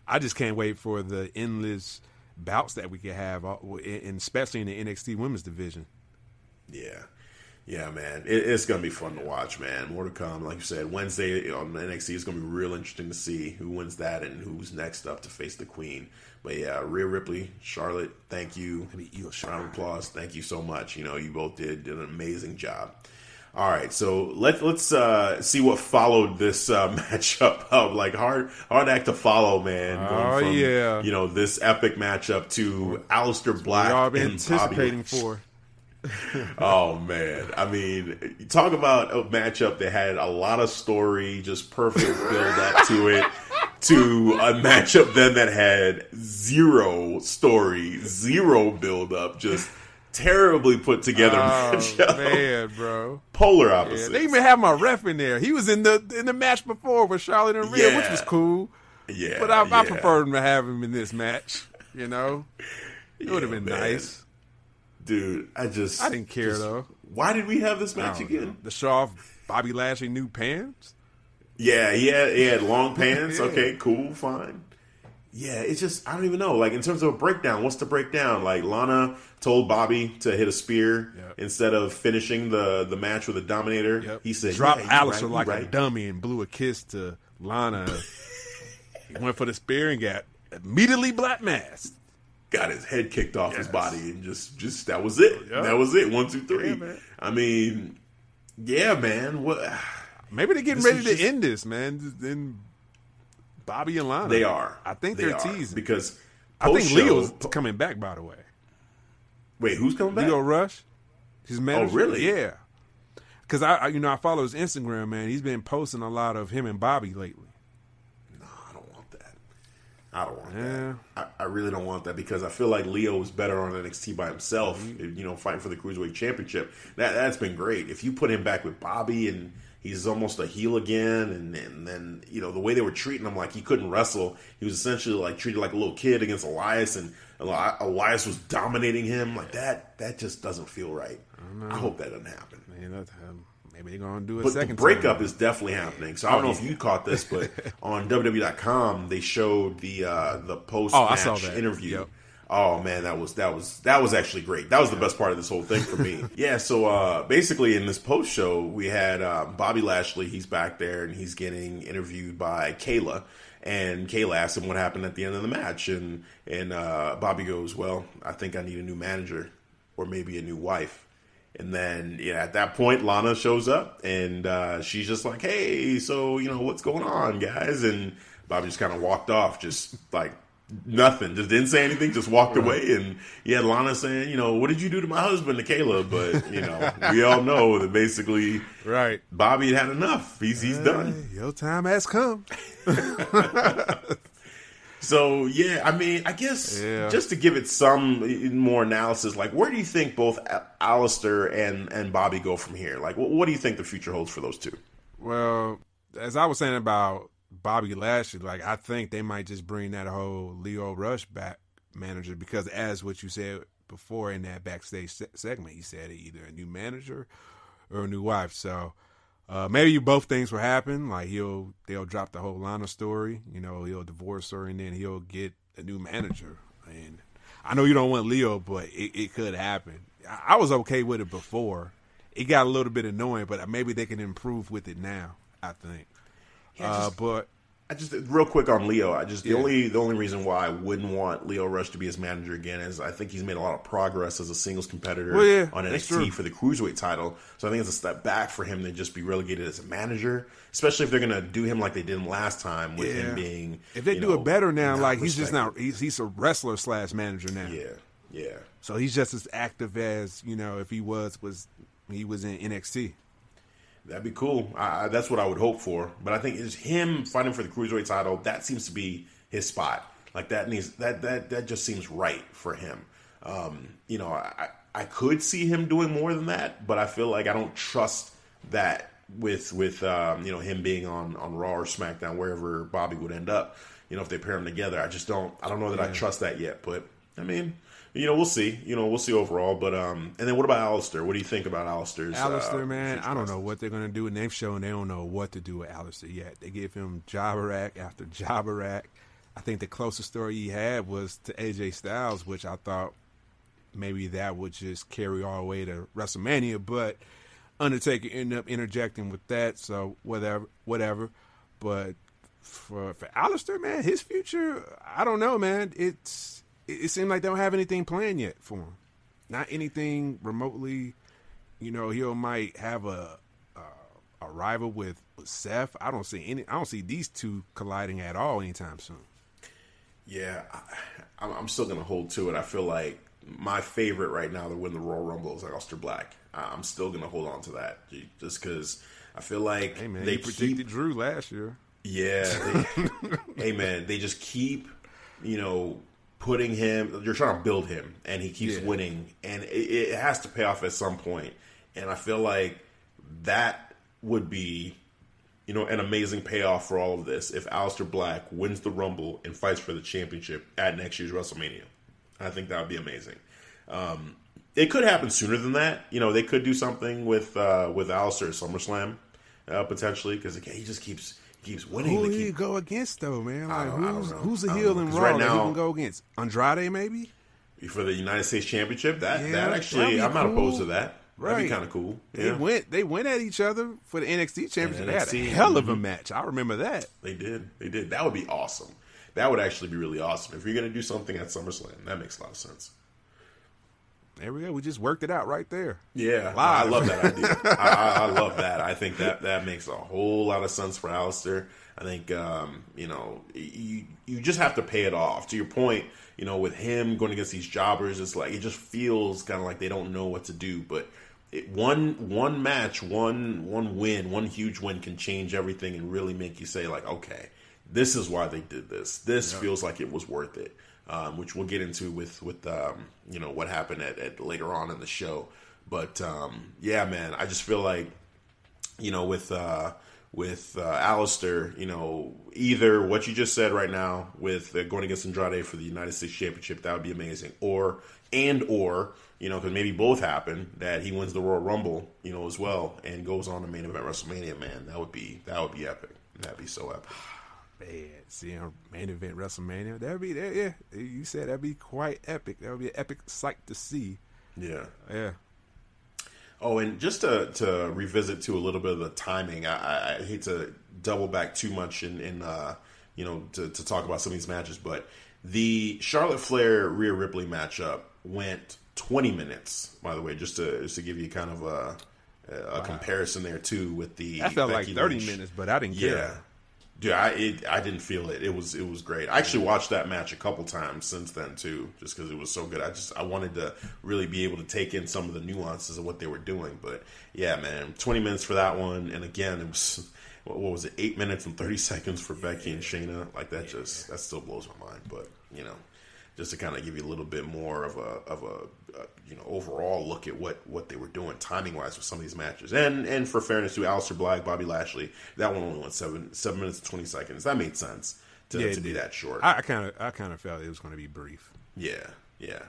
I just can't wait for the endless bouts that we could have, uh, especially in the NXT Women's Division. Yeah, yeah, man, it, it's gonna be fun to watch, man. More to come, like you said. Wednesday on NXT is gonna be real interesting to see who wins that and who's next up to face the Queen. But yeah, Rhea Ripley, Charlotte, thank you. you Round of applause, thank you so much. You know, you both did, did an amazing job. All right, so let's let's uh, see what followed this uh, matchup up. Like hard hard act to follow, man. oh from, yeah, you know this epic matchup to Aleister Black. Been anticipating Bobby. for oh man, I mean, talk about a matchup that had a lot of story, just perfect build up to it, to a matchup then that had zero story, zero build up, just terribly put together oh, matchup. Man, bro, polar opposite. Yeah, they even have my ref in there. He was in the in the match before with Charlotte and Rhea, yeah. which was cool. Yeah, but I, yeah. I preferred him to have him in this match. You know, it would have been man. nice. Dude, I just I didn't care just, though. Why did we have this match again? Know. The show off Bobby Lashley new pants. Yeah, he had he had long pants. yeah. Okay, cool, fine. Yeah, it's just I don't even know. Like in terms of a breakdown, what's the breakdown? Like Lana told Bobby to hit a spear yep. instead of finishing the the match with a dominator. Yep. He said, "Drop yeah, Aleister right, like right. a dummy and blew a kiss to Lana." he went for the spear and got immediately black masked got his head kicked off yes. his body and just just that was it. Yep. That was it. One, two, three. Yeah, I mean, yeah, man. What? Maybe they're getting ready to just, end this, man. Then Bobby and Lana. They are. I think they are teasing because I think Lio's coming back. By the way. Wait, who's coming back? Lio Rush. His manager. Oh, really? Yeah. Because I, I, you know, I follow his Instagram. Man, he's been posting a lot of him and Bobby lately. I don't want yeah. that. I, I, really don't want that because I feel like Lio is better on NXT by himself. Mm-hmm. You know, fighting for the cruiserweight championship. That that's been great. If you put him back with Bobby and he's almost a heel again, and, and then you know the way they were treating him, like he couldn't wrestle. He was essentially like treated like a little kid against Elias, and Elias was dominating him like that. That just doesn't feel right. I, I hope that doesn't happen. Man, that, um, maybe they're gonna do a but second. the breakup time. is definitely happening. So I don't Oh, know if you caught this, but on WWE.com they showed the uh, the post Oh, match saw that. interview. Yep. Oh man, that was that was that was actually great. That was the best part of this whole thing for me. yeah, so uh, basically in this post show we had uh, Bobby Lashley. He's back there and he's getting interviewed by Kayla. And Kayla asked him what happened at the end of the match, and and uh, Bobby goes, "Well, I think I need a new manager, or maybe a new wife." And then, yeah, at that point, Lana shows up and uh, she's just like, hey, so, you know, what's going on, guys? And Bobby just kind of walked off, just like nothing, just didn't say anything, just walked away. And he had Lana saying, you know, what did you do to my husband, to Kayla? But, you know, we all know that basically right. Bobby had had enough. He's, he's done. Hey, your time has come. So yeah, I mean, I guess Yeah. just to give it some more analysis, like where do you think both Al- Aleister and and Bobby go from here? Like, what, what do you think the future holds for those two? Well, as I was saying about Bobby Lashley, like I think they might just bring that whole Lio Rush back manager because, as what you said before in that backstage se- segment, he said either a new manager or a new wife. So uh, maybe both things will happen. Like he'll they'll drop the whole Lana story, you know, he'll divorce her and then he'll get a new manager. And I know you don't want Lio, but it, it could happen. I, I was okay with it before. It got a little bit annoying, but maybe they can improve with it now. I think. Yeah, uh, but I just real quick on Lio. I just the Yeah. only the only reason why I wouldn't want Lio Rush to be his manager again is I think he's made a lot of progress as a singles competitor Well, yeah, on NXT for the cruiserweight title. So I think it's a step back for him to just be relegated as a manager, especially if they're going to do him like they did him last time with Yeah. him being. if they do know, it better now, like he's just now he's he's a wrestler slash manager now. Yeah, yeah. So he's just as active as you know if he was was he was in NXT. That'd be cool. I, that's what I would hope for. But I think it's him fighting for the cruiserweight title. That seems to be his spot. Like that needs that that that just seems right for him. Um, you know, I I could see him doing more than that, but I feel like I don't trust that with with um, you know him being on on Raw or SmackDown wherever Bobby would end up. You know, if they pair them together, I just don't I don't know that I trust that yet. But I mean. You know, we'll see. You know, we'll see overall. But um, and then what about Aleister? What do you think about Aleister's? Aleister, uh, man, I don't know what they're gonna do, and they've shown they don't know what to do with Aleister yet. They give him Jobber after Jobber I think the closest story he had was to AJ Styles, which I thought maybe that would just carry all the way to WrestleMania, but Undertaker ended up interjecting with that, so whatever, whatever. But for for Aleister, man, his future, I don't know, man. It's it, seemed like they don't have anything planned yet for him. Not anything remotely. You know, he might have a a, a rival with, with Seth. I don't see any. I don't see these two colliding at all anytime soon. Yeah, I, I'm I'm still going to hold to it. I feel like my favorite right now to win the Royal Rumble is Aleister Black. I'm still going to hold on to that just because I feel like Hey man, they he predicted keep. Drew last year. Yeah, they, hey man, they just keep you know putting him. You're trying to build him, and he keeps Yeah. winning, and it, it has to pay off at some point. And I feel like that would be you know, an amazing payoff for all of this if Aleister Black wins the Rumble and fights for the championship at next year's WrestleMania. I think that would be amazing. Um, it could happen sooner than that. You know, they could do something with uh, with Aleister at SummerSlam uh, potentially because again, he just keeps keeps winning. Who do you go against though, man? Like don't- I don't who's who's the heel in Raw right that he can go against? Andrade, maybe. for the United States Championship. That Yeah, that actually, I'm not opposed to that. That'd be kind of cool. They went they went at each other for the NXT championship. They had a hell of Mm-hmm. a match. I remember that. they did. They did. That would be awesome. That would actually be really awesome if you're going to do something at SummerSlam. That makes a lot of sense. There we go. We just worked it out right there. Yeah, Live. I love that idea. I, I, love that. I think that that makes a whole lot of sense for Aleister. I think um, you know you you just have to pay it off. To your point, you know, with him going against these jobbers, it's like it just feels kind of like they don't know what to do. But it, one one match, one one win, one huge win can change everything and really make you say like, okay, this is why they did this. This feels like it was worth it. Um, which we'll get into with with um, you know what happened at, at later on in the show. But um, yeah, man, I just feel like you know with uh, with uh, Aleister, you know, either what you just said right now with uh, going against Andrade for the United States Championship, that would be amazing, or and or you know, because maybe both happen that he wins the Royal Rumble, you know, as well, and goes on to main event WrestleMania. Man, that would be that would be epic. That'd be so epic. Man, seeing main event WrestleMania, that'd be that. Yeah, you said that'd be quite epic. That would be an epic sight to see. Yeah, yeah. Oh, and just to to revisit to a little bit of the timing, I, I, hate to double back too much in, in uh, you know to, to talk about some of these matches, but the Charlotte Flair Rhea Ripley matchup went 20 minutes. By the way, just to just to give you kind of a a wow. comparison there too with the I felt Becky like 30 Lynch. minutes, but I didn't care. Dude, I it, I didn't feel it. It was it was great. I actually watched that match a couple times since then too, just because it was so good. I just I wanted to really be able to take in some of the nuances of what they were doing. But yeah, man, twenty minutes for that one, and again, it was what, was it, eight minutes and thirty seconds for Becky and Shayna. Like that just that still blows my mind. But you know, just to kind of give you a little bit more of a of a, a you know overall look at what what they were doing timing wise with some of these matches. And and for fairness to Aleister Black, Bobby Lashley, that one only went seven seven minutes and twenty seconds. That made sense to, yeah, to be that short. I kind of I kind of felt it was going to be brief. Yeah, yeah.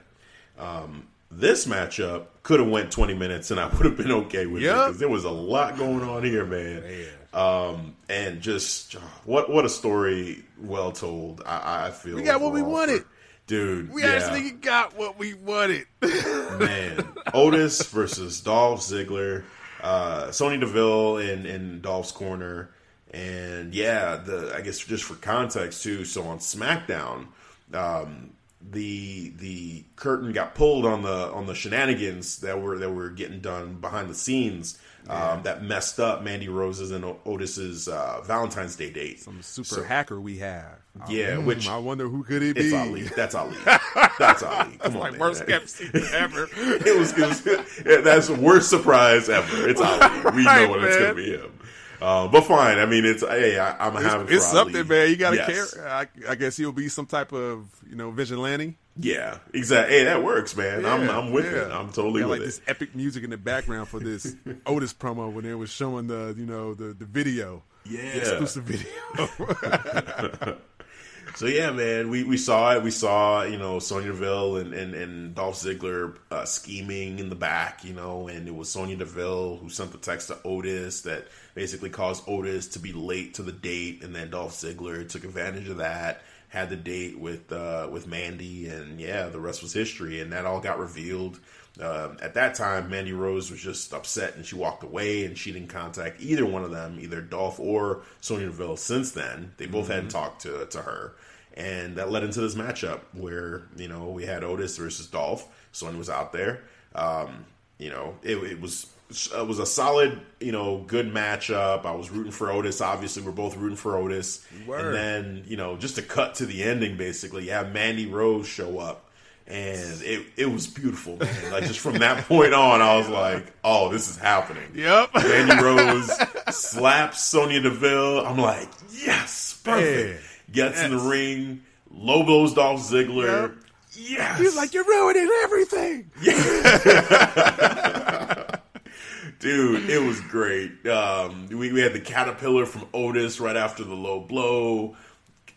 Um, this matchup could have went 20 minutes and I would have been okay with yep. it because there was a lot going on here, man. man. Um, and just what what a story well told. I, I feel we got what we wanted. For, Dude, we yeah. actually got what we wanted. Man, Otis versus Dolph Ziggler, uh, Sonya Deville in in Dolph's corner, and yeah, the I guess just for context too. So on SmackDown, um, the the curtain got pulled on the on the shenanigans that were that were getting done behind the scenes um, that messed up Mandy Rose's and Otis's uh, Valentine's Day date. Some super so, hacker we have. Yeah, um, which I wonder who could it be. It's Ali. That's Ali. That's Ali. Come that's on, like man. worst kept secret ever. it was, it was that's the worst surprise ever. It's Ali. We right, know when man. it's gonna be him. Uh, but fine. I mean, it's hey, I, am having. It's, it's something, man. You got to yes. care. I, I, guess he'll be some type of you know vigilante. Yeah, exactly. Hey, that works, man. Yeah, I'm, I'm with yeah. it. I'm totally with like it. this epic music in the background for this Otis promo when they was showing the you know the the video. Yeah, the exclusive video. So yeah, man, we, we saw it. We saw you know Sonya Deville and and, and Dolph Ziggler uh, scheming in the back, you know, and it was Sonya Deville who sent the text to Otis that basically caused Otis to be late to the date, and then Dolph Ziggler took advantage of that, had the date with uh, with Mandy, and yeah, the rest was history, and that all got revealed. Uh, at that time, Mandy Rose was just upset and she walked away and she didn't contact either one of them, either Dolph or Sonya Deville. Since then, they both mm-hmm. hadn't talked to to her and that led into this matchup where you know we had Otis versus Dolph. Sonya was out there. Um, you know, it, it, was it uh, was a solid, you know, good matchup. I was rooting for Otis. Obviously, we're both rooting for Otis. Word. And then you know, just to cut to the ending, basically, you have Mandy Rose show up. And it, it was beautiful, man. Like just from that point on, I was like, "Oh, this is happening." Yep. Mandy Rose slaps Sonya Deville. I'm like, "Yes, perfect." gets yes. in the ring, low blows Dolph Ziggler. Yep. Yes. He's like, you're ruining everything. Yeah. Dude, it was great. Um, we, we had the caterpillar from Otis right after the low blow.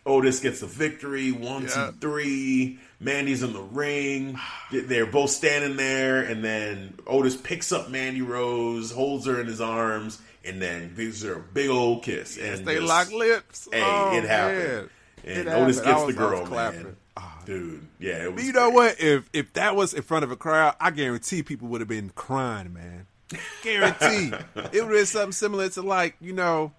Otis gets the victory. One, two, three. Mandy's in the ring. They're both standing there, and then Otis picks up Mandy Rose, holds her in his arms, and then gives her a big old kiss. And they lock lips. Hey, oh, it happened. Man. And it Otis happened. gets the girl, man. Oh, Dude, yeah. you know great. what? If if that was in front of a crowd, I guarantee people would have been crying, man. Guarantee. it would have been something similar to like you know,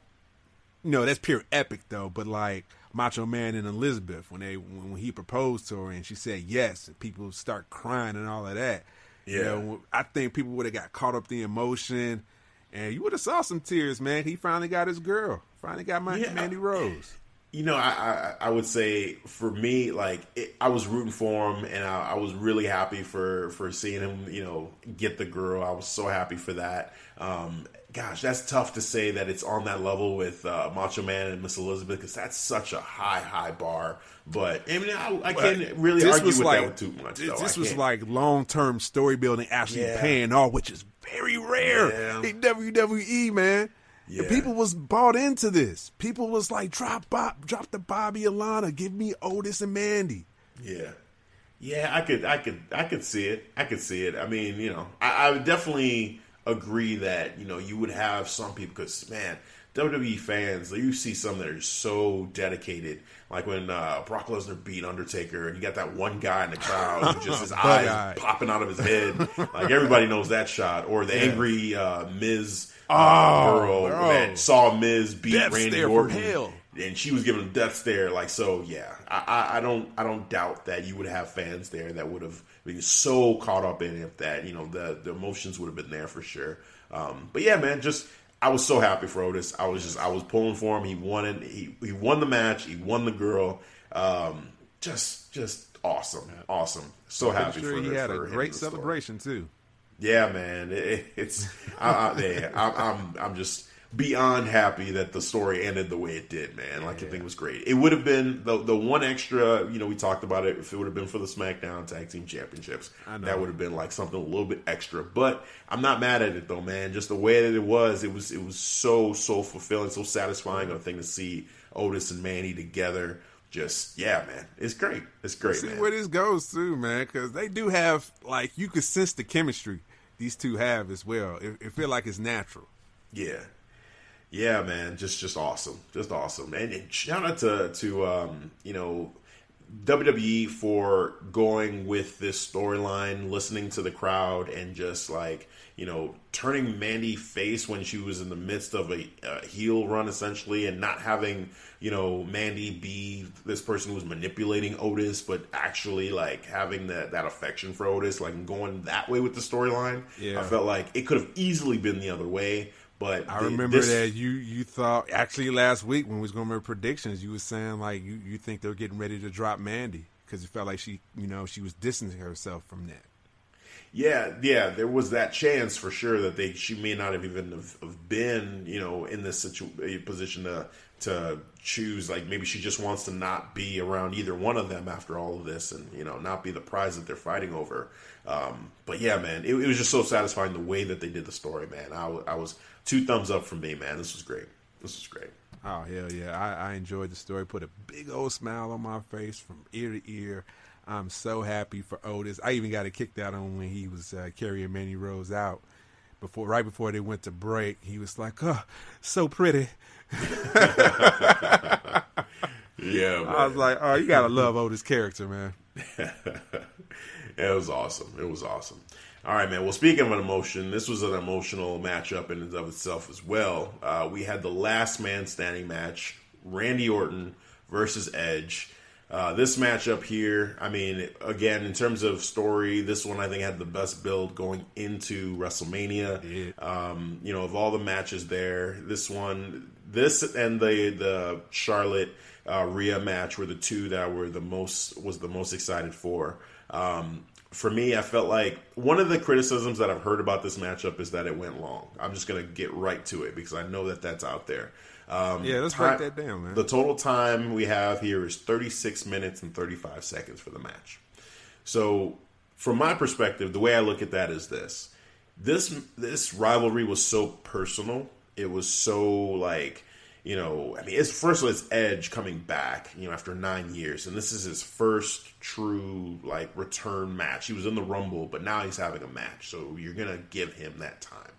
you know that's pure epic though. But like Macho Man and Elizabeth when they when he proposed to her and she said yes, and people start crying and all of that. Yeah, you know, I think people would have got caught up the emotion and you would have saw some tears, man. He finally got his girl. Finally got my yeah. Mandy Rose. You know, I, I, I would say for me, like it, I was rooting for him, and I, I, was really happy for for seeing him, you know, get the girl. I was so happy for that. Um, gosh, that's tough to say that it's on that level with uh, Macho Man and Miss Elizabeth because that's such a high, high bar. But I mean, I, I can't really argue with like, that too much. This, this was like long term story building actually yeah. paying off, which is very rare yeah. in WWE, man. Yeah. people was bought into this. People was like, drop Bob, drop the Bobby Alana, give me Otis and Mandy. Yeah, yeah, I could, I could, I could see it. I could see it. I mean, you know, I, I would definitely agree that you know you would have some people because man, WWE fans, you see some that are so dedicated. Like when uh, Brock Lesnar beat Undertaker, and you got that one guy in the crowd who just his eyes Bug-eyed. popping out of his head. like everybody knows that shot, or the angry uh, Miz. Uh, Oh, girl bro. that saw Miz beat Death Randy Orton and she was giving him death stare. Like so, yeah. I, I, I don't I don't doubt that you would have fans there that would have been so caught up in it that you know the the emotions would have been there for sure. Um, but yeah, man, just I was so happy for Otis. I was just I was pulling for him. He won it. He he won the match. He won the girl. Um, just just awesome, awesome. So happy sure for he had a great the story. celebration too. Yeah, man, it, it's I, I, yeah, I'm, I'm I'm just beyond happy that the story ended the way it did, man. Like I think it was great. It would have been the the one extra, you know, we talked about it. If it would have been for the SmackDown Tag Team Championships, I know. that would have been like something a little bit extra. But I'm not mad at it though, man. Just the way that it was, it was it was so so fulfilling, so satisfying a thing to see Otis and Mandy together. Just yeah, man, it's great. It's great, See man. where this goes too, man, because they do have like you could sense the chemistry these two have as well. It, it feel like it's natural. Yeah. Yeah, man, just just awesome, just awesome, and, and shout out to to um, you know WWE for going with this storyline, listening to the crowd, and just like you know turning Mandy face when she was in the midst of a, a heel run, essentially, and not having you know Mandy be this person who's manipulating Otis, but actually like having that that affection for Otis, like going that way with the storyline. Yeah. I felt like it could have easily been the other way. But I the- remember this- that you you thought actually last week when we was going to make predictions, you was saying like you you think they're getting ready to drop Mandy because it felt like she you know she was distancing herself from that. Yeah, yeah, there was that chance for sure that they she may not have even have, have been, you know, in this situ- position to to choose. Like maybe she just wants to not be around either one of them after all of this, and you know, not be the prize that they're fighting over. Um, but yeah, man, it, it was just so satisfying the way that they did the story, man. I, I was two thumbs up from me, man. This was great. This was great. Oh hell yeah! I, I enjoyed the story. Put a big old smile on my face from ear to ear. I'm so happy for Otis. I even got a kicked out on when he was uh, carrying Mandy Rose out before, right before they went to break. He was like, "Oh, so pretty." Yeah, man. I was like, "Oh, you gotta love Otis' character, man." It was awesome. It was awesome. All right, man. Well, speaking of an emotion, this was an emotional matchup in and of itself as well. Uh, we had the last man standing match: Randy Orton versus Edge. Uh, this matchup here, I mean, again, in terms of story, this one I think had the best build going into WrestleMania. Um, you know, of all the matches there, this one, this and the the Charlotte uh, Rhea match were the two that were the most was the most excited for. Um, for me, I felt like one of the criticisms that I've heard about this matchup is that it went long. I'm just gonna get right to it because I know that that's out there. Um, Yeah, let's break that down, man. The total time we have here is 36 minutes and 35 seconds for the match. So, from my perspective, the way I look at that is this: this this rivalry was so personal. It was so like you know, I mean, it's first of all, it's Edge coming back, you know, after nine years, and this is his first true like return match. He was in the Rumble, but now he's having a match, so you're gonna give him that time.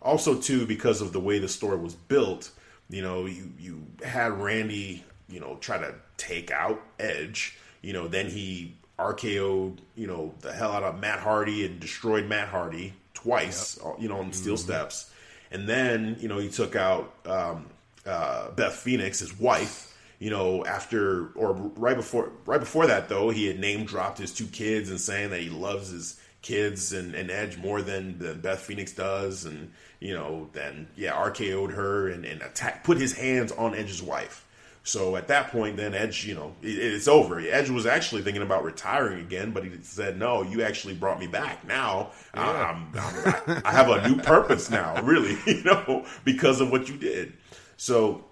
Also too because of the way the story was built you know you you had randy you know try to take out edge you know then he RKO'd you know the hell out of Matt Hardy and destroyed Matt Hardy twice uh, you know on steel steps and then you know he took out um, uh, Beth Phoenix his wife you know, after or right before right before that though, he had name dropped his two kids and saying that he loves his kids and, and Edge more than, than Beth Phoenix does, and you know, then yeah, RKO'd her and, and attack put his hands on Edge's wife. So at that point, then Edge, you know, it, it's over. Edge was actually thinking about retiring again, but he said, "No, you actually brought me back. Now I'm, I'm, I have a new purpose now, really, you know, because of what you did." So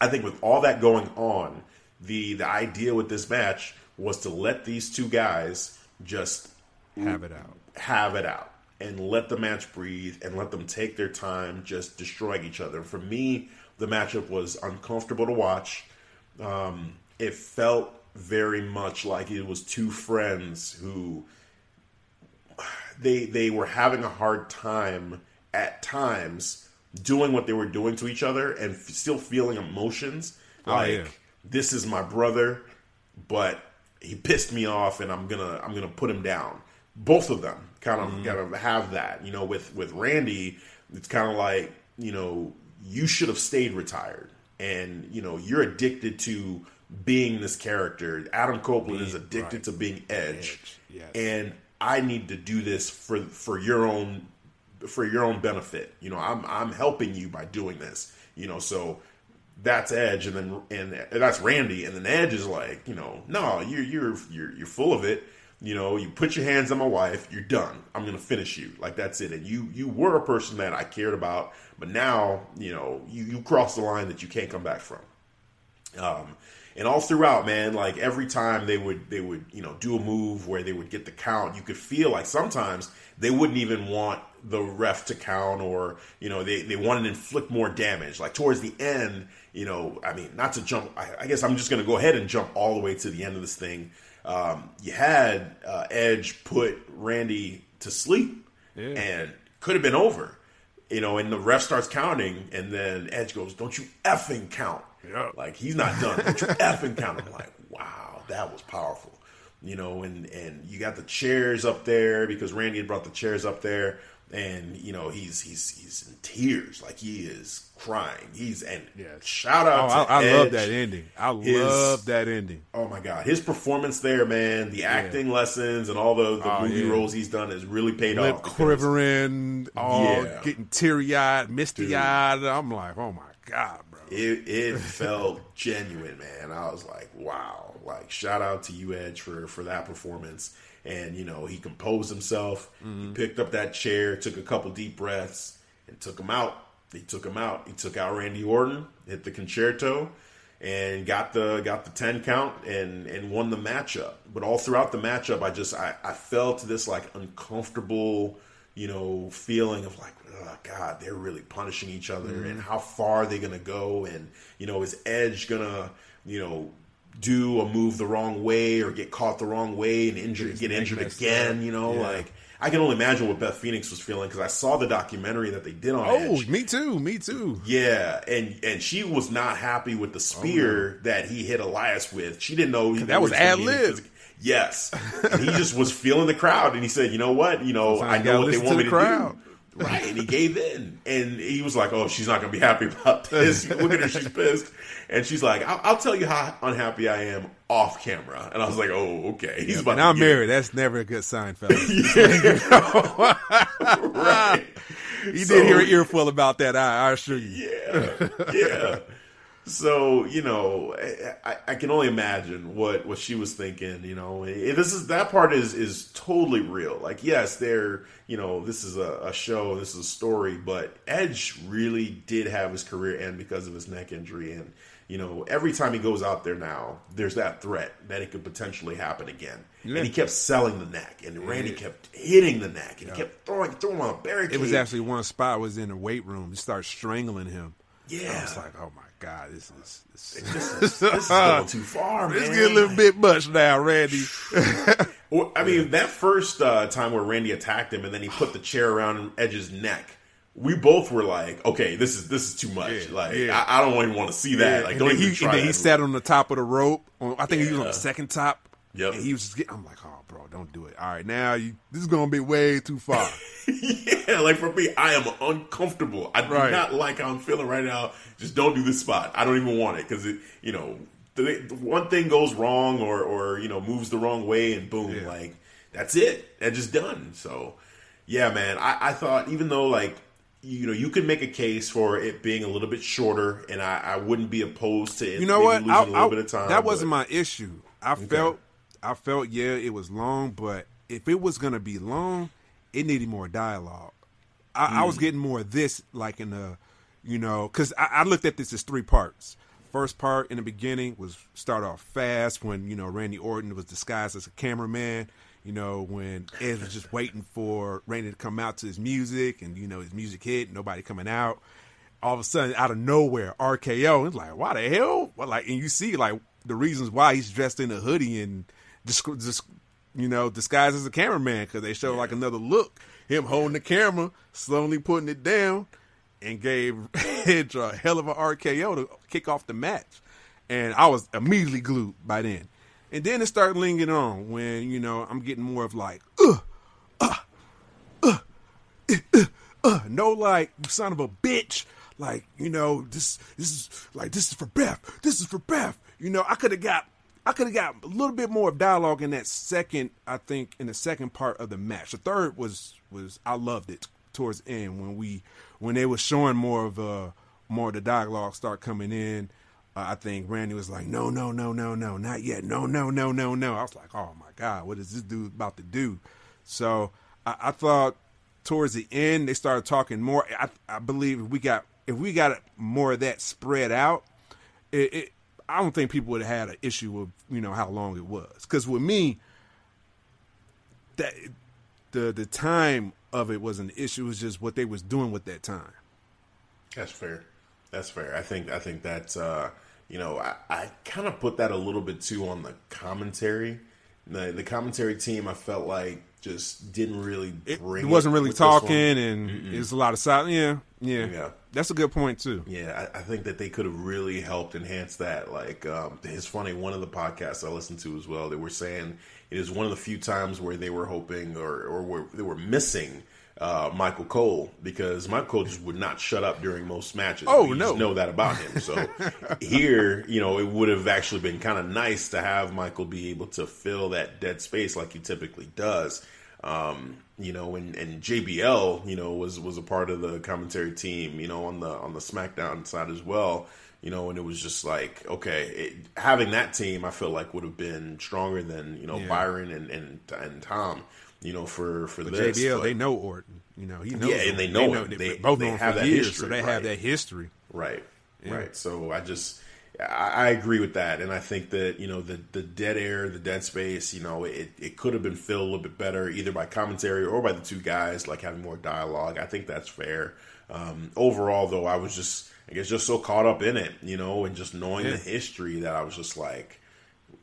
I think with all that going on, the the idea with this match was to let these two guys just Have it out. have it out. and let the match breathe and let them take their time just destroying each other. For me, the matchup was uncomfortable to watch. Um, it felt very much like it was two friends who they they were having a hard time at times doing what they were doing to each other and f- still feeling emotions Oh, like yeah. this is my brother but he pissed me off and I'm gonna I'm gonna put him down both of them kind of kind of have that you know with with Randy it's kind of like you know you should have stayed retired and you know you're addicted to being this character Adam Copeland is addicted right. to being Edge, Edge, yes. and I need to do this for for your own for your own benefit. You know, I'm I'm helping you by doing this. You know, so that's Edge, and then and that's Randy, and then Edge is like, you know, no, you're you're you're you're full of it. You know, you put your hands on my wife, you're done. I'm gonna finish you. Like that's it. And you you were a person that I cared about, but now you know you you crossed the line that you can't come back from. Um, and all throughout, man, like every time they would they would you know do a move where they would get the count, you could feel like sometimes they wouldn't even want the ref to count, or you know they they wanted to inflict more damage. Like towards the end, you know, I mean, not to jump. I, I guess I'm just going to go ahead and jump all the way to the end of this thing. Um, you had uh, Edge put Randy to sleep, Yeah. and could have been over. You know, and the ref starts counting, and then Edge goes, "Don't you effing count!" Yeah. Like he's not done. Don't you effing count? I'm like, wow, that was powerful. You know, and and you got the chairs up there because Randy had brought the chairs up there, and you know he's he's he's in tears, like he is crying. He's and Yes. shout Oh, out. I, to I Edge. love that ending. I His- love that ending. Oh my god, his performance there, man, the acting lessons and all the, the Oh, movie yeah. roles he's done has really paid Lip off. because- quivering, all Yeah. getting teary eyed, misty eyed. I'm like, oh my god, bro. it it felt genuine, man. I was like, wow. Like shout out to you, Edge, for for that performance. And you know, he composed himself. He mm-hmm. picked up that chair, took a couple deep breaths, and took him out. He took him out. He took out Randy Orton, hit the Con-Chair-To, and got the got the ten count and and won the matchup. But all throughout the matchup, I just I, I felt this like uncomfortable, you know, feeling of like, oh God, they're really punishing each other, mm-hmm. and how far are they gonna go? And you know, is Edge gonna, you know, do a move the wrong way or get caught the wrong way and injured, Just get injured again? You know, Yeah. like I can only imagine what Beth Phoenix was feeling because I saw the documentary that they did on Oh, Edge. me too. Me too. Yeah, and and she was not happy with the oh, spear that he hit Elias with. She didn't know he- Oh, that was there gonna be any ad-lib. Yes, and he just was feeling the crowd, and he said, "You know what? You know, I know what they want to me the to crowd. do." Right, and he gave in, and he was like, "Oh, she's not going to be happy about this. Look at her, she's pissed." And she's like, I'll, "I'll tell you how unhappy I am off camera." And I was like, "Oh, okay." He's about And to I'm married. That's never a good sign, fellas. right? He So- did hear an earful about that. I, I assure you. Yeah, yeah. So you know, I, I- can only imagine what what she was thinking. You know, this is that part is is totally real. Like, yes, they're you know, this is a, a show, this is a story, but Edge really did have his career end because of his neck injury, and you know, every time he goes out there now, there's that threat that it could potentially happen again. Yeah. And he kept selling the neck, and Randy kept hitting the neck, and he kept throwing throwing him on a barricade. It was actually one spot was in the weight room. He started strangling him. Yeah, I yeah. was like, oh my god, this is this, this is, this is going too far, man. It's getting a little bit much now, Randy. Well, I mean, that first uh, time where Randy attacked him and then he put the chair around Edge's neck, we both were like, "Okay, this is this is too much. Yeah, like, yeah. I, I don't even want to see that. Like, don't then, even he, try and then he sat on the top of the rope. I think he was on the second top. Yep. And he was just getting, I'm like, oh, don't do it. All right, now you, this is going to be way too far. yeah, like for me, I am uncomfortable. I do Right. not like how I'm feeling right now. Just don't do this spot. I don't even want it because it, you know, the, the one thing goes wrong or or you know moves the wrong way and boom, Yeah. like that's it. That's just done. So yeah, man, I, I thought even though like you know you could make a case for it being a little bit shorter, and I, I wouldn't be opposed to it. you know what? Losing I- a little I- bit of time. that wasn't my issue. I felt, I felt, yeah, it was long, but if it was going to be long, it needed more dialogue. I, I Mm. was getting more of this, like in the, you know, because I, I looked at this as three parts. First part in the beginning was start off fast when you know Randy Orton was disguised as a cameraman. You know, when Edge was just waiting for Randy to come out to his music, and you know his music hit, nobody coming out. All of a sudden, out of nowhere, RKO. It's like, why the hell? Well, like, and you see like the reasons why he's dressed in a hoodie and just, just you know, disguised as a cameraman because they show like another look. Him holding the camera, slowly putting it down, and gave Edge a hell of a RKO to kick off the match. And I was immediately glued by then. And then it started lingering on when, you know, I'm getting more of like, uh, uh, uh, uh, uh, uh, no like, son of a bitch. Like, you know, this this is like this is for Beth. This is for Beth. You know, I could have got I could have got a little bit more of dialogue in that second, I think, in the second part of the match. The third was was I loved it towards the end when we when they were showing more of uh more of the dialogue start coming in. Uh, I think Randy was like, "No, no, no, no, no, not yet. No, no, no, no, no." I was like, "Oh my god, what is this dude about to do?" So I, I thought towards the end they started talking more. I, I believe if we got if we got more of that spread out, it, it I don't think people would have had an issue with you know how long it was. Because with me, that the the time of it was an issue. It was just what they was doing with that time. That's fair. That's fair. I think I think that's uh, you know I, I kind of put that a little bit too on the commentary. The the commentary team I felt like just didn't really bring. It, it wasn't really talking, and it's a lot of silence. Yeah, yeah, yeah. That's a good point too. Yeah, I, I think that they could have really helped enhance that. Like, um, it's funny. One of the podcasts I listened to as well, they were saying it is one of the few times where they were hoping or or were, they were missing uh, Michael Cole because Michael Cole just would not shut up during most matches. Oh we no, know that about him. So here, you know, it would have actually been kind of nice to have Michael be able to fill that dead space like he typically does. Um, you know, and, and JBL, you know, was was a part of the commentary team, you know, on the on the SmackDown side as well. You know, and it was just like, okay, it, having that team, I feel like would have been stronger than you know Yeah. Byron and, and and Tom. You know, for for But this, JBL, but- they know Orton. You know, he knows. Yeah, and they know him. They- both they know him have for that years, history, so they have right. that history. Right. Yeah. Right. So I just I, I agree with that, and I think that you know the the dead air, the dead space, you know, it it could have been filled a little bit better either by commentary or by the two guys, like having more dialogue. I think that's fair. Um, overall, though, I was just I guess just so caught up in it, you know, and just knowing Yeah. the history that I was just like.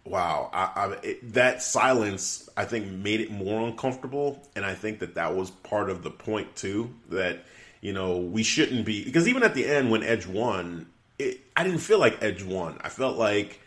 Wow, I, I, it, that silence I think made it more uncomfortable, and I think that that was part of the point too. That you know we shouldn't be because even at the end when Edge won, it, I didn't feel like Edge won. I felt like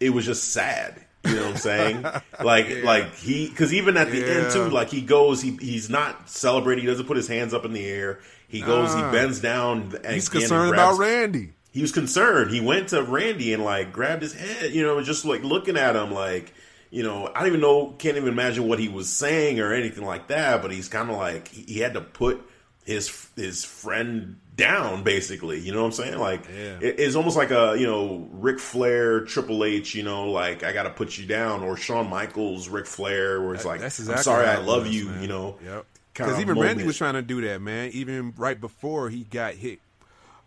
it was just sad. You know what I'm saying? like like he because even at the end too, like he goes, he he's not celebrating. He doesn't put his hands up in the air. He goes, Nah. he bends down. And He's concerned grabs- about Randy. he was concerned. He went to Randy and like grabbed his head, you know, just like looking at him like, you know, I don't even know, can't even imagine what he was saying or anything like that. But he's kind of like he, he had to put his his friend down, basically. You know what I'm saying? Like Yeah. it- it's almost like a you know Ric Flair, Triple H. You know, like I got to put you down, or Shawn Michaels, Ric Flair, where it's like That's I'm sorry, I love was, you. man. You know, Yep. Because even Randy was trying to do that, man. Even right before he got hit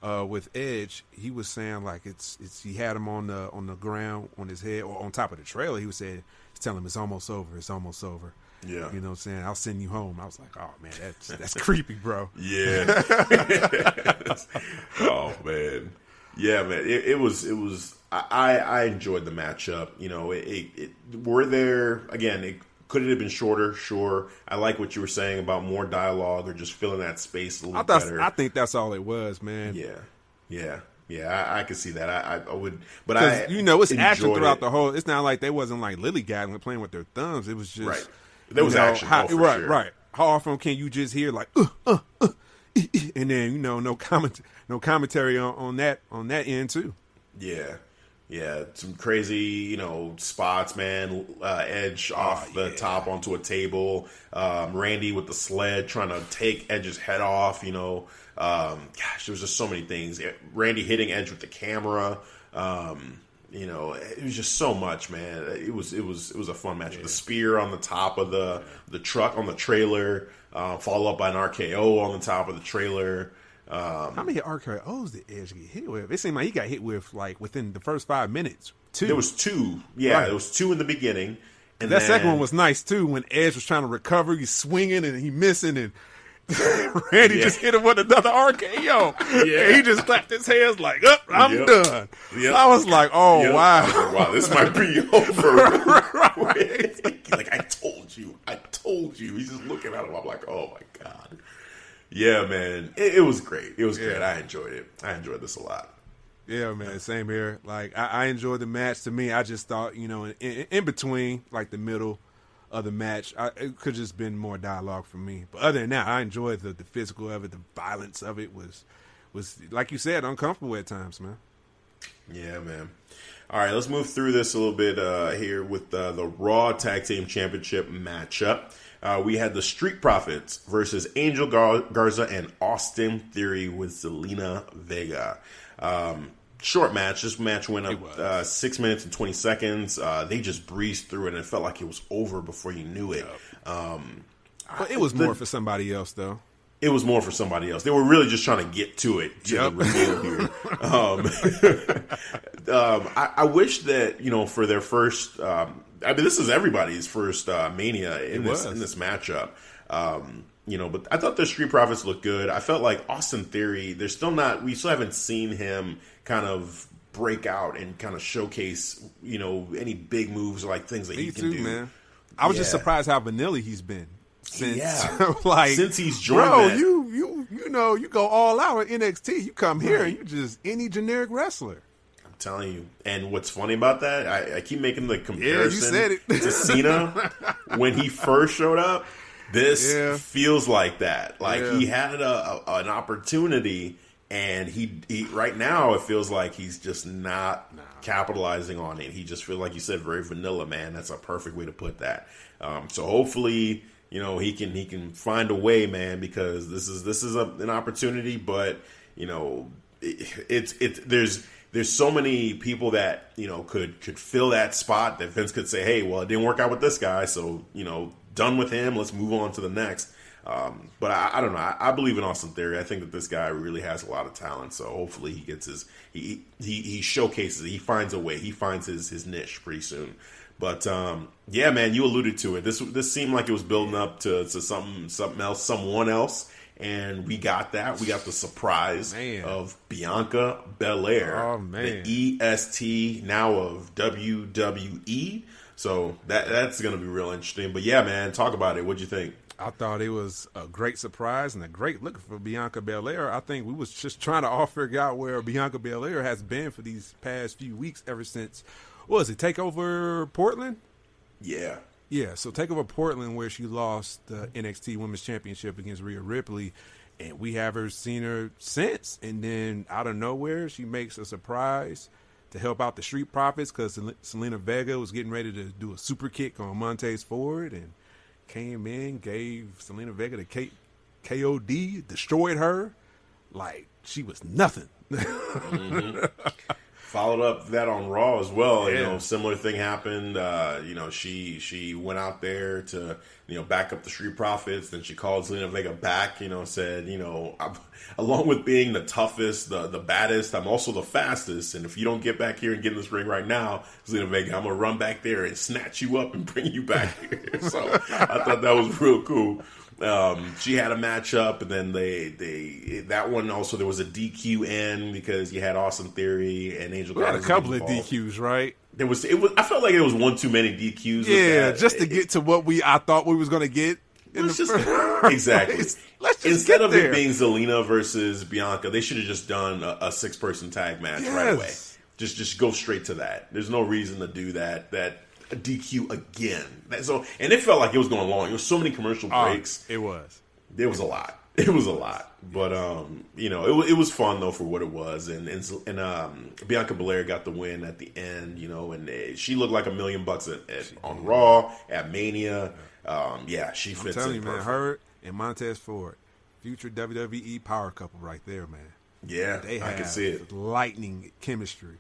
uh, with Edge, he was saying like it's it's he had him on the on the ground on his head or on top of the trailer. He was saying telling him it's almost over, it's almost over. Yeah. you know what I'm saying. I'll send you home. I was like, oh man, that's that's creepy, bro. Yeah. oh man. Yeah, man. It, it was. It was. I, I enjoyed the matchup. You know, it, it, it. Were there again? It could it have been shorter? Sure. I like what you were saying about more dialogue or just filling that space a little I thought better. I think that's all it was, man. yeah. Yeah. Yeah. I, I could see that. I, I would. But I. You know it's action throughout it. the whole. It's not like they wasn't like lillygagging playing with their thumbs. It was just Right. There was know, action, How, oh, right, sure. right. How often can you just hear like, uh, uh, uh, and then you know no comment, no commentary on, on that on that end too. Yeah. Yeah, some crazy, you know, spots, man. Uh, Edge off the top onto a table. Um, Randy with the sled trying to take Edge's head off. You know, um, gosh, there was just so many things. Randy hitting Edge with the camera. Um, you know, it was just so much, man. It was it was it was a fun match. The spear on the top of the the truck on the trailer, uh, followed up by an RKO on the top of the trailer. Um, How many RKO's did Edge get hit with? It seemed like he got hit with like within the first five minutes. Two. There was two. Yeah, Right. there was two in the beginning, And that second one was nice too. When Edge was trying to recover, he's swinging and he missing, and Randy Yeah. just hit him with another RKO. Yeah. And he just clapped his hands like, "Up, I'm Yep. done." Yep. I was like, "Oh Yep. Wow." wow, this might be over. like I told you, I told you. He's just looking at him. I'm like, oh my god. Yeah, man, it, it was great. It was great. I enjoyed it. I enjoyed this a lot. Yeah, man, same here. Like I, I enjoyed the match. To me, I just thought, you know, in, in, in between, like the middle of the match, I, it could just been more dialogue for me. But other than that, I enjoyed the, the physical of it, the violence of it was was like you said, uncomfortable at times, man. Yeah, man. All right, let's move through this a little bit uh, here with uh, the Raw Tag Team Championship matchup. Uh, we had the Street Profits versus Angel Gar- Garza and Austin Theory with Zelina Vega. Um, short match. This match went up uh, six minutes and 20 seconds. Uh, they just breezed through it, and it felt like it was over before you knew it. Um, But it was the- more for somebody else, though. it was more for somebody else. They were really just trying to get to it to Yep. the reveal here. Um, um, I, I wish that you know for their first. Um, I mean, this is everybody's first uh, Mania in It this was. in this matchup. Um, you know, but I thought the Street Profits looked good. I felt like Austin Theory. They're still not. We still haven't seen him kind of break out and kind of showcase. You know, any big moves or like things that Me he can too, do. man. I was just surprised how vanilla he's been since, Yeah. like Since he's joined Bro, that- you you you know you go all out at NXT. You come here and you just any generic wrestler. I'm telling you. And what's funny about that, I, I keep making the comparison yeah, you said it. to Cena when he first showed up. This Yeah. feels like that. Like Yeah. he had a, a, an opportunity, and he, he right now it feels like he's just not capitalizing on it. He just feels like you said, very vanilla, man. That's a perfect way to put that. Um, so hopefully, you know, he can he can find a way, man, because this is this is a, an opportunity, but you know, it, it's it's there's there's so many people that you know could could fill that spot that Vince could say, hey, well, it didn't work out with this guy, so you know, done with him. Let's move on to the next. Um, but I, I don't know. I, I believe in Austin Theory. I think that this guy really has a lot of talent. So hopefully he gets his he he he showcases it. He finds a way. He finds his his niche pretty soon. But um, yeah, man, you alluded to it. This this seemed like it was building up to, to something something else, someone else, and we got that. We got the surprise Man. of Bianca Belair, Oh, man. the EST now of WWE. So that that's gonna be real interesting. But yeah, man, talk about it. What'd you think? I thought it was a great surprise and a great look for Bianca Belair. I think we was just trying to all figure out where Bianca Belair has been for these past few weeks ever since what was it, Takeover Portland? Yeah, Yeah, so Takeover Portland where she lost the NXT Women's Championship against Rhea Ripley, and we haven't seen her since. And then out of nowhere, she makes a surprise to help out the Street Profits because Zelina Vega was getting ready to do a super kick on Montez Ford and came in, gave Zelina Vega the K- KOD, destroyed her like she was nothing. Mm-hmm. followed up that on Raw as well. You know, similar thing happened. Uh, you know, she she went out there to you know back up the Street Profits. Then she called Zelina Vega back. You know, said you know, I'm, along with being the toughest, the the baddest, I'm also the fastest. And if you don't get back here and get in this ring right now, Zelina Vega, I'm gonna run back there and snatch you up and bring you back here. so I thought that was real cool. Um, she had a matchup, and then they they that one also there was a DQ in because you had Austin Theory and Angel. We had a couple of involved. DQs, right? There was it was I felt like it was one too many DQs. Yeah, just to get to what we I thought we was gonna get. In Let's the just- first- exactly. Let's just Instead of there. it being Zelina versus Bianca, they should have just done a, a six person tag match right away. Just just go straight to that. There's no reason to do that. That a DQ again. So and it felt like it was going long. There was so many commercial Oh, breaks. it was. It was a lot. It was a lot, but um, you know, it, it was fun though for what it was, and and, and um, Bianca Belair got the win at the end, you know, and uh, she looked like a million bucks at, at, on Raw at Mania. Um, yeah, she I'm fits telling in you, man, perfect. her and Montez Ford, future WWE power couple right there, man. yeah, They I have can see it. lightning chemistry.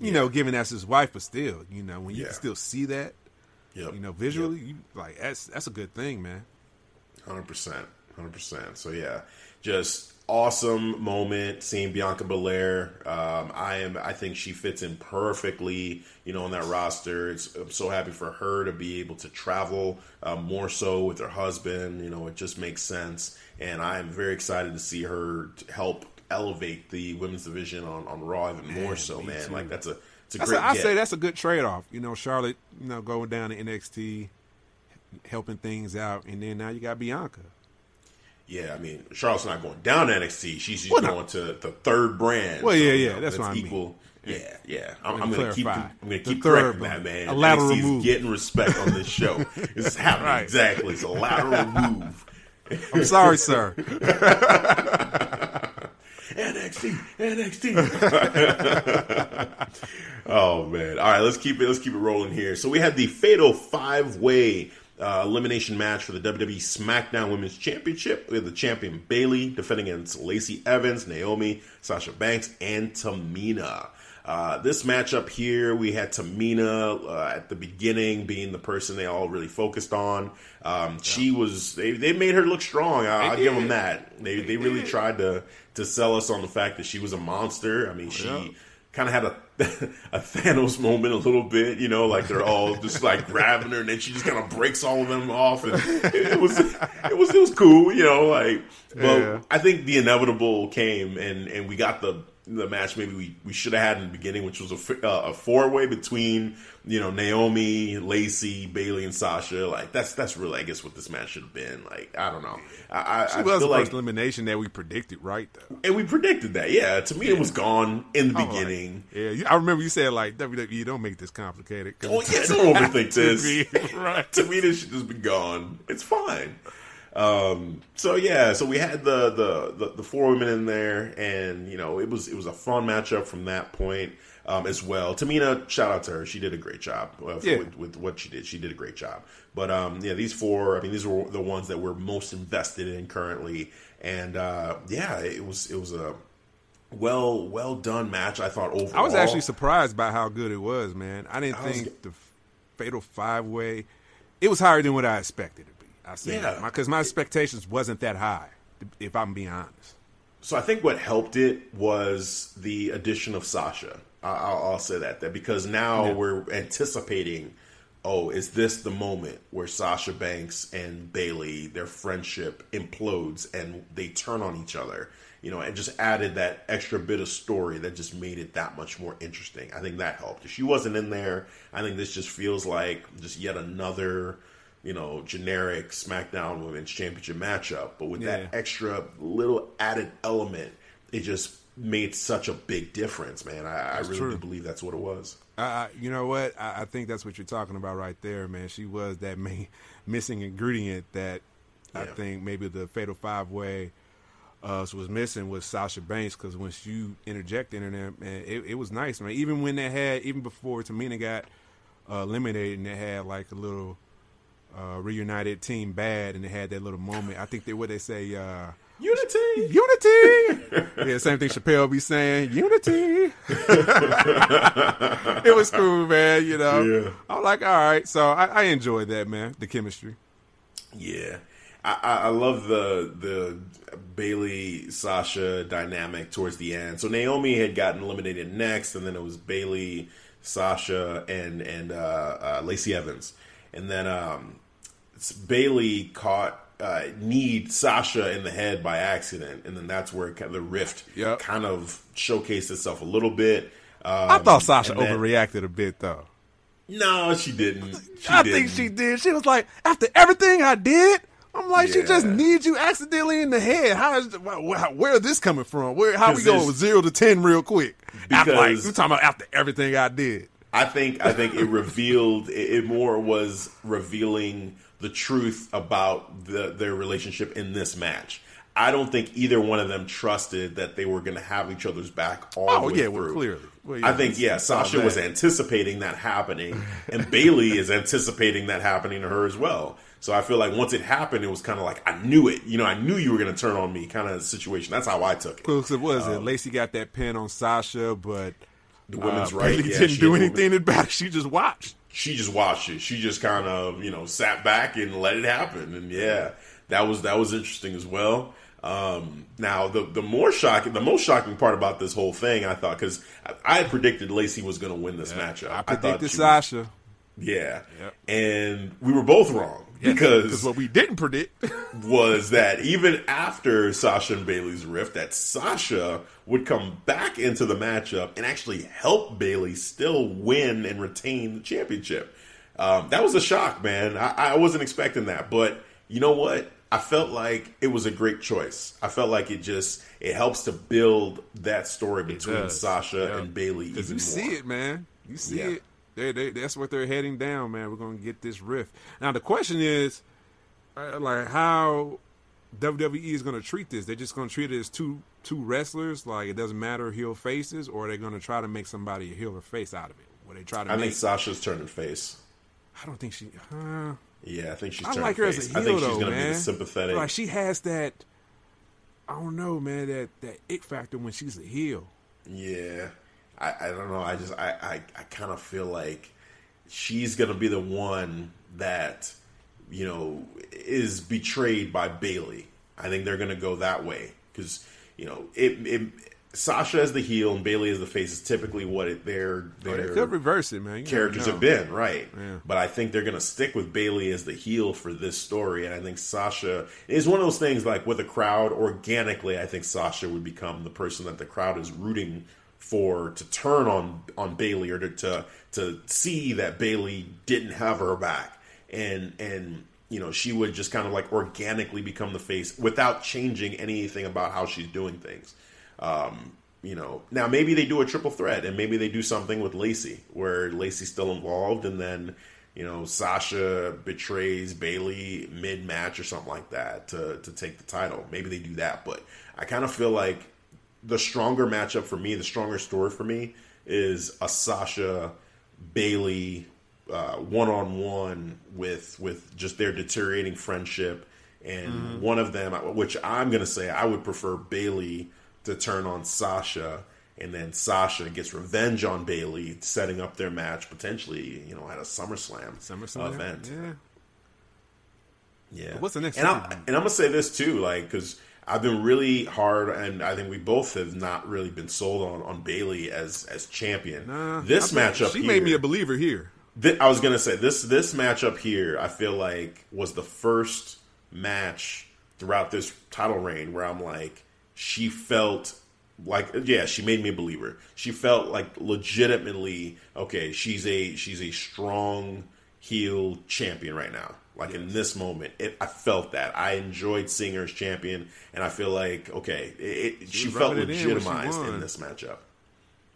You know, given that's his wife, but still, you know, when you Yeah. can still see that, Yep, you know, visually, you like that's that's a good thing, man. hundred percent, hundred percent. So yeah, just awesome moment seeing Bianca Belair. Um, I am. I think she fits in perfectly. You know, on that roster. It's, I'm so happy for her to be able to travel uh, more so with her husband. You know, it just makes sense, and I am very excited to see her help elevate the women's division on, on Raw even more so. Man, too. like that's a it's a that's great. A, I say that's a good trade off. You know, Charlotte. You know, going down to NXT, helping things out, and then now you got Bianca. Yeah, I mean, Charlotte's not going down to NXT. She's just well, going to the third brand. Well, so, yeah, yeah, you know, that's, that's equal. I mean. Yeah, yeah. I'm, I'm going to keep. I'm going to keep correcting that, man. A lateral NXT's move. Getting respect on this show. it's happening right. exactly. It's a lateral move. I'm sorry, sir. NXT, NXT. oh man! All right, let's keep it. Let's keep it rolling here. So we had the Fatal Five Way uh, elimination match for the WWE SmackDown Women's Championship. We had the champion Bayley defending against Lacey Evans, Naomi, Sasha Banks, and Tamina. Uh, this matchup here, we had Tamina uh, at the beginning being the person they all really focused on. Um. She was they, they made her look strong. I, will give them that. They they, they really tried to to sell us on the fact that she was a monster. I mean, she yeah. kind of had a a Thanos moment a little bit, you know, like they're all just like grabbing her, and then she just kind of breaks all of them off, and it was it was it was cool, you know, like. But yeah. I think the inevitable came, and and we got the the match maybe we, we should have had in the beginning, which was a, uh, a four way between you know Naomi, Lacey, Bayley, and Sasha. Like that's that's really I guess what this match should have been. Like I don't know. I, she I was the like, first elimination that we predicted, right? Though. And we predicted that. Yeah, to me yeah. it was gone in the oh, beginning. Like, yeah, I remember you said like WWE don't make this complicated. Oh yeah, don't overthink this. right. to me, this should just be gone. It's fine. Um, so yeah, so we had the, the, the the four women in there, and you know it was it was a fun matchup from that point um, as well. Tamina, shout out to her, she did a great job uh, yeah. with, with, what she did. She did a great job. But um, yeah, these four, I mean, these were the ones that we're most invested in currently, and uh, yeah, it was it was a well well done match. I thought overall. I was actually surprised by how good it was, man. I didn't I think was, the fatal five way. It was higher than what I expected. I said yeah. because my, my expectations wasn't that high, if I'm being honest. So I think what helped it was the addition of Sasha. I'll, I'll say that that because now yeah. we're anticipating. Oh, is this the moment where Sasha Banks and Bayley their friendship implodes and they turn on each other? You know, and just added that extra bit of story that just made it that much more interesting. I think that helped. If she wasn't in there, I think this just feels like just yet another you know, generic SmackDown Women's Championship matchup, but with yeah. that extra little added element, it just made such a big difference, man. I, I really believe that's what it was. Uh, you know what? I, I, think that's what you're talking about right there, man. She was that main missing ingredient that yeah. I think maybe the Fatal Five Way uh, was missing was Sasha Banks because once you interjected in there, man, it, it, was nice, man. Even when they had, even before Tamina got uh, eliminated, and they had like a little uh, reunited team bad, and they had that little moment. I think they what they say. Uh, Unity, unity. yeah, same thing Chappelle be saying. Unity. it was cool, man. You know, yeah. I'm like, all right. So I, I enjoyed that, man. The chemistry. Yeah, I, I love the the Bayley Sasha dynamic towards the end. So Naomi had gotten eliminated next, and then it was Bayley, Sasha, and and uh, uh, Lacey Evans and then um, Bayley caught uh, kneed Sasha in the head by accident, and then that's where kind of the rift yep. kind of showcased itself a little bit. Um, I thought Sasha then, overreacted a bit though. No, she didn't. She I didn't. think she did. She was like, after everything I did, I'm like, yeah. she just needs you accidentally in the head. How is where, where is this coming from? Where how we going zero to ten real quick? Because after, like, we talking about after everything I did. I think I think it revealed it more was revealing the truth about the, their relationship in this match. I don't think either one of them trusted that they were going to have each other's back all oh, the way yeah, through. Well, clearly. Well, yeah, I think yeah, Sasha was anticipating that happening, and Bayley is anticipating that happening to her as well. So I feel like once it happened, it was kind of like I knew it. You know, I knew you were going to turn on me, kind of situation. That's how I took it. Because it was um, it. Lacey got that pin on Sasha, but the women's uh, right. yeah, didn't do anything about it. She just watched. She just watched it. She just kind of you know sat back and let it happen. And yeah, that was that was interesting as well. Um, now the the more shocking, the most shocking part about this whole thing, I thought, because I, I had predicted Lacey was going to win this matchup. I thought predicted was- Sasha. yeah, Yep. and we were both wrong because Because what we didn't predict. was that even after Sasha and Bayley's rift, that Sasha would come back into the matchup and actually help Bayley still win and retain the championship. Um, that was a shock, man. I, I wasn't expecting that, but you know what? I felt like it was a great choice. I felt like it just it helps to build that story between. Sasha Yeah. and Bayley even you see it, man. You see Yeah. it. They, they, that's what they're heading down, man. We're going to get this rift. Now, the question is, uh, like, how WWE is going to treat this? They're just going to treat it as two two wrestlers, like it doesn't matter heel faces, or they're going to try to make somebody a heel or face out of it. Where they try to I make. think Sasha's turning face. I don't think she. Uh, Yeah, I think she's I turning like her face. as a heel I think she's though, gonna man. be the sympathetic. Like she has that. I don't know, man. That that it factor when she's a heel. Yeah, I, I don't know. I just I I, I kind of feel like she's gonna be the one that you know is betrayed by Bayley. I think they're gonna go that way because you know it, it. Sasha as the heel and Bayley as the face is typically what it, their oh, they their could reverse it, man. You characters have been, right? Yeah. But I think they're going to stick with Bayley as the heel for this story, and I think Sasha is one of those things like with a crowd organically. I think Sasha would become the person that the crowd is rooting for to turn on on Bayley or to to, to see that Bayley didn't have her back, and and you know she would just kind of like organically become the face without changing anything about how she's doing things. Um, you know, now maybe they do a triple threat and maybe they do something with Lacey where Lacey's still involved and then, you know, Sasha betrays Bayley mid match or something like that to, to take the title. Maybe they do that. But I kind of feel like the stronger matchup for me, the stronger story for me is a Sasha Bayley one on one with with just their deteriorating friendship and mm-hmm. one of them which I'm going to say I would prefer Bayley to turn on Sasha and then Sasha gets revenge on Bayley setting up their match potentially you know at a SummerSlam, SummerSlam event Yeah. yeah. But what's the next And I'm, and I'm gonna say this too, like because I've been really hard, and I think we both have not really been sold on on Bayley as as champion. Nah, this I matchup, She here, made me a believer here. Thi- I was gonna say this this matchup here. I feel like was the first match throughout this title reign where I'm like, she felt like yeah, she made me a believer. She felt like legitimately okay. She's a she's a strong heel champion right now. Like in this moment, it, I felt that I enjoyed seeing her as champion, and I feel like okay, it, it, she, was felt it in she legitimized in this matchup.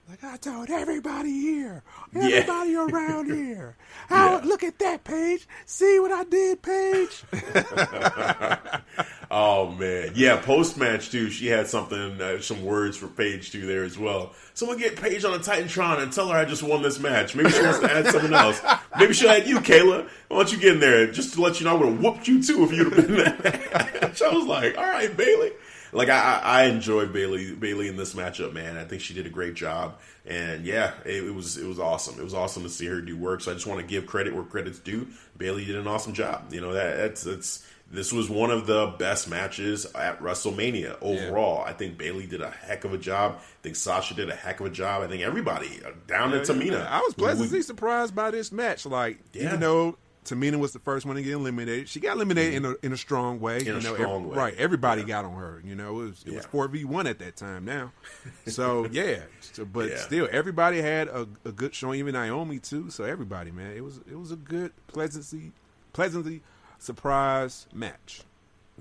Like I told everybody here, Yeah. everybody around here. How Yeah. look at that page? See what I did, Paige? Oh man, yeah. Post match too, she had something, uh, some words for Paige too there as well. Someone get Paige on a Titantron and tell her I just won this match. Maybe she wants to add something else. Maybe she'll add you, Kayla. Why don't you get in there just to let you know I would have whooped you too if you'd have been there. so I was like, all right, Bayley. Like I, I enjoyed Bayley Bayley in this matchup, man. I think she did a great job, and yeah, it, it was it was awesome. It was awesome to see her do work. So I just want to give credit where credit's due. Bayley did an awesome job. You know that that's that's this was one of the best matches at WrestleMania overall. I think Bayley did a heck of a job. I think Sasha did a heck of a job. I think everybody uh, down to Tamina. I was We- we- pleasantly surprised by this match. Like Yeah. even though Tamina was the first one to get eliminated, she got eliminated in a in a strong way. In you a know, strong way. Right. Everybody got on her. You know, it was it was four v one at that time now. So yeah. So, but Yeah. still everybody had a, a good showing, even Naomi too. So everybody, man, it was it was a good pleasantly pleasantly surprise match.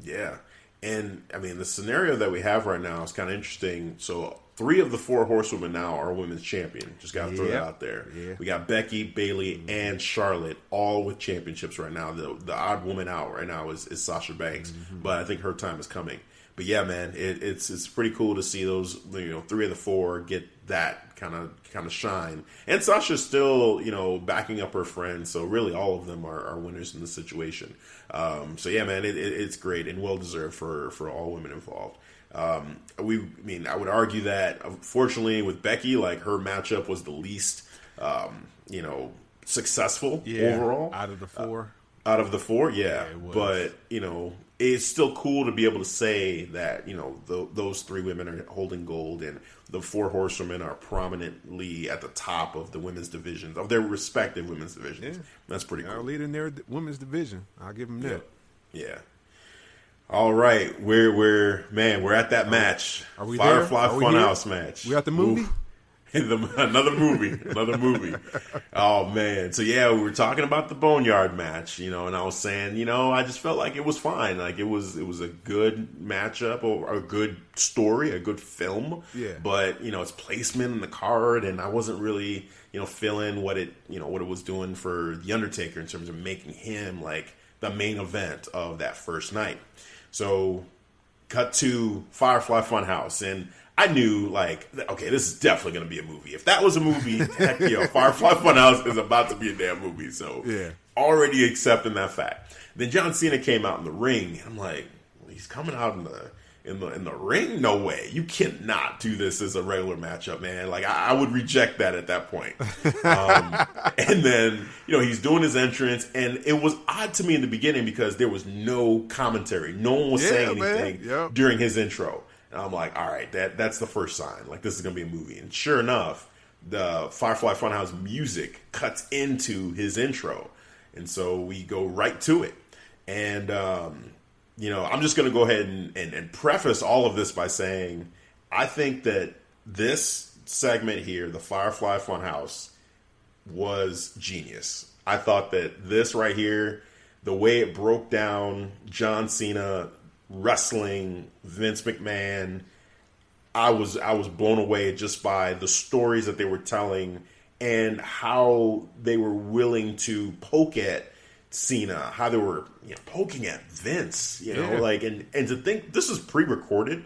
Yeah. And I mean, the scenario that we have right now is kind of interesting. So, three of the four horsewomen now are women's champion. Just got to throw that out there. Yeah. We got Becky, Bayley, and Charlotte all with championships right now. The the odd woman out right now is, is Sasha Banks, Mm-hmm. but I think her time is coming. But yeah, man, it, it's it's pretty cool to see those you know three of the four get that kind of kind of shine. And Sasha's still you know backing up her friends, so really all of them are, are winners in this situation. Um, so yeah, man, it, it, it's great and well deserved for for all women involved. Um, we, I mean, I would argue that fortunately with Becky, like her matchup was the least, um, you know, successful overall. out of the four. out of the four, yeah. was. but you know, it's still cool to be able to say that you know th those three women are holding gold, and the four horsewomen are prominently at the top of the women's divisions of their respective women's divisions. Yeah. That's pretty Our cool. lead in their women's division. I'll give them that. Yeah. All right, we're we're man, we're at that match. are we there? Firefly Are we Funhouse match. We at the movie? Oof. The- another movie, another movie. Oh man! So yeah, we were talking about the Boneyard match, you know, and I was saying, you know, I just felt like it was fine, like it was it was a good matchup or a good story, a good film. Yeah. But you know, its placement in the card, and I wasn't really, you know, feeling what it, you know, what it was doing for the Undertaker in terms of making him like the main event of that first night. So cut to Firefly Funhouse, and I knew like, okay, this is definitely going to be a movie. If that was a movie, heck, know, Firefly Funhouse is about to be a damn movie. So Yeah. already accepting that fact. Then John Cena came out in the ring, and I'm like, he's coming out in the in the in the ring. No way, you cannot do this as a regular matchup, man. Like I, I would reject that at that point. Um, and then you know he's doing his entrance, and it was odd to me in the beginning because there was no commentary. No one was Yeah, saying anything Yep. during his intro. And I'm like, all right, that that's the first sign. Like this is gonna be a movie. And sure enough, the Firefly Funhouse music cuts into his intro, and so we go right to it. And um, you know, I'm just gonna go ahead and, and, and preface all of this by saying, I think that this segment here, the Firefly Funhouse, was genius. I thought that this right here, the way it broke down John Cena wrestling Vince McMahon, I was I was blown away just by the stories that they were telling and how they were willing to poke at Cena, how they were you know poking at Vince, you know, Yeah. like and and to think this is pre-recorded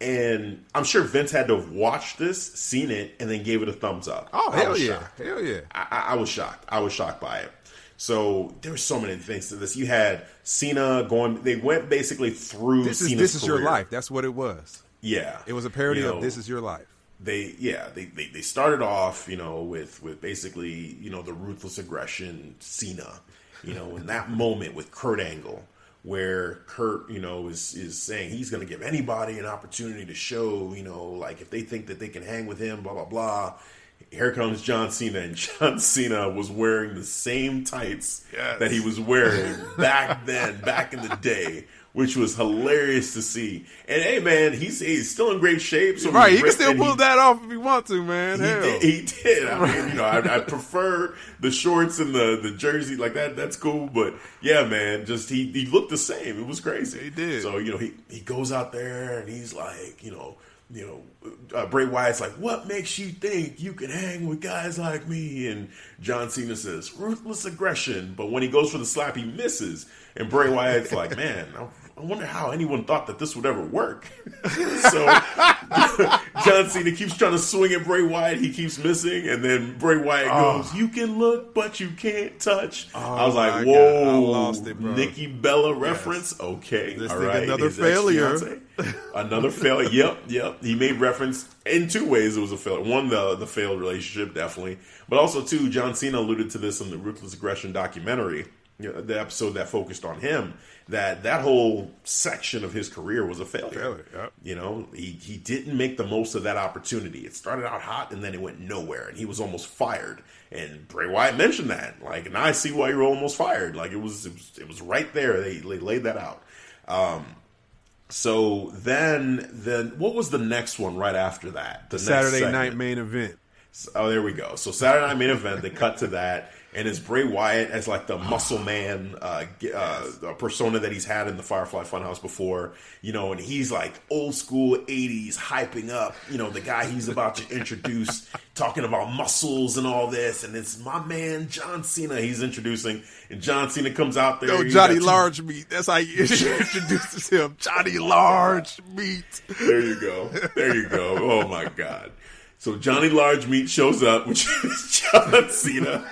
and I'm sure Vince had to have watched this, seen it, and then gave it a thumbs up. Oh I hell yeah, shocked. hell yeah. I, I- I was shocked. I was shocked by it. So there were so many things to this. You had Cena going. They went basically through. This is Cena's this is your life. That's what it was. Yeah, It was a parody You know, of This Is Your Life. they yeah they, they they started off you know with with basically you know the ruthless aggression Cena you know in that moment with Kurt Angle where Kurt you know is is saying he's going to give anybody an opportunity to show you know like if they think that they can hang with him blah blah blah here comes John Cena and John Cena was wearing the same tights Yes. that he was wearing back then back in the day which was hilarious to see and hey man he's he's still in great shape so Right, he you can still pull he- that off if you want to, man. he Hell. did, he did. I mean, you know, I, I prefer the shorts and the, the jersey like that. That's cool, but yeah, man, just he he looked the same. It was crazy. He did. So you know, he he goes out there and he's like, you know, you know, uh, Bray Wyatt's like, what makes you think you can hang with guys like me? And John Cena says ruthless aggression, but when he goes for the slap, he misses. And Bray Wyatt's like, man, I, I wonder how anyone thought that this would ever work. so John Cena keeps trying to swing at Bray Wyatt. He keeps missing, and then Bray Wyatt ah. goes, "You can look, but you can't touch." I oh was like, "Whoa, I lost it, bro. Nikki Bella reference." Okay, This all right. another His failure. another failure. Yep, yep. He made reference in two ways. It was a failure. One, the the failed relationship, definitely, but also two. John Cena alluded to this in the Ruthless Aggression documentary, the episode that focused on him. That that whole section of his career was a failure. Failure. You know, he, he didn't make the most of that opportunity. It started out hot and then it went nowhere, and he was almost fired. And Bray Wyatt mentioned that. Like, now I see why you were almost fired. Like, it was it was, it was right there. They, they laid that out. Um, so then, then what was the next one right after that? The Saturday night main event. Oh, there we go. So Saturday Night Main Event, they cut to that, and it's Bray Wyatt as like the muscle man uh, g- uh, persona that he's had in the Firefly Funhouse before, you know, and he's like old school '80s hyping up, you know, the guy he's about to introduce, talking about muscles and all this, and it's my man John Cena he's introducing, and John Cena comes out there, Yo, Johnny Large Meat. That's how he introduces him. Johnny Large Meat. There you go. There you go. Oh my God. So Johnny Large Meat shows up, which is John Cena.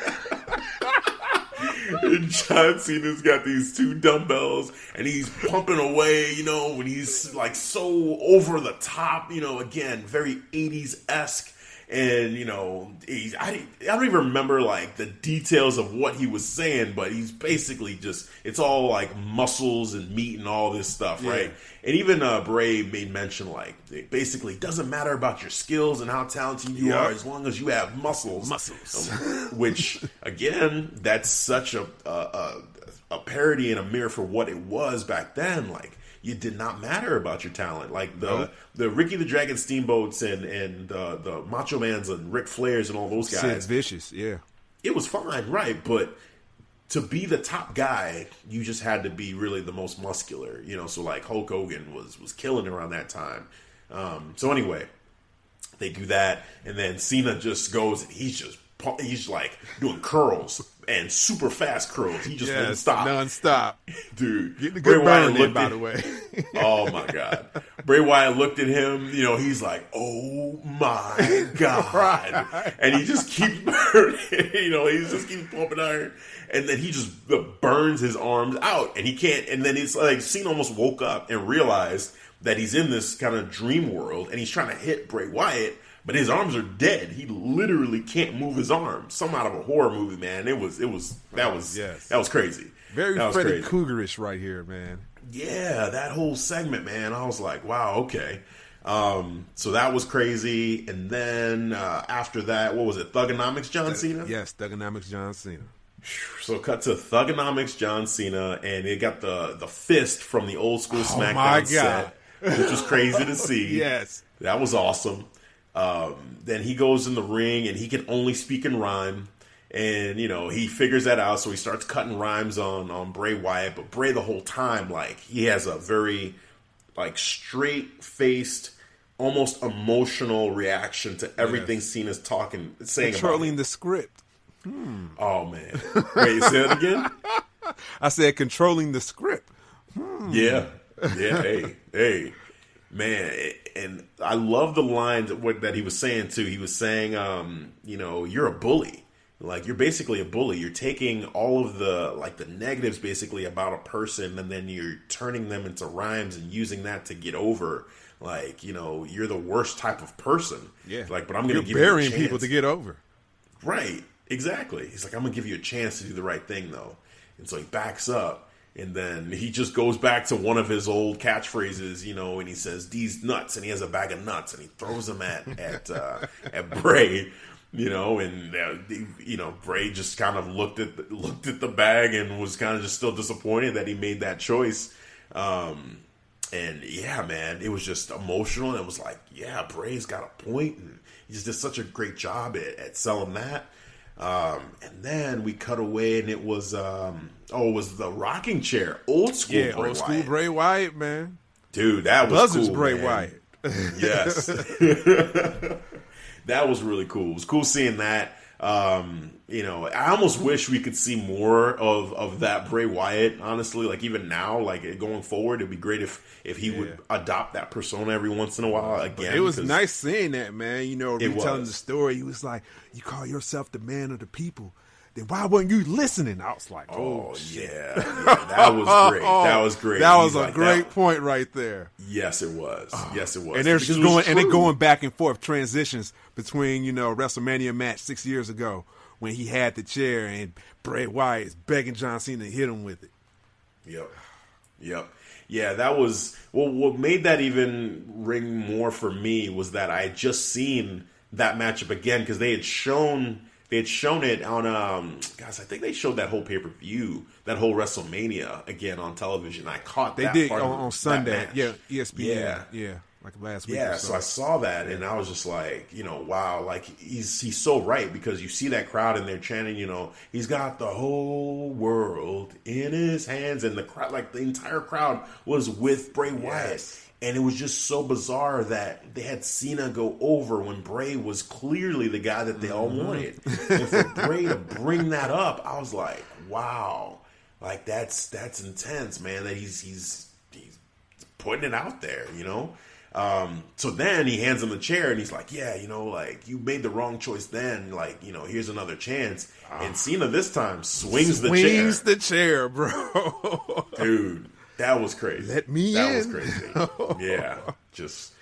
and John Cena's got these two dumbbells and he's pumping away, you know, when he's like so over the top, you know, again, very 80s esque. And you know, he, I I don't even remember like the details of what he was saying, but he's basically just it's all like muscles and meat and all this stuff, Yeah. right? And even uh, Bray made mention like it basically doesn't matter about your skills and how talented you are as long as you have muscles. Muscles. Um, which again, that's such a, a a a parody and a mirror for what it was back then. Like you did not matter about your talent. Like the Nope. the Ricky the Dragon Steamboats and and uh, the Macho Man's and Ric Flairs and all those guys Sid's vicious, yeah. it was fine, right? But to be the top guy, you just had to be really the most muscular, you know. So like Hulk Hogan was was killing around that time. Um, so anyway, they do that, and then Cena just goes and he's just he's like doing curls and super fast curls. He just Yes, stop, non-stop. dude. Getting Bray good Wyatt burn in, looked by the way. Oh my god. Bray Wyatt looked at him, you know, he's like, "Oh my god." And he just keeps burning, you know, he just keeps pumping iron and then he just burns his arms out and he can't and then it's like Cena almost woke up and realized that he's in this kind of dream world and he's trying to hit Bray Wyatt but his arms are dead. He literally can't move his arms. Some out of a horror movie, man. It was, it was, that was, Yes. that was crazy. Very that Freddy. Kruegerish right here, man. Yeah, that whole segment, man. I was like, wow, okay. Um, so that was crazy. And then uh, after that, what was it? Thuganomics John Cena? Yes, Thuganomics John Cena. So cut to Thuganomics John Cena, and it got the the fist from the old school SmackDown Oh God. set, which was crazy to see. Yes. that was awesome. Um, then he goes in the ring, and he can only speak in rhyme. And you know he figures that out, so he starts cutting rhymes on on Bray Wyatt. But Bray the whole time, like he has a very like straight faced, almost emotional reaction to everything Cena's talking saying. Controlling the script. Oh man! Wait, say that again. I said controlling the script. Yeah, yeah. Hey, hey, man, and I love the lines that, what, that he was saying too. He was saying, um, you know, you're a bully. Like you're basically a bully. You're taking all of the like the negatives basically about a person, and then you're turning them into rhymes and using that to get over. Like you know, you're the worst type of person. Yeah. Like, but I'm going to give you a burying people to get over. Right. Exactly. He's like, I'm gonna give you a chance to do the right thing though. And so he backs up and then he just goes back to one of his old catchphrases, you know, and he says, These nuts and he has a bag of nuts and he throws them at at uh, at Bray, you know, and uh, you know, Bray just kind of looked at the, looked at the bag and was kind of just still disappointed that he made that choice. Um and yeah, man, it was just emotional. And it was like, yeah, Bray's got a point, and he just did such a great job at, at selling that. Um, and then we cut away, and it was um, oh, it was the rocking chair, old school Yeah, Bray old school Wyatt. Bray Wyatt, man. dude. That was Buzzards cool, Bray man. Wyatt. Yes, that was really cool. It was cool seeing that. Um, you know, I almost wish we could see more of of that Bray Wyatt. Honestly, like even now, like going forward, it'd be great if if he would adopt that persona every once in a while again. It was nice seeing that, man. You know, retelling the story. He was like, "You call yourself the man of the people, then why weren't you listening?" I was like, "Oh, Oh yeah, yeah, that was great. That was great. That He's was a like, great that- point right there. Yes, it was. Ah. Yes, it was. And they're Because going and they're going back and forth transitions between you know WrestleMania match six years ago when he had the chair and Bray Wyatt is begging John Cena to hit him with it. Yep. Yep. Yeah, that was well. What made that even ring more for me was that I had just seen that matchup again because they had shown they had shown it on um guys. I think they showed that whole pay per view, that whole WrestleMania again on television. I caught They did part on, of on Sunday, yeah, ESPN, Yeah. yeah, like last week. Yeah, or so I saw that and I was just like, you know, wow, like he's he's so right because you see that crowd and they're chanting, you know, he's got the whole world in his hands and the crowd like the entire crowd was with Bray Wyatt. Yes. And it was just so bizarre that they had Cena go over when Bray was clearly the guy that they all Mm-hmm. wanted. and for Bray to bring that up, I was like, wow. Like that's that's intense, man. That he's he's he's putting it out there, you know. Um, so then he hands him the chair and he's like, "Yeah, you know, like you made the wrong choice then. Like, you know, here's another chance." And Cena this time swings, the chair, Swings the chair, bro. dude. That was crazy. Let me That was crazy. yeah, just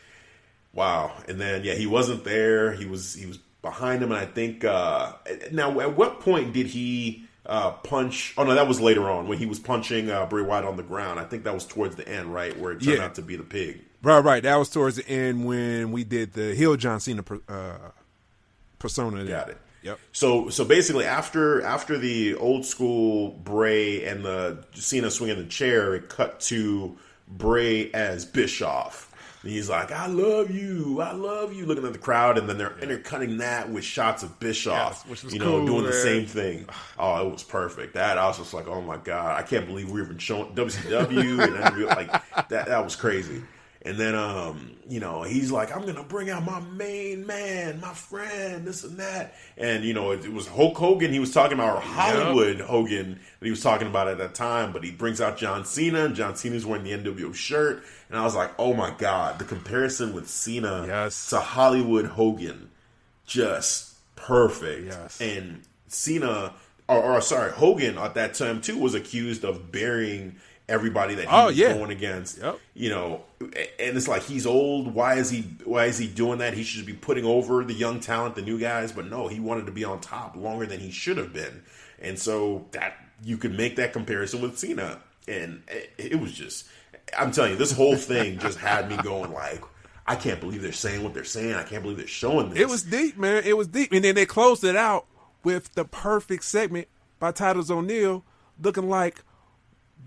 Wow. And then yeah, he wasn't there. He was he was behind him, and I think uh, now at what point did he uh, punch? Oh no, that was later on when he was punching uh, Bray Wyatt on the ground. I think that was towards the end, right, where it turned Yeah. out to be the pig. Right, right. That was towards the end when we did the heel John Cena per- uh, persona. Got it. Yep. So so basically after after the old school Bray and the Cena swinging the chair, it cut to Bray as Bischoff. And he's like, "I love you, I love you," looking at the crowd, and then they're intercutting that with shots of Bischoff, Yes, which was you know, cool, doing the same thing. Oh, it was perfect. That I was just like, "Oh my god, I can't believe we're even showing WCW," and like that. That was crazy. And then, um, you know, he's like, I'm going to bring out my main man, my friend, this and that. And, you know, it, it was Hulk Hogan he was talking about, or Hollywood Hogan that he was talking about at that time. But he brings out John Cena, and John Cena's wearing the NWO shirt. And I was like, oh my God, the comparison with Cena Yes. to Hollywood Hogan, just perfect. Yes. And Cena, or, or sorry, Hogan at that time too was accused of burying everybody that he Oh, was yeah. going against. Yep. You know, and it's like he's old. Why is he? Why is he doing that? He should be putting over the young talent, the new guys. But no, he wanted to be on top longer than he should have been. And so that you could make that comparison with Cena, and it, it was just. I'm telling you, this whole thing just had me going like, I can't believe they're saying what they're saying. I can't believe they're showing this. It was deep, man. It was deep. And then they closed it out with the perfect segment by Titus O'Neil looking like,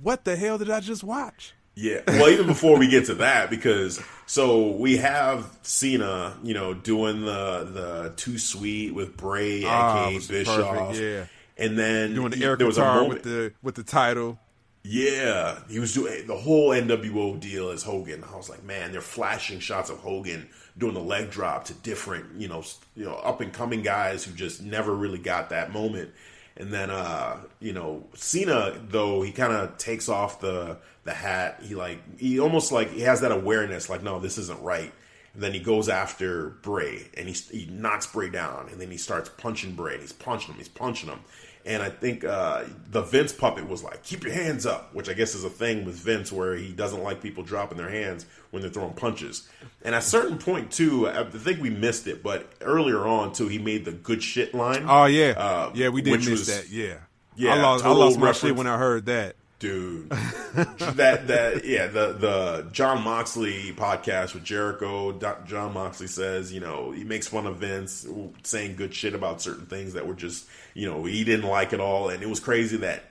what the hell did I just watch? Yeah. Well, even before we get to that, because so we have Cena, you know, doing the the too sweet with Bray, Ah, aka Bischoff, perfect, yeah. and then Doing the he- air there was a moment, with the with the title. yeah, he was doing the whole NWO deal as Hogan. I was like, man, they're flashing shots of Hogan doing the leg drop to different, you know, you know, up and coming guys who just never really got that moment. And then, uh, you know, Cena though he kind of takes off the the hat. He like he almost like he has that awareness, like, no, this isn't right. And then he goes after Bray and he he knocks Bray down, and then he starts punching Bray. And he's punching him. He's punching him. And I think uh, the Vince puppet was like, "Keep your hands up," which I guess is a thing with Vince, where he doesn't like people dropping their hands when they're throwing punches. And at a certain point, too, I think we missed it, but earlier on, too, he made the "good shit" line. Oh yeah, Uh, yeah, we did miss was- that. Yeah, Yeah, I lost, I lost my shit when I heard that. dude. that that yeah the the Jon Moxley podcast with Jericho. Jon Moxley says you know he makes fun of Vince saying good shit about certain things that were just you know he didn't like it all, and it was crazy that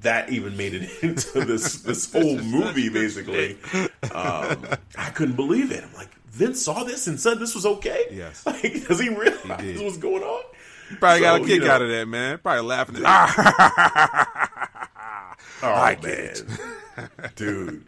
that even made it into this this whole movie basically. Um, I couldn't believe it. I'm like Vince saw this and said this was okay. Yes. like does he realize He what's going on? Probably got So, a you kick know. out of that, man. Probably laughing at ah, Oh I man, dude.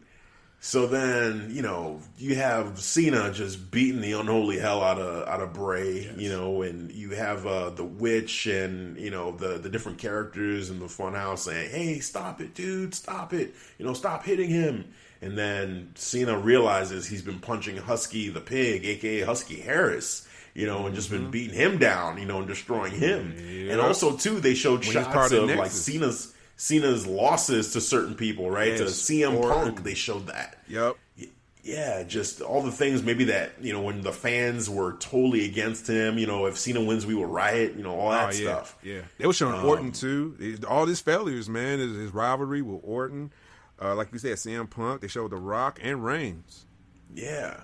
So then you know you have Cena just beating the unholy hell out of out of Bray, you know, and you have uh, the witch and you know the the different characters in the funhouse saying, "Hey, stop it, dude, stop it! You know, stop hitting him." And then Cena realizes he's been punching Husky the pig, aka Husky Harris. You know, and just been beating him down, you know, and destroying him. And Mm-hmm. Also, too, they showed When shots of of like Nexus. Cena's Cena's losses to certain people, right? To Yes, CM or- Punk, they showed that. Yep. Yeah, just all the things maybe that, you know, when the fans were totally against him, you know, if Cena wins, we will riot, you know, all that Oh, yeah, stuff. Yeah, they were showing Um, Orton too. All his failures, man, his, his rivalry with Orton. Uh, like we said, CM Punk. They showed The Rock and Reigns. Yeah.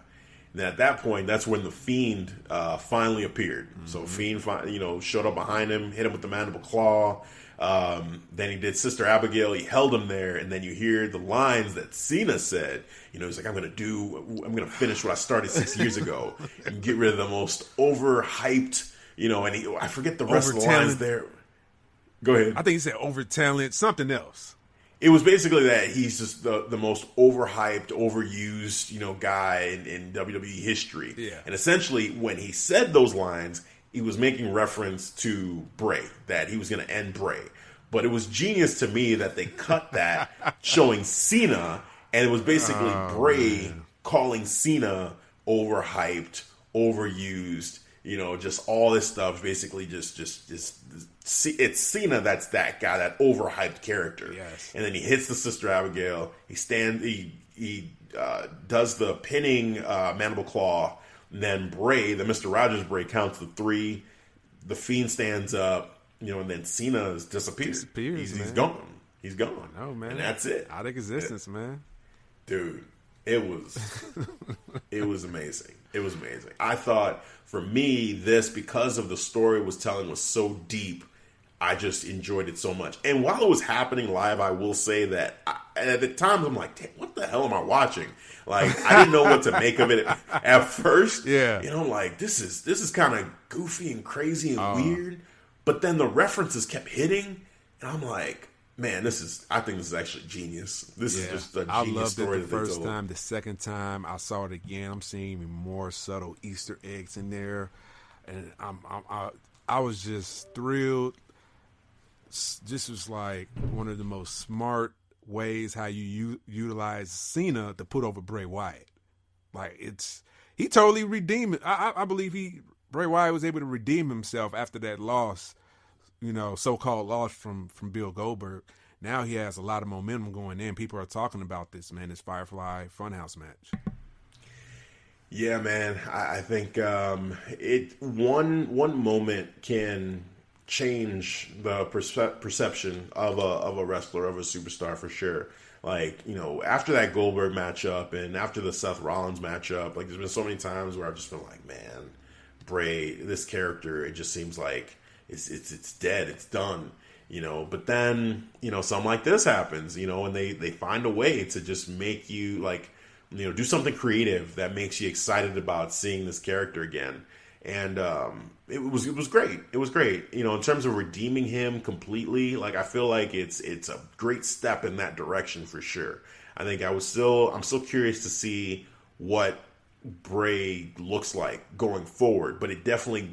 And at that point, that's when the Fiend uh, finally appeared. So Fiend, fi- you know, showed up behind him, hit him with the mandible claw. Um, then he did Sister Abigail. He held him there, and then you hear the lines that Cena said. You know, he's like, "I'm going to do. I'm going to finish what I started six years ago, and get rid of the most overhyped." You know, and he, I forget the rest of the lines there. Go ahead. I think he said over talent, something else. It was basically that he's just the, the most overhyped, overused, you know, guy in, in WWE history. Yeah. And essentially, when he said those lines, he was making reference to Bray, that he was going to end Bray. But it was genius to me that they cut that showing Cena, and it was basically Bray calling Cena overhyped, overused, you know, just all this stuff. Basically, just just just it's Cena that's that guy, that overhyped character. Yes. And then he hits the sister Abigail. He stand he he uh, does the pinning uh, mandible claw then Bray, the Mister Rogers Bray, counts the three. The Fiend stands up, you know, and then Cena disappears. Disappears, He's, he's gone. He's gone. Oh man, and that's it, Out of existence, man. dude. It was, it was amazing. It was amazing. I thought for me, this because of the story it was telling was so deep. I just enjoyed it so much. And while it was happening live, I will say that I, at the times I'm like, Damn, what the hell am I watching? Like I didn't know what to make of it at first. Yeah. you know, like this is this is kind of goofy and crazy and Uh. weird. But then the references kept hitting, and I'm like, man, this is. I think this is actually genius. This is just a I genius loved it the first told. time. The second time I saw it again, I'm seeing even more subtle Easter eggs in there, and I'm, I'm I, I was just thrilled. This was like one of the most smart ways how you u- utilize Cena to put over Bray Wyatt. Like it's he totally redeemed. I, I, I believe he Bray Wyatt was able to redeem himself after that loss you know, so-called loss from from Bill Goldberg. Now he has a lot of momentum going in. People are talking about this man, this Firefly Funhouse match. Yeah, man. I, I think um, it one one moment can change the perce- perception of a of a wrestler of a superstar for sure. Like you know, after that Goldberg matchup and after the Seth Rollins matchup, like there's been so many times where I've just been like, man, Bray, this character, it just seems like it's it's it's dead, it's done. You know, but then you know something like this happens. You know, and they they find a way to just make you like you know do something creative that makes you excited about seeing this character again and um it was it was great it was great you know in terms of redeeming him completely like i feel like it's it's a great step in that direction for sure i think i was still i'm still curious to see what bray looks like going forward but it definitely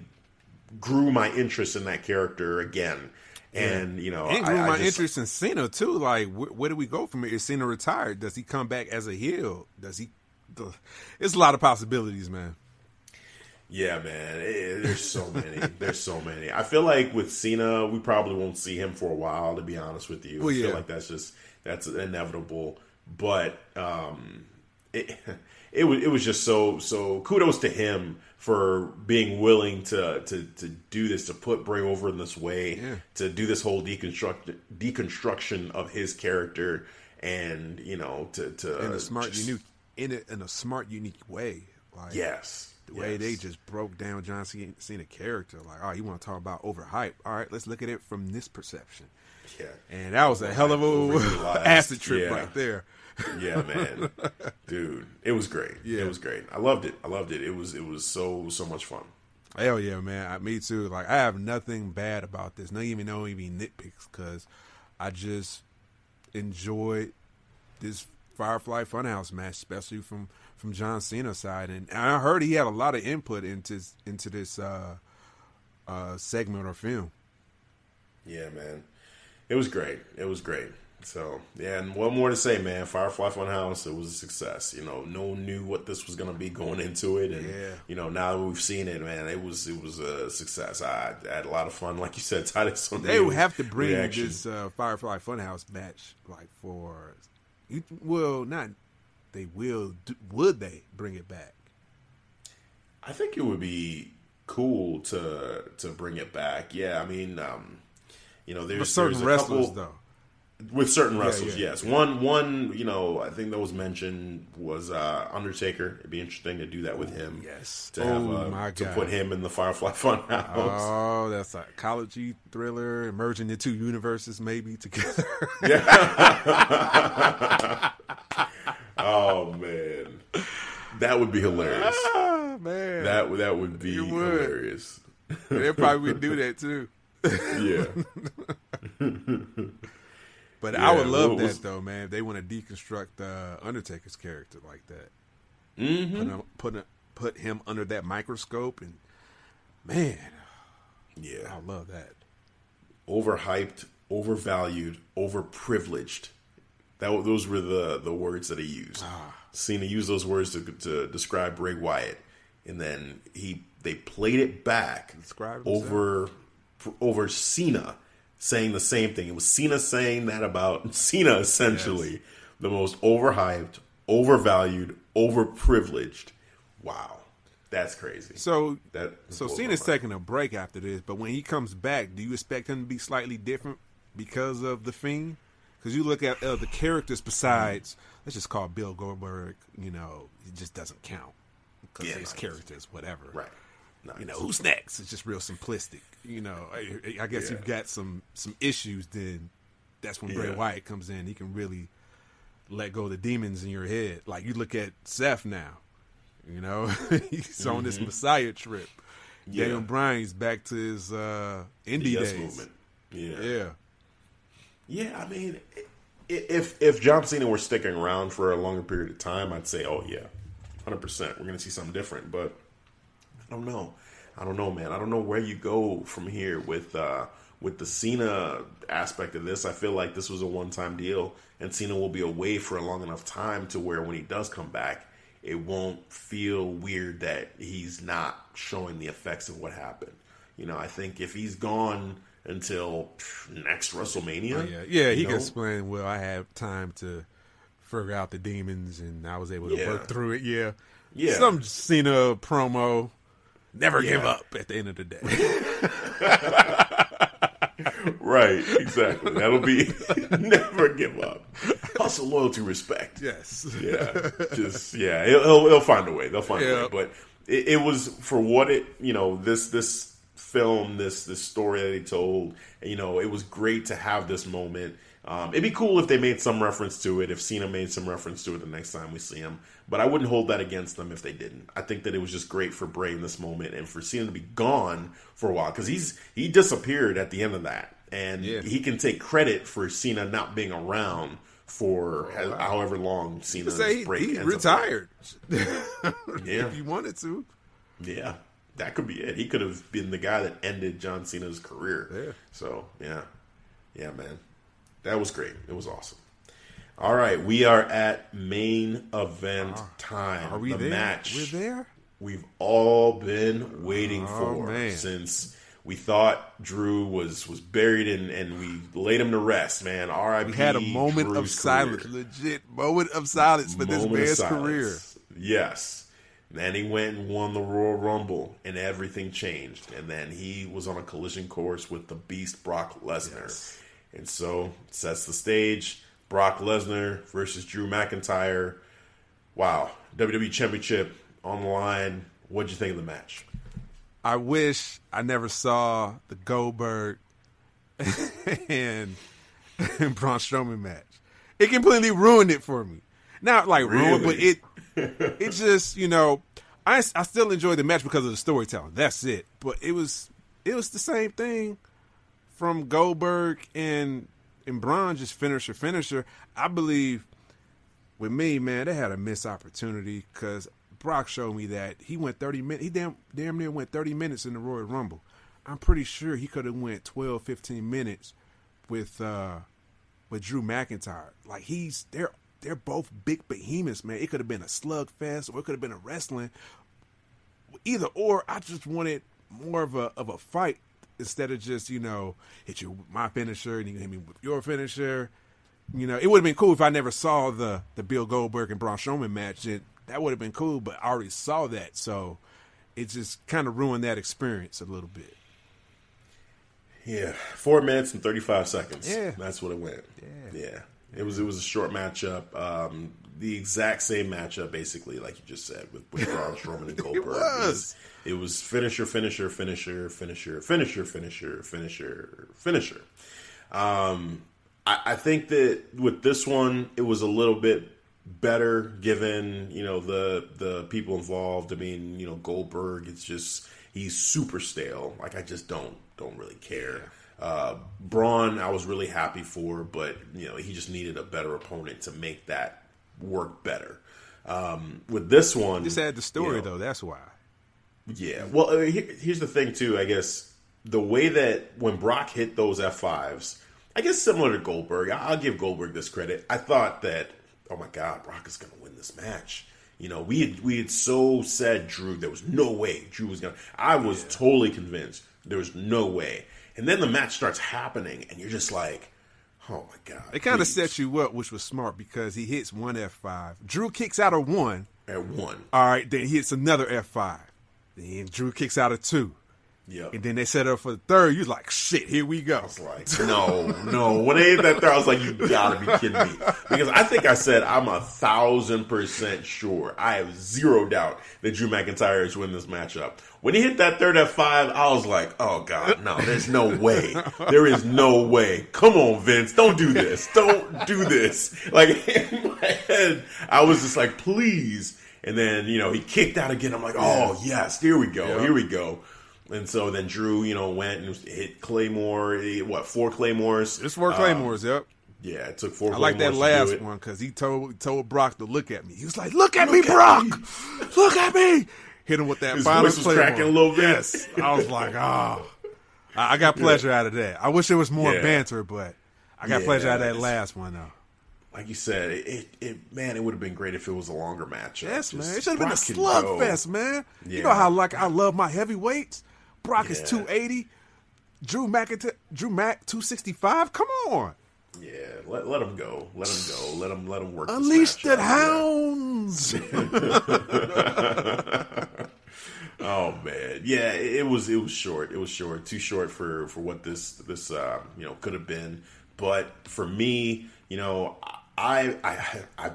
grew my interest in that character again and you know And grew I my just- interest in Cena too. Like, wh- where do we go from here? Is Cena retired? Does he come back as a heel? Does he? It's a lot of possibilities, man. Yeah, man. It- there's so many. there's so many. I feel like with Cena, we probably won't see him for a while. To be honest with you, Well, I feel like that's just that's inevitable. But um, it it was it was just so so. Kudos to him for being willing to to to do this, to put Bray over in this way, Yeah. to do this whole deconstruct deconstruction of his character, and you know to to In a smart, just- unique, in a, in a smart, unique way. Like, Yes, the way they just broke down John Cena character. Like, oh, you want to talk about overhype? All right, let's look at it from this perception. yeah. And that was a hell of a acid trip Yeah. right there. yeah, man, dude, it was great. Yeah. it was great. I loved it. I loved it. It was it was so so much fun. Hell yeah, man. I, me too. Like I have nothing bad about this. Not even no even nitpicks because I just enjoyed this Firefly Funhouse match, especially from from John Cena's side. And, and I heard he had a lot of input into into this uh, uh, segment or film. Yeah, man, it was great. It was great. So yeah, and one more to say, man. Firefly Funhouse, it was a success. You know, no one knew what this was going to be going into it, and Yeah. you know now that we've seen it, man, it was it was a success. I, I had a lot of fun, like you said. Titus They would have to bring reaction. this uh, Firefly Funhouse match like for you. Well, not they will. Do, would they bring it back? I think it would be cool to to bring it back. Yeah, I mean, um, you know, there's But certain there's a wrestlers couple, though. with certain wrestlers. yeah, yes, one one you know I think that was mentioned was uh, Undertaker. It'd be interesting to do that with him. yes. to have Oh, uh, my to put him in the Firefly Funhouse. Oh, that's a psychology thriller, merging the two universes maybe together. oh man, that would be hilarious. ah, man, That that would be would. hilarious. they probably would do that too. Yeah. But Yeah, I would love that was- though, man. If they want to deconstruct uh, Undertaker's character like that, Mm-hmm. put, him, put him- put him under that microscope, and man, Yeah. I love that. overhyped, overvalued, overprivileged. That those were the the words that he used. Ah. Cena used those words to to describe Bray Wyatt, and then he they played it back Describe himself. over over Cena saying the same thing. It was Cena saying that about Cena essentially, the most overhyped, overvalued, overprivileged. Wow, That's crazy. So that so Cena's taking a break after this, but when he comes back, do you expect him to be slightly different because of the Fiend? Because you look at uh, the characters besides, let's just call Bill Goldberg. You know, it just doesn't count because Yeah, his no, characters, whatever. right. You know, who's next? It's just real simplistic. You know, I, I guess Yeah. you've got some some issues. Then that's when Bray Yeah. Wyatt comes in. He can really let go of the demons in your head. Like you look at Seth now. You know, he's on this Messiah trip. Mm-hmm. Yeah. Daniel Bryan's back to his uh, indie yes days. movement. Yeah. Yeah, Yeah, I mean, if if John Cena were sticking around for a longer period of time, I'd say, oh yeah, hundred percent, we're gonna see something different. But I don't know. I don't know, man. I don't know where you go from here with uh, with the Cena aspect of this. I feel like this was a one time deal, and Cena will be away for a long enough time to where when he does come back, it won't feel weird that he's not showing the effects of what happened. You know, I think if he's gone until pff, next WrestleMania, Oh, yeah, yeah. He you can explain. Well, I had time to figure out the demons, and I was able to Yeah. work through it. Yeah, Yeah. Some Cena promo. Never give up at the end of the day. Right, exactly. That'll be never give up. Hustle, loyalty, respect. yes. Yeah, just yeah. He'll, he'll, he'll find a way. They'll find a way. But it, it was for what it. You know, this this film, this this story that he told. You know, it was great to have this moment. Um, it'd be cool if they made some reference to it. If Cena made some reference to it the next time we see him. But I wouldn't hold that against them if they didn't. I think that it was just great for Bray in this moment and for Cena to be gone for a while because he's he disappeared at the end of that, and Yeah. he can take credit for Cena not being around for ho- however long Cena's Say he, break he retired. Yeah. if you wanted to. yeah, that could be it. He could have been the guy that ended John Cena's career. Yeah. So yeah, yeah, man, that was great. It was awesome. All right, we are at main event time. Ah, Are we the there? match We're there. we've all been waiting Oh, for man. since we thought Drew was was buried and and we laid him to rest. Man, R.I.P. We had a moment of Drew's silence, career. legit moment of silence for this Moment of man's career. Yes. Then he went and won the Royal Rumble, and everything changed. And then he was on a collision course with the Beast Brock Lesnar. And so sets the stage. Brock Lesnar versus Drew McIntyre. Wow. WWE Championship on the line. What'd you think of the match? I wish I never saw the Goldberg and, and Braun Strowman match. It completely ruined it for me. Not like ruined, but it it just you know I, I still enjoy the match because of the storytelling. That's it. But it was it was the same thing from Goldberg and and Braun just finisher finisher. I believe with me, man, they had a missed opportunity because Brock showed me that he went 30 minutes. He damn, damn near went 30 minutes in the Royal Rumble. I'm pretty sure he could have went 12, 15 minutes with uh with Drew McIntyre. Like he's they're they're both big behemoths, man. It could have been a slugfest or it could have been a wrestling. Either or, I just wanted more of a of a fight instead of just you know hit you with my finisher and you hit me with your finisher. You know, it would have been cool if I never saw the the Bill Goldberg and Braun Strowman match. It, that would have been cool, but I already saw that, so it just kind of ruined that experience a little bit. Yeah, four minutes and thirty five seconds. Yeah. that's what it went. Yeah. yeah. It was it was a short matchup. Um, the exact same matchup, basically, like you just said, with, with Braun Strowman and Goldberg. It was. It was finisher, finisher, finisher, finisher, finisher, finisher, finisher, finisher. Um, I, I think that with this one, it was a little bit better given you know the the people involved. I mean, you know, Goldberg. It's just he's super stale. Like I just don't don't really care. Uh, Braun, I was really happy for, but you know, he just needed a better opponent to make that work better. Um, with this one, Just add the story you know, though. That's why. yeah. Well, uh, here, here's the thing, too. I guess the way that when Brock hit those F5s, I guess similar to Goldberg, I- I'll give Goldberg this credit. I thought that, oh my God, Brock is going to win this match. You know, we had we had so said Drew there was no way Drew was going to. I was totally convinced there was no way. And then the match starts happening, and you're just like, oh my God. It kind of sets you up, which was smart because he hits one F five. Drew kicks out of one. at one. All right, then he hits another F five. Then Drew kicks out of two. Yep. And then they set up for the third. You was like, shit, here we go. was like, no, no. When they hit that third, I was like, you gotta be kidding me. Because I think I said I'm a thousand percent sure. I have zero doubt that Drew McIntyre is winning this matchup. When he hit that third F five, I was like, oh God, no, there's no way. There is no way. Come on, Vince, don't do this. Don't do this. Like in my head, I was just like, please. And then, you know, he kicked out again. I'm like, oh yes, here we go. Yeah. Here we go. And so then Drew, you know, went and hit Claymore. Eh, what four Claymores? It's four um, Claymores, yep. Yeah, it took four. I like that Claymores to do last one because he told told Brock to look at me. He was like, "Look at me, Brock! Look at me!" Hit him with that His final voice was Claymore. cracking a little bit. Yes, I was like, "Oh, I got pleasure out of that." I wish it was more Yeah. banter, but I got Yeah, pleasure out of that last one though. Like you said, it, it, it man, it would have been great if it was a longer match. Yes, man, it should have been a slugfest, man. You know how like I love my heavyweights. Brock is two eighty. Drew McIntyre, Drew Mac two sixty five. Come on, Yeah, let, let him go. Let him go. Let him let him work. unleash the hounds. Oh man, yeah, it, was it was short. It was short, too short for for what this this uh, you know could have been. But for me, you know, I I I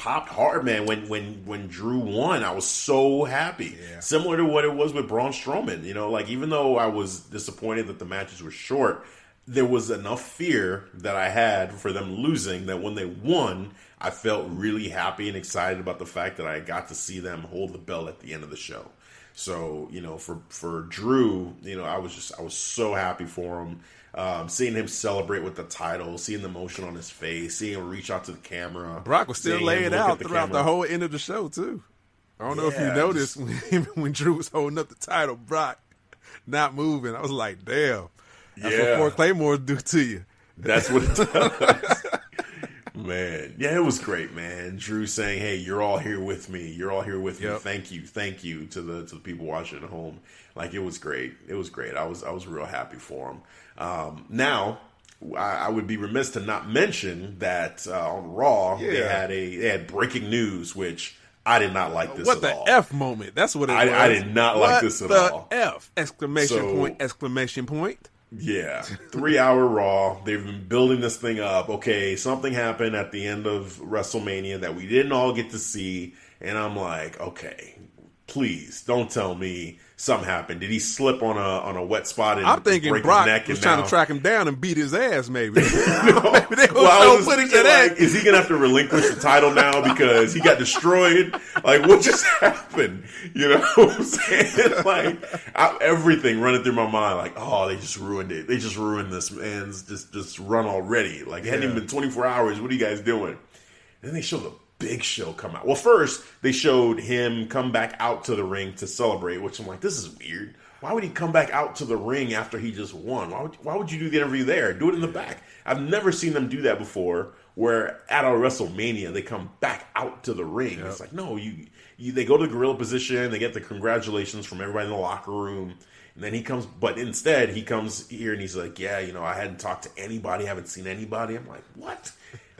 popped hard, man. When when when Drew won, I was so happy. Yeah. Similar to what it was with Braun Strowman. You know, like even though I was disappointed that the matches were short, there was enough fear that I had for them losing that when they won, I felt really happy and excited about the fact that I got to see them hold the belt at the end of the show. So you know, for for Drew, you know, I was just I was so happy for him. Um, seeing him celebrate with the title, seeing the emotion on his face, seeing him reach out to the camera. Brock was still laying out the throughout the whole end of the show too. I don't know if you Yeah, noticed when, when Drew was holding up the title, Brock not moving. I was like, damn, that's Yeah. what four claymores do to you. That's what it does. man. Yeah, it was great, man. Drew saying, Hey, you're all here with me. You're all here with me. Thank you. Thank you to the to the people watching at home. Like it was great. It was great. I was I was real happy for him. Um, now I, I would be remiss to not mention that uh, on Raw they had a they had breaking news, which I did not like this what at the all. f moment? That's what it I- was. I did not like this at the all. F exclamation So- point exclamation point. Yeah, three hour Raw. They've been building this thing up. Okay, something happened at the end of WrestleMania that we didn't all get to see, and I'm like, okay, please don't tell me something happened. Did he slip on a on a wet spot and I'm thinking break Brock his neck was and trying now- to track him down and beat his ass. Maybe. maybe they Well, was I so was footage of that. like, is he gonna have to relinquish the title now because he got destroyed? Like, what just happened? You know what I'm saying? Like, I, everything running through my mind, like, oh, they just ruined it. They just ruined this man's just just run already. Like, it hadn't even been 24 hours. What are you guys doing? then they show the Big Show come out. Well, first they showed him come back out to the ring to celebrate, which I'm like, this is weird. Why would he come back out to the ring after he just won? Why would, why would you do the interview there? Do it in the back. I've never seen them do that before. Where at a WrestleMania they come back out to the ring. It's like no, you, you they go to the gorilla position. They get the congratulations from everybody in the locker room. And then he comes, but instead he comes here and he's like, "Yeah, you know, I hadn't talked to anybody, haven't seen anybody." I'm like, "What?"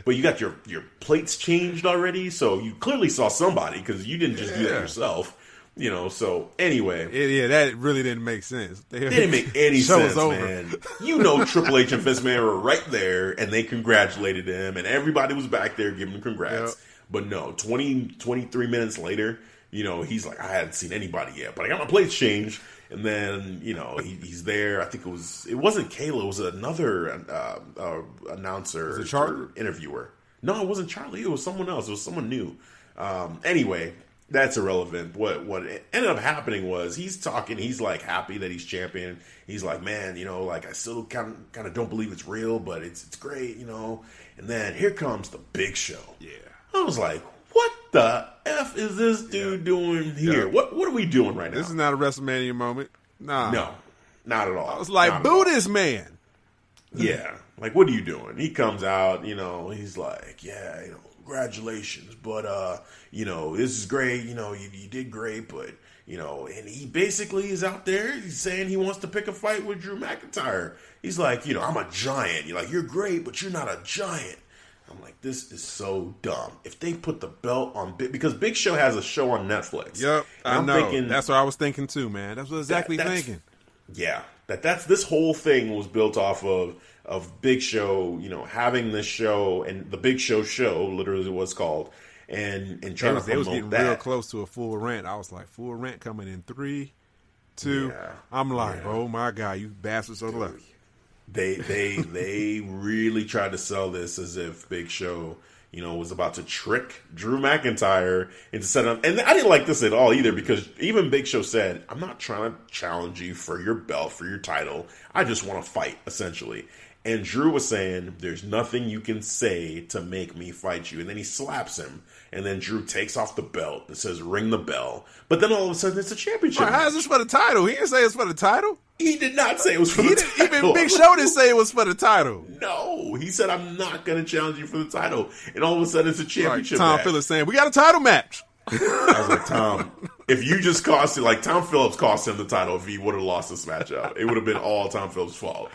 But you got your your plates changed already, so you clearly saw somebody because you didn't just do that yourself, you know. So anyway, Yeah, yeah, that really didn't make sense. They didn't make any sense, man. You know, Triple H and Vince McMahon were right there, and they congratulated him, and everybody was back there giving him congrats. Yep. But no, 20, 23 minutes later, you know, he's like, I hadn't seen anybody yet, but I got my plates changed. And then, you know, he, he's there. I think it was, it wasn't Kayla, it was another uh, uh, announcer, Charlie? or interviewer. No, it wasn't Charlie. It was someone else. It was someone new. Um, anyway, that's irrelevant. What what ended up happening was he's talking. He's like happy that he's champion. He's like, man, you know, like I still kind of kind of don't believe it's real, but it's it's great, you know. And then here comes the big show. Yeah. I was like, what the f is this dude doing here? Yeah. What what are we doing right now? This is not a WrestleMania moment. Nah. no, not at all. I was like, boo this man. Yeah. Like, what are you doing? He comes out, you know, he's like, yeah, you know, congratulations, but, uh, you know, this is great. You know, you, you did great, but, you know, and he basically is out there. He's saying he wants to pick a fight with Drew McIntyre. He's like, you know, I'm a giant. You're like, you're great, but you're not a giant. I'm like, this is so dumb. If they put the belt on Big, because Big Show has a show on Netflix. Yep, I I'm know. thinking- that's what I was thinking too, man. That's what I was that's- thinking. Yeah, that that's this whole thing was built off of of Big Show, you know, having this show and the Big Show show, literally was called, and and They trying was, to they was getting that. real close to a full rent. I was like, full rent coming in three, two. Yeah. I'm like, Yeah. oh my god, you bastards are lucky. They they they really tried to sell this as if Big Show, you know, was about to trick Drew McIntyre into setting up. And I didn't like this at all either because even Big Show said, "I'm not trying to challenge you for your belt for your title. I just want to fight." Essentially. And Drew was saying, "There's nothing you can say to make me fight you." And then he slaps him, and then Drew takes off the belt and says, "Ring the bell." But then all of a sudden, it's a championship. How is this for the title? He didn't say it's for the title. He did not say it was for He the didn't, title. even Big Show didn't say it was for the title. No, he said I'm not going to challenge you for the title, and all of a sudden it's a championship. Tom match. Phillips saying, "We got a title match." I was like, Tom, if you just cost it, like Tom Phillips cost him the title if he would have lost this matchup, it would have been all Tom Phillips' fault.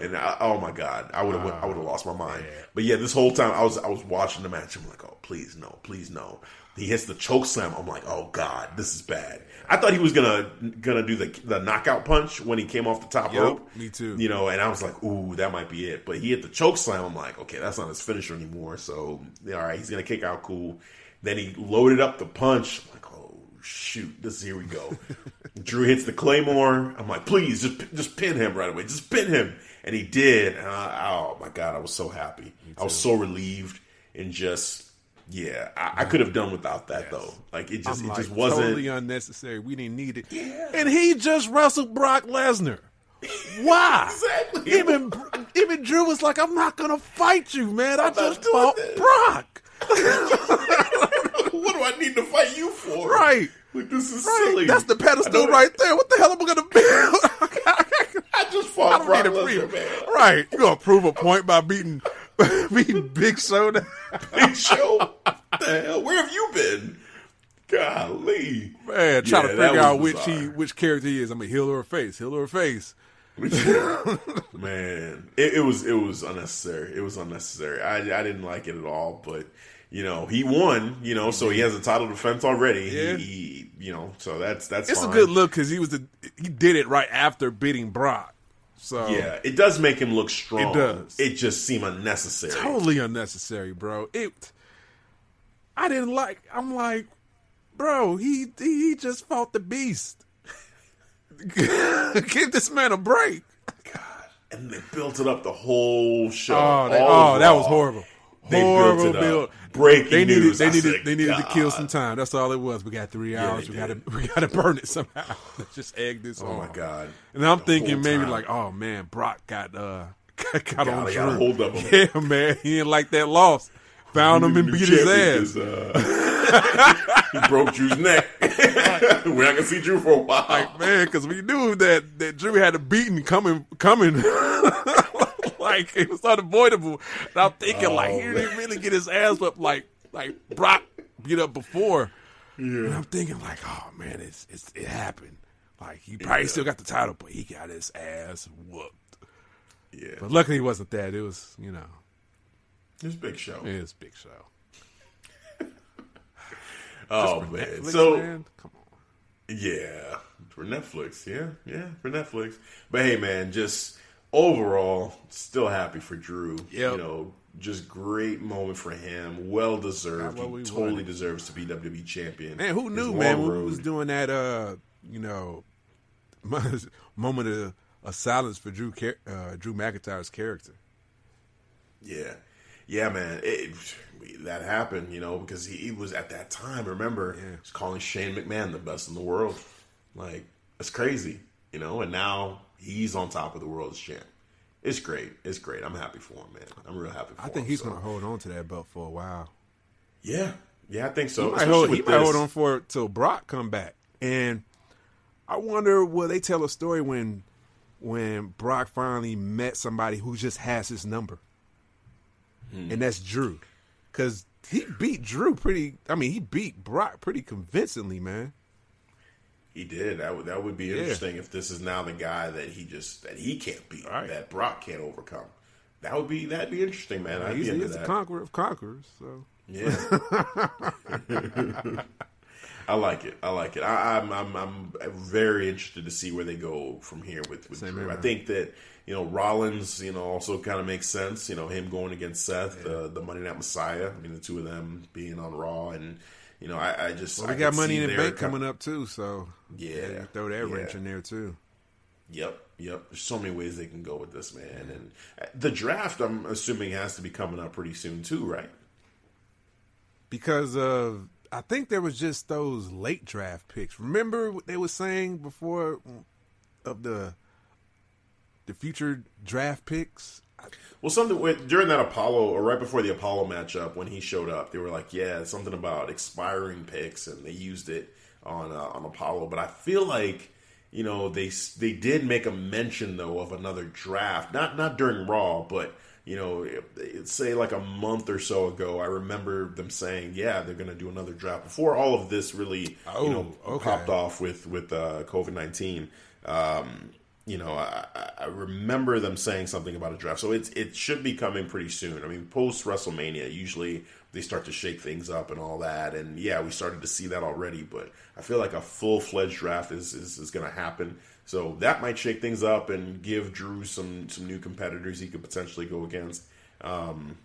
And I, oh my god, I would have, I would have lost my mind. But yeah, this whole time I was, I was watching the match. I'm like, oh please no, please no. He hits the choke slam. I'm like, oh god, this is bad. I thought he was gonna gonna do the the knockout punch when he came off the top Yep, rope. me too. You know, and I was like, ooh, that might be it. But he hit the choke slam. I'm like, okay, that's not his finisher anymore. So all right, he's gonna kick out cool. Then he loaded up the punch. I'm like, oh shoot, this is here we go. Drew hits the claymore. I'm like, please, just just pin him right away. Just pin him, and he did. And I, oh my god, I was so happy. I was so relieved and just. Yeah, I, I could have done without that though. Like it just, I'm it like, just wasn't. totally unnecessary. We didn't need it. Yeah. And he just wrestled Brock Lesnar. Why? Exactly. Even even Drew was like, "I'm not gonna fight you, man. I just fought this." Brock." what do I need to fight you for? Right. Like this is Right. silly. That's the pedestal right there. What the hell am I gonna build? I just I fought Brock Lesnar, man. Right. You gonna prove a point by beating beating Big now? Big Show. What the hell? Where have you been? Golly. Man, trying Yeah, to figure out which he which character he is. I'm a heel or face, heel or face. Man, it, it was it was unnecessary. It was unnecessary. I I didn't like it at all. But you know, he won. You know, so he has a title defense already. Yeah. He, you know, so that's that's. It's fine. a good look because he was the he did it right after beating Brock. So Yeah, it does make him look strong. It does. It just seemed unnecessary. totally unnecessary, bro. It. I didn't like. I'm like, bro. He he just fought the beast. Give this man a break. God. And they built it up the whole show. Oh, they- oh, that was horrible. They horrible built it up. build. Breaking They needed news. they I needed said, they needed to kill some time. That's all it was. We got three hours. they we got to we got to burn it somehow. Let's just egg this. Oh my god! And I'm The thinking maybe time. like, oh man, Brock got uh got, got on got Drew. hold him. Yeah, man, he didn't like that loss. Found him and beat his ass. uh, he broke Drew's neck. We're not gonna see Drew for a while. Like man, because we knew that that Drew had a beating coming coming. Like it was unavoidable. And I'm thinking like oh, he Oh, didn't really get his ass up like like Brock beat up before. And I'm thinking like, oh man, it's, it's it happened. Like he probably Yeah. still got the title, but he got his ass whooped. yeah, But luckily, it wasn't that. It was you know, it's a big show. It is Big Show. oh man, Netflix, so man, come on. yeah, for Netflix, yeah, yeah, for Netflix. But hey, man, just overall, still happy for Drew. Yep. You know, just great moment for him. Well deserved. He we totally wanted. deserves to be WWE champion. Man, who knew, man? Road- we was doing that, uh, you know, moment of, of silence for Drew uh, Drew McIntyre's character. Yeah, yeah, man. It, that happened, you know, because he, he was at that time. Remember, Yeah. he was calling Shane McMahon the best in the world. Like it's crazy, you know. And now he's on top of the world champ. It's great. It's great. I'm happy for him, man. I'm real happy. for him. I think him, he's so. going to hold on to that belt for a while. Yeah, yeah, I think so. He might, hold, he might hold on for it till Brock come back. And I wonder will they tell a story when when Brock finally met somebody who just has his number, Hmm. and that's Drew, because he beat Drew pretty. I mean, he beat Brock pretty convincingly, man. He did. That would that would be Yeah. interesting if this is now the guy that he just that he can't beat, Right. that Brock can't overcome. that would be that'd be interesting, man. I'd He's, be into he's the that. conqueror of conquerors. So Yeah. I like it. I like it. I, I'm, I'm I'm very interested to see where they go from here with, with Same Drew. here, I think that you know Rollins, you know, also kind of makes sense. You know, him going against Seth, uh, the Monday Night Messiah. I mean, the two of them being on Raw, and you know, I, I just well, I we got money in the bank co- coming up too. So Yeah, you throw that yeah. wrench in there too. Yep, yep. There's so many ways they can go with this man, and uh, the draft. I'm assuming has to be coming up pretty soon too, right? because of I think there was just those late draft picks. Remember what they were saying before of the the future draft picks? Well, something with, during that Apollo or right before the Apollo matchup when he showed up, they were like, "Yeah, something about expiring picks," and they used it on uh, on Apollo. But I feel like you know they they did make a mention though of another draft, not not during Raw, but you know, say like a month or so ago, I remember them saying, "Yeah, they're going to do another draft." Before all of this really, Oh, you know, okay. popped off with with uh, COVID nineteen. Um, you know, I, I- remember them saying something about a draft, so it's it should be coming pretty soon. I mean, post WrestleMania, usually they start to shake things up and all that, and yeah, we started to see that already. But I feel like a full fledged draft is is, is going to happen, so that might shake things up and give Drew some some new competitors he could potentially go against. Um,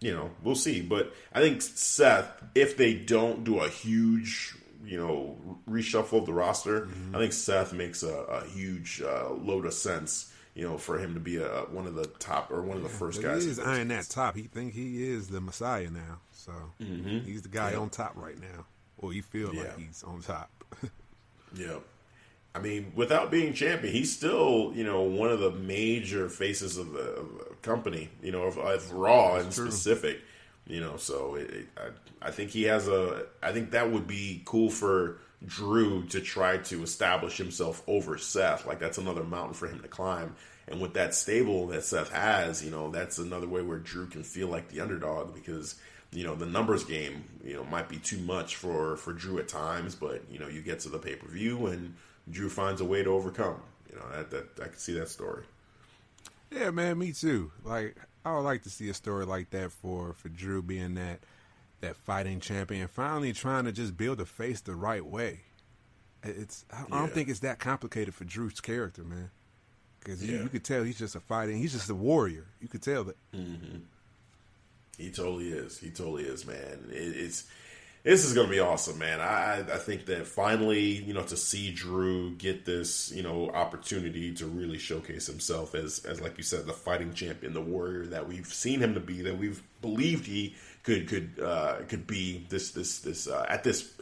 you know, we'll see. But I think Seth, if they don't do a huge, you know, reshuffle of the roster, I think Seth makes a, a huge uh, load of sense. You know, for him to be a one of the top or one of the first But guys. he is eyeing that top. He think he is the Messiah now. So he's the guy Yeah. on top right now. Or you feel Yeah. like he's on top. Yeah. I mean, without being champion, he's still, you know, one of the major faces of the, of the company, you know, of, of Raw in true. specific, you know, so it, it, I, I think he has a, I think that would be cool for Drew to try to establish himself over Seth. Like, that's another mountain for him to climb. And with that stable that Seth has, you know, that's another way where Drew can feel like the underdog because, you know, the numbers game, you know, might be too much for, for Drew at times, but, you know, you get to the pay per view and Drew finds a way to overcome. You know, that, that I can see that story. Yeah, man, me too. Like I would like to see a story like that for for Drew being that that fighting champion, finally trying to just build a face the right way. It's I, I Yeah. don't think it's that complicated for Drew's character, man. Because you, Yeah. you could tell he's just a fighting. He's just a warrior. You could tell that. Mm-hmm. He totally is. He totally is, man. It, it's this is going to be awesome, man. I I think that finally, you know, to see Drew get this, you know, opportunity to really showcase himself as as like you said, the fighting champion, the warrior that we've seen him to be, that we've believed he could could uh, could be this this this uh, at this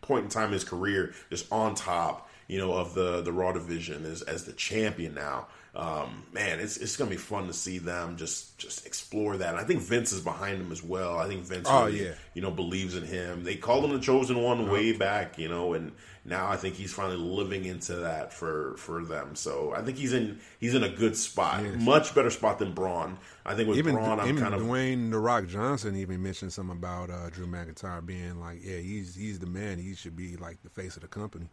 point in time in his career, just on top, you know, of the the Raw division as as the champion now. Um, man, it's it's gonna be fun to see them just just explore that. And I think Vince is behind him as well. I think Vince, Oh, really, yeah. you know, believes in him. They called him the chosen one way back, you know, and now I think he's finally living into that for for them. So I think he's in he's in a good spot, Yes. much better spot than Braun. I think with Even Braun, I'm even kind of Dwayne the Rock Johnson even mentioned something about uh, Drew McIntyre being like, yeah, he's he's the man. He should be like the face of the company.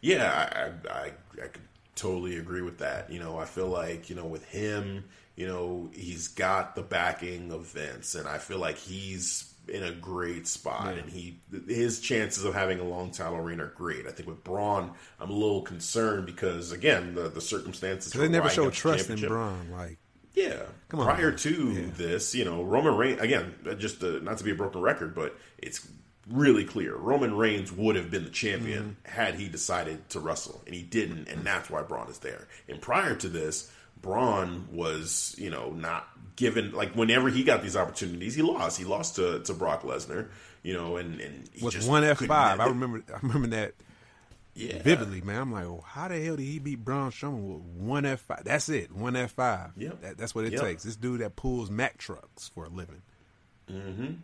Yeah, I, I, I, I could totally agree with that. You know, I feel like, you know, with him, you know, he's got the backing of Vince, and I feel like he's in a great spot, and he his chances of having a long title reign are great. I think with Braun, I'm a little concerned because again, the the circumstances. They never showed trust in. Braun. Like, Yeah. Come on, Prior man. to Yeah. this, you know, Roman Reigns again, just to, not to be a broken record, but it's really clear Roman Reigns would have been the champion Mm-hmm. had he decided to wrestle, and he didn't, and that's why Braun is there. And prior to this, Braun was, you know, not given like whenever he got these opportunities, he lost. He lost to to Brock Lesnar, you know, and and just one F five. I remember I remember that yeah. vividly, man. I'm like, how the hell did he beat Braun Strowman with one F five? That's it, one F five. Yep. That, that's what it Yep. takes. This dude that pulls Mack trucks for a living. Mhm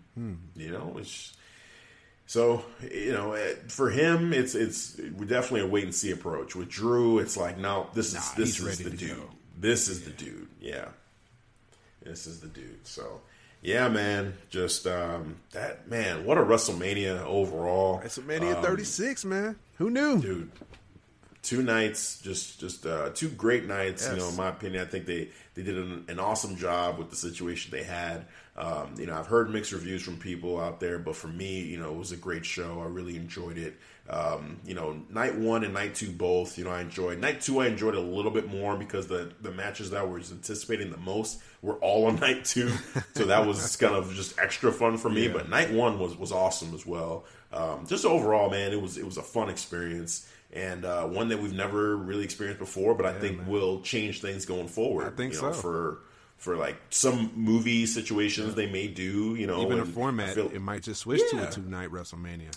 you know, it's so you know eh, for him, it's it's definitely a wait and see approach. With Drew, it's like no, this is Nah, this is the dude. go. This is the dude. Yeah, this is the dude. So yeah, man, just um, that man. What a WrestleMania overall, WrestleMania Um, 36, man. Who knew? dude. two nights, just just uh, two great nights. Yes. You know, in my opinion, I think they they did an, an awesome job with the situation they had. Um, you know, I've heard mixed reviews from people out there, but for me, you know, it was a great show. I really enjoyed it. Um, you know, night one and night two both. You know, I enjoyed night two. I enjoyed a little bit more because the the matches that I was anticipating the most were all on night two, so that was kind of just extra fun for me. Yeah. But night one was was awesome as well. Um, just overall, man, it was it was a fun experience and uh, one that we've never really experienced before, but I think will change things going forward. I think you know, so. for for like some movie situations they may do. You know, Even a format, feel- it might just switch to a two night WrestleMania.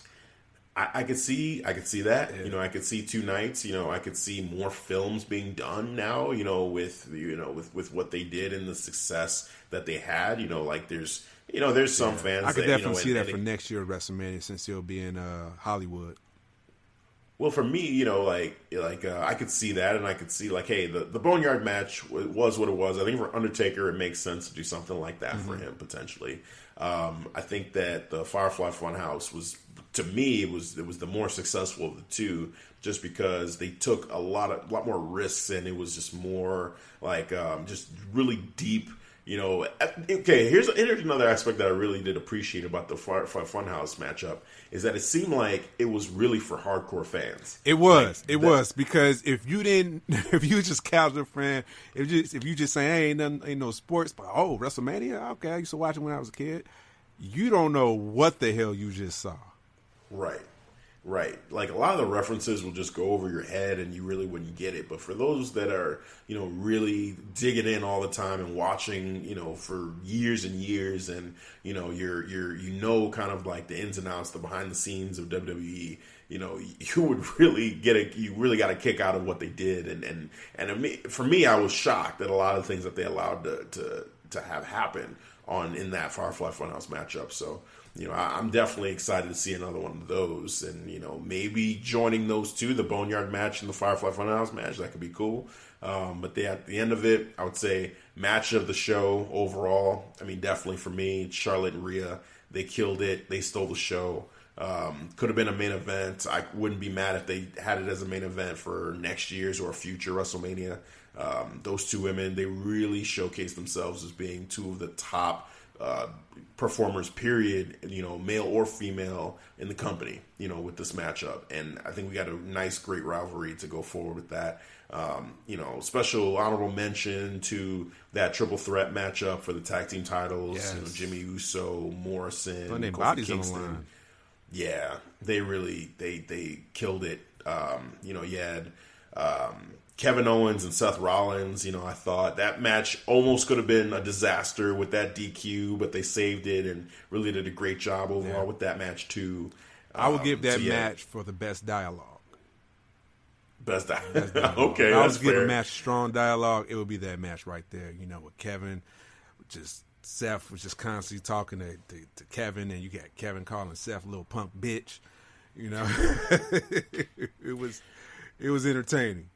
I, I could see, I could see that. You know, I could see two nights. You know, I could see more films being done now. You know, with you know with with what they did and the success that they had. You know, like there's you know there's some fans. I could that, definitely you know, see and- that and for it- next year WrestleMania since he'll be in uh, Hollywood. Well, for me, you know, like like uh, I could see that, and I could see like, hey, the, the boneyard match w- was what it was. I think for Undertaker, it makes sense to do something like that for him potentially. Um, I think that the Firefly Funhouse was, to me, it was it was the more successful of the two, just because they took a lot of lot more risks, and it was just more like um, just really deep. You know, eh, okay. Here's, here's another aspect that I really did appreciate about the Funhouse matchup is that it seemed like it was really for hardcore fans. It was. it that- was because if you didn't, if you just casual fan, if you just if you just say hey, ain't nothing, ain't no sports, but oh WrestleMania, okay, I used to watch it when I was a kid. You don't know what the hell you just saw. Right. Right. Like a lot of the references will just go over your head and you really wouldn't get it. But for those that are, you know, really digging in all the time and watching, you know, for years and years and, you know, you're you're you know kind of like the ins and outs, the behind the scenes of WWE, you know, you would really get a you really got a kick out of what they did and and and for me I was shocked at a lot of things that they allowed to to to have happen on in that Firefly Funhouse matchup. So, you know, I, I'm definitely excited to see another one of those, and you know, maybe joining those two, the Boneyard match and the Firefly Funhouse match, that could be cool. Um, but they, at the end of it, I would say match of the show overall. I mean, definitely for me, Charlotte and Rhea, they killed it. They stole the show. Um, could have been a main event. I wouldn't be mad if they had it as a main event for next year's or future WrestleMania. Um, those two women, they really showcased themselves as being two of the top uh, performers, period, you know, male or female in the company, you know, with this matchup. And I think we got a nice, great rivalry to go forward with that. Um, you know, special honorable mention to that triple threat matchup for the tag team titles. You know, Jimmy Uso, Morrison, Kofi bodies on the Kingston. line. Yeah, they really they they killed it. Um, you know, you had um, Kevin Owens and Seth Rollins. You know, I thought that match almost could have been a disaster with that DQ, but they saved it and really did a great job overall with that match too. I would Um, give that so yeah, match for the best dialogue. best. Best dialogue. okay, if I was give a match strong dialogue, it would be that match right there. You know, with Kevin, just Seth was just constantly talking to, to, to Kevin, and you got Kevin calling Seth a little punk bitch. You know, it was it was entertaining.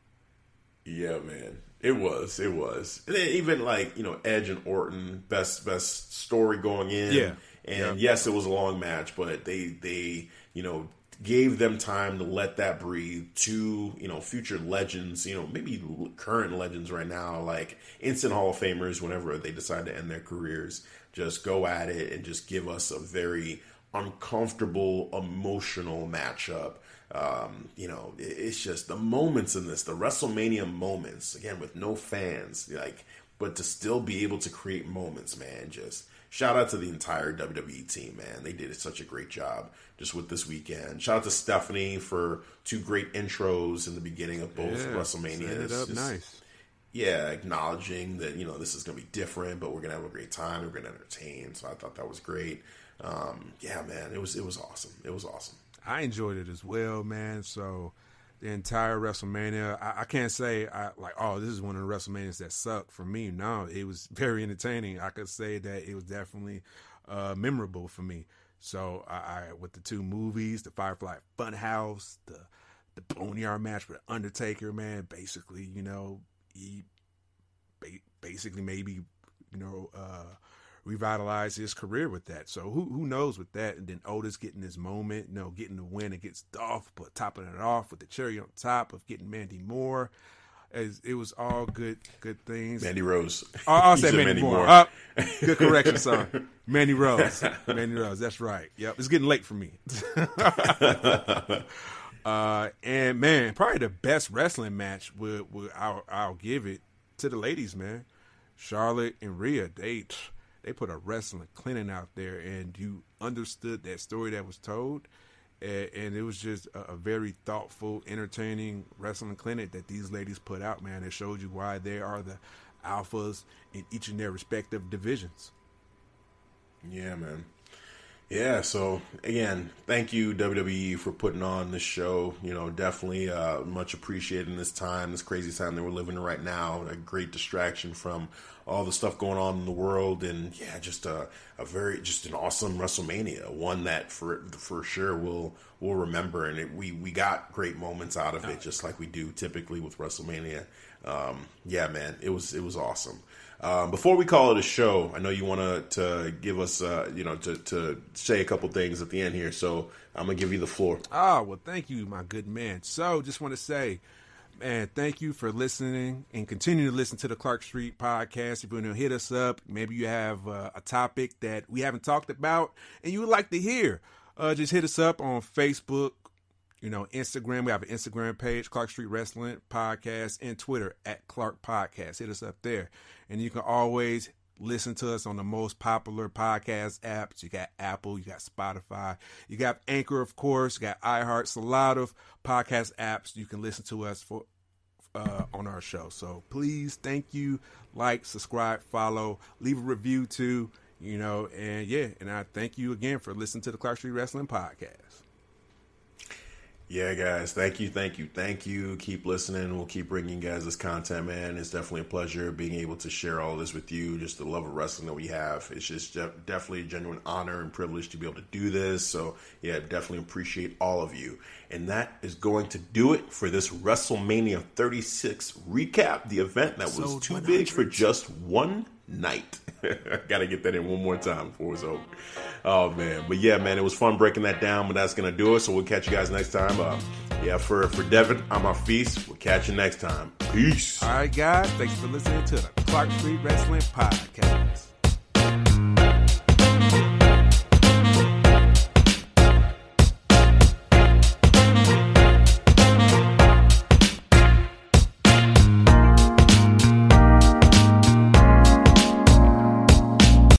Yeah, man. It was. It was. And then even like, you know, Edge and Orton, best best story going in. Yeah. And Yeah. yes, it was a long match, but they they, you know, gave them time to let that breathe to, you know, future legends, you know, maybe current legends right now, like instant Hall of Famers whenever they decide to end their careers, just go at it and just give us a very uncomfortable, emotional matchup. Um, you know, it- it's just the moments in this, the WrestleMania moments, again with no fans, like, but to still be able to create moments, man. Just shout out to the entire WWE team, man. They did such a great job just with this weekend. Shout out to Stephanie for two great intros in the beginning of both Yeah, WrestleMania. set it up nice. Yeah, acknowledging that you know this is going to be different, but we're going to have a great time. We're going to entertain. So I thought that was great. Um, yeah, man, it was it was awesome. It was awesome. I enjoyed it as well, man. So the entire WrestleMania, I, I can't say I like, oh, this is one of the WrestleManias that sucked for me. No, it was very entertaining. I could say that it was definitely uh, memorable for me. So I, I with the two movies, the Firefly Funhouse, the the Boneyard match with Undertaker, man. Basically, you know, he ba- basically maybe you know uh, revitalize his career with that. So who who knows with that? And then Otis getting his moment, you know, getting the win against Dolph, but topping it off with the cherry on top of getting Mandy Moore. As it was all good good things. Mandy Rose. Oh, I'll say Mandy, Mandy, Moore. Moore. Uh, good correction, son. Mandy Rose. Mandy Rose. That's right. Yep. It's getting late for me. uh, and man, probably the best wrestling match would, would I'll, I'll give it to the ladies, man. Charlotte and Rhea, they they put a wrestling clinic out there, and you understood that story that was told, and, it was just a, a, very thoughtful, entertaining wrestling clinic that these ladies put out. Man, it showed you why they are the alphas in each and their respective divisions. Yeah, man. Yeah, so again, thank you WWE for putting on this show. You know, definitely uh, much appreciated in this time, this crazy time that we're living in right now. A great distraction from all the stuff going on in the world, and yeah, just a, a very just an awesome WrestleMania, one that for for sure we'll we'll remember, and it, we we got great moments out of it, just like we do typically with WrestleMania. Um, yeah, man, it was it was awesome. Um, before we call it a show, I know you want to give us, uh, you know, to, to say a couple things at the end here. So I'm gonna give you the floor. Ah, well, thank you, my good man. So just want to say, man, thank you for listening and continue to listen to the Clark Street podcast. If you want to hit us up, maybe you have uh, a topic that we haven't talked about and you would like to hear, uh, just hit us up on Facebook, you know, Instagram. We have an Instagram page, Clark Street Wrestling Podcast, and Twitter at Clark Podcast. Hit us up there. And you can always listen to us on the most popular podcast apps. You got Apple, you got Spotify, you got Anchor, of course, you got iHeart. It's a lot of podcast apps you can listen to us for uh, on our show. So please, thank you, like, subscribe, follow, leave a review too. You know, and yeah, and I thank you again for listening to the Clark Street Wrestling Podcast. Yeah, guys, thank you, thank you, thank you. Keep listening. We'll keep bringing you guys this content, man. It's definitely a pleasure being able to share all this with you. Just the love of wrestling that we have. It's just definitely a genuine honor and privilege to be able to do this. So, yeah, definitely appreciate all of you. And that is going to do it for this WrestleMania 36 recap, the event that was too 100. big for just one night. I gotta get that in one more time before it's over. Oh man, but yeah, man, it was fun breaking that down. But that's gonna do it. So we'll catch you guys next time. Uh, yeah, for for Devin, I'm our feast. We'll catch you next time. Peace. All right, guys. Thanks for listening to the Clark Street Wrestling Podcast.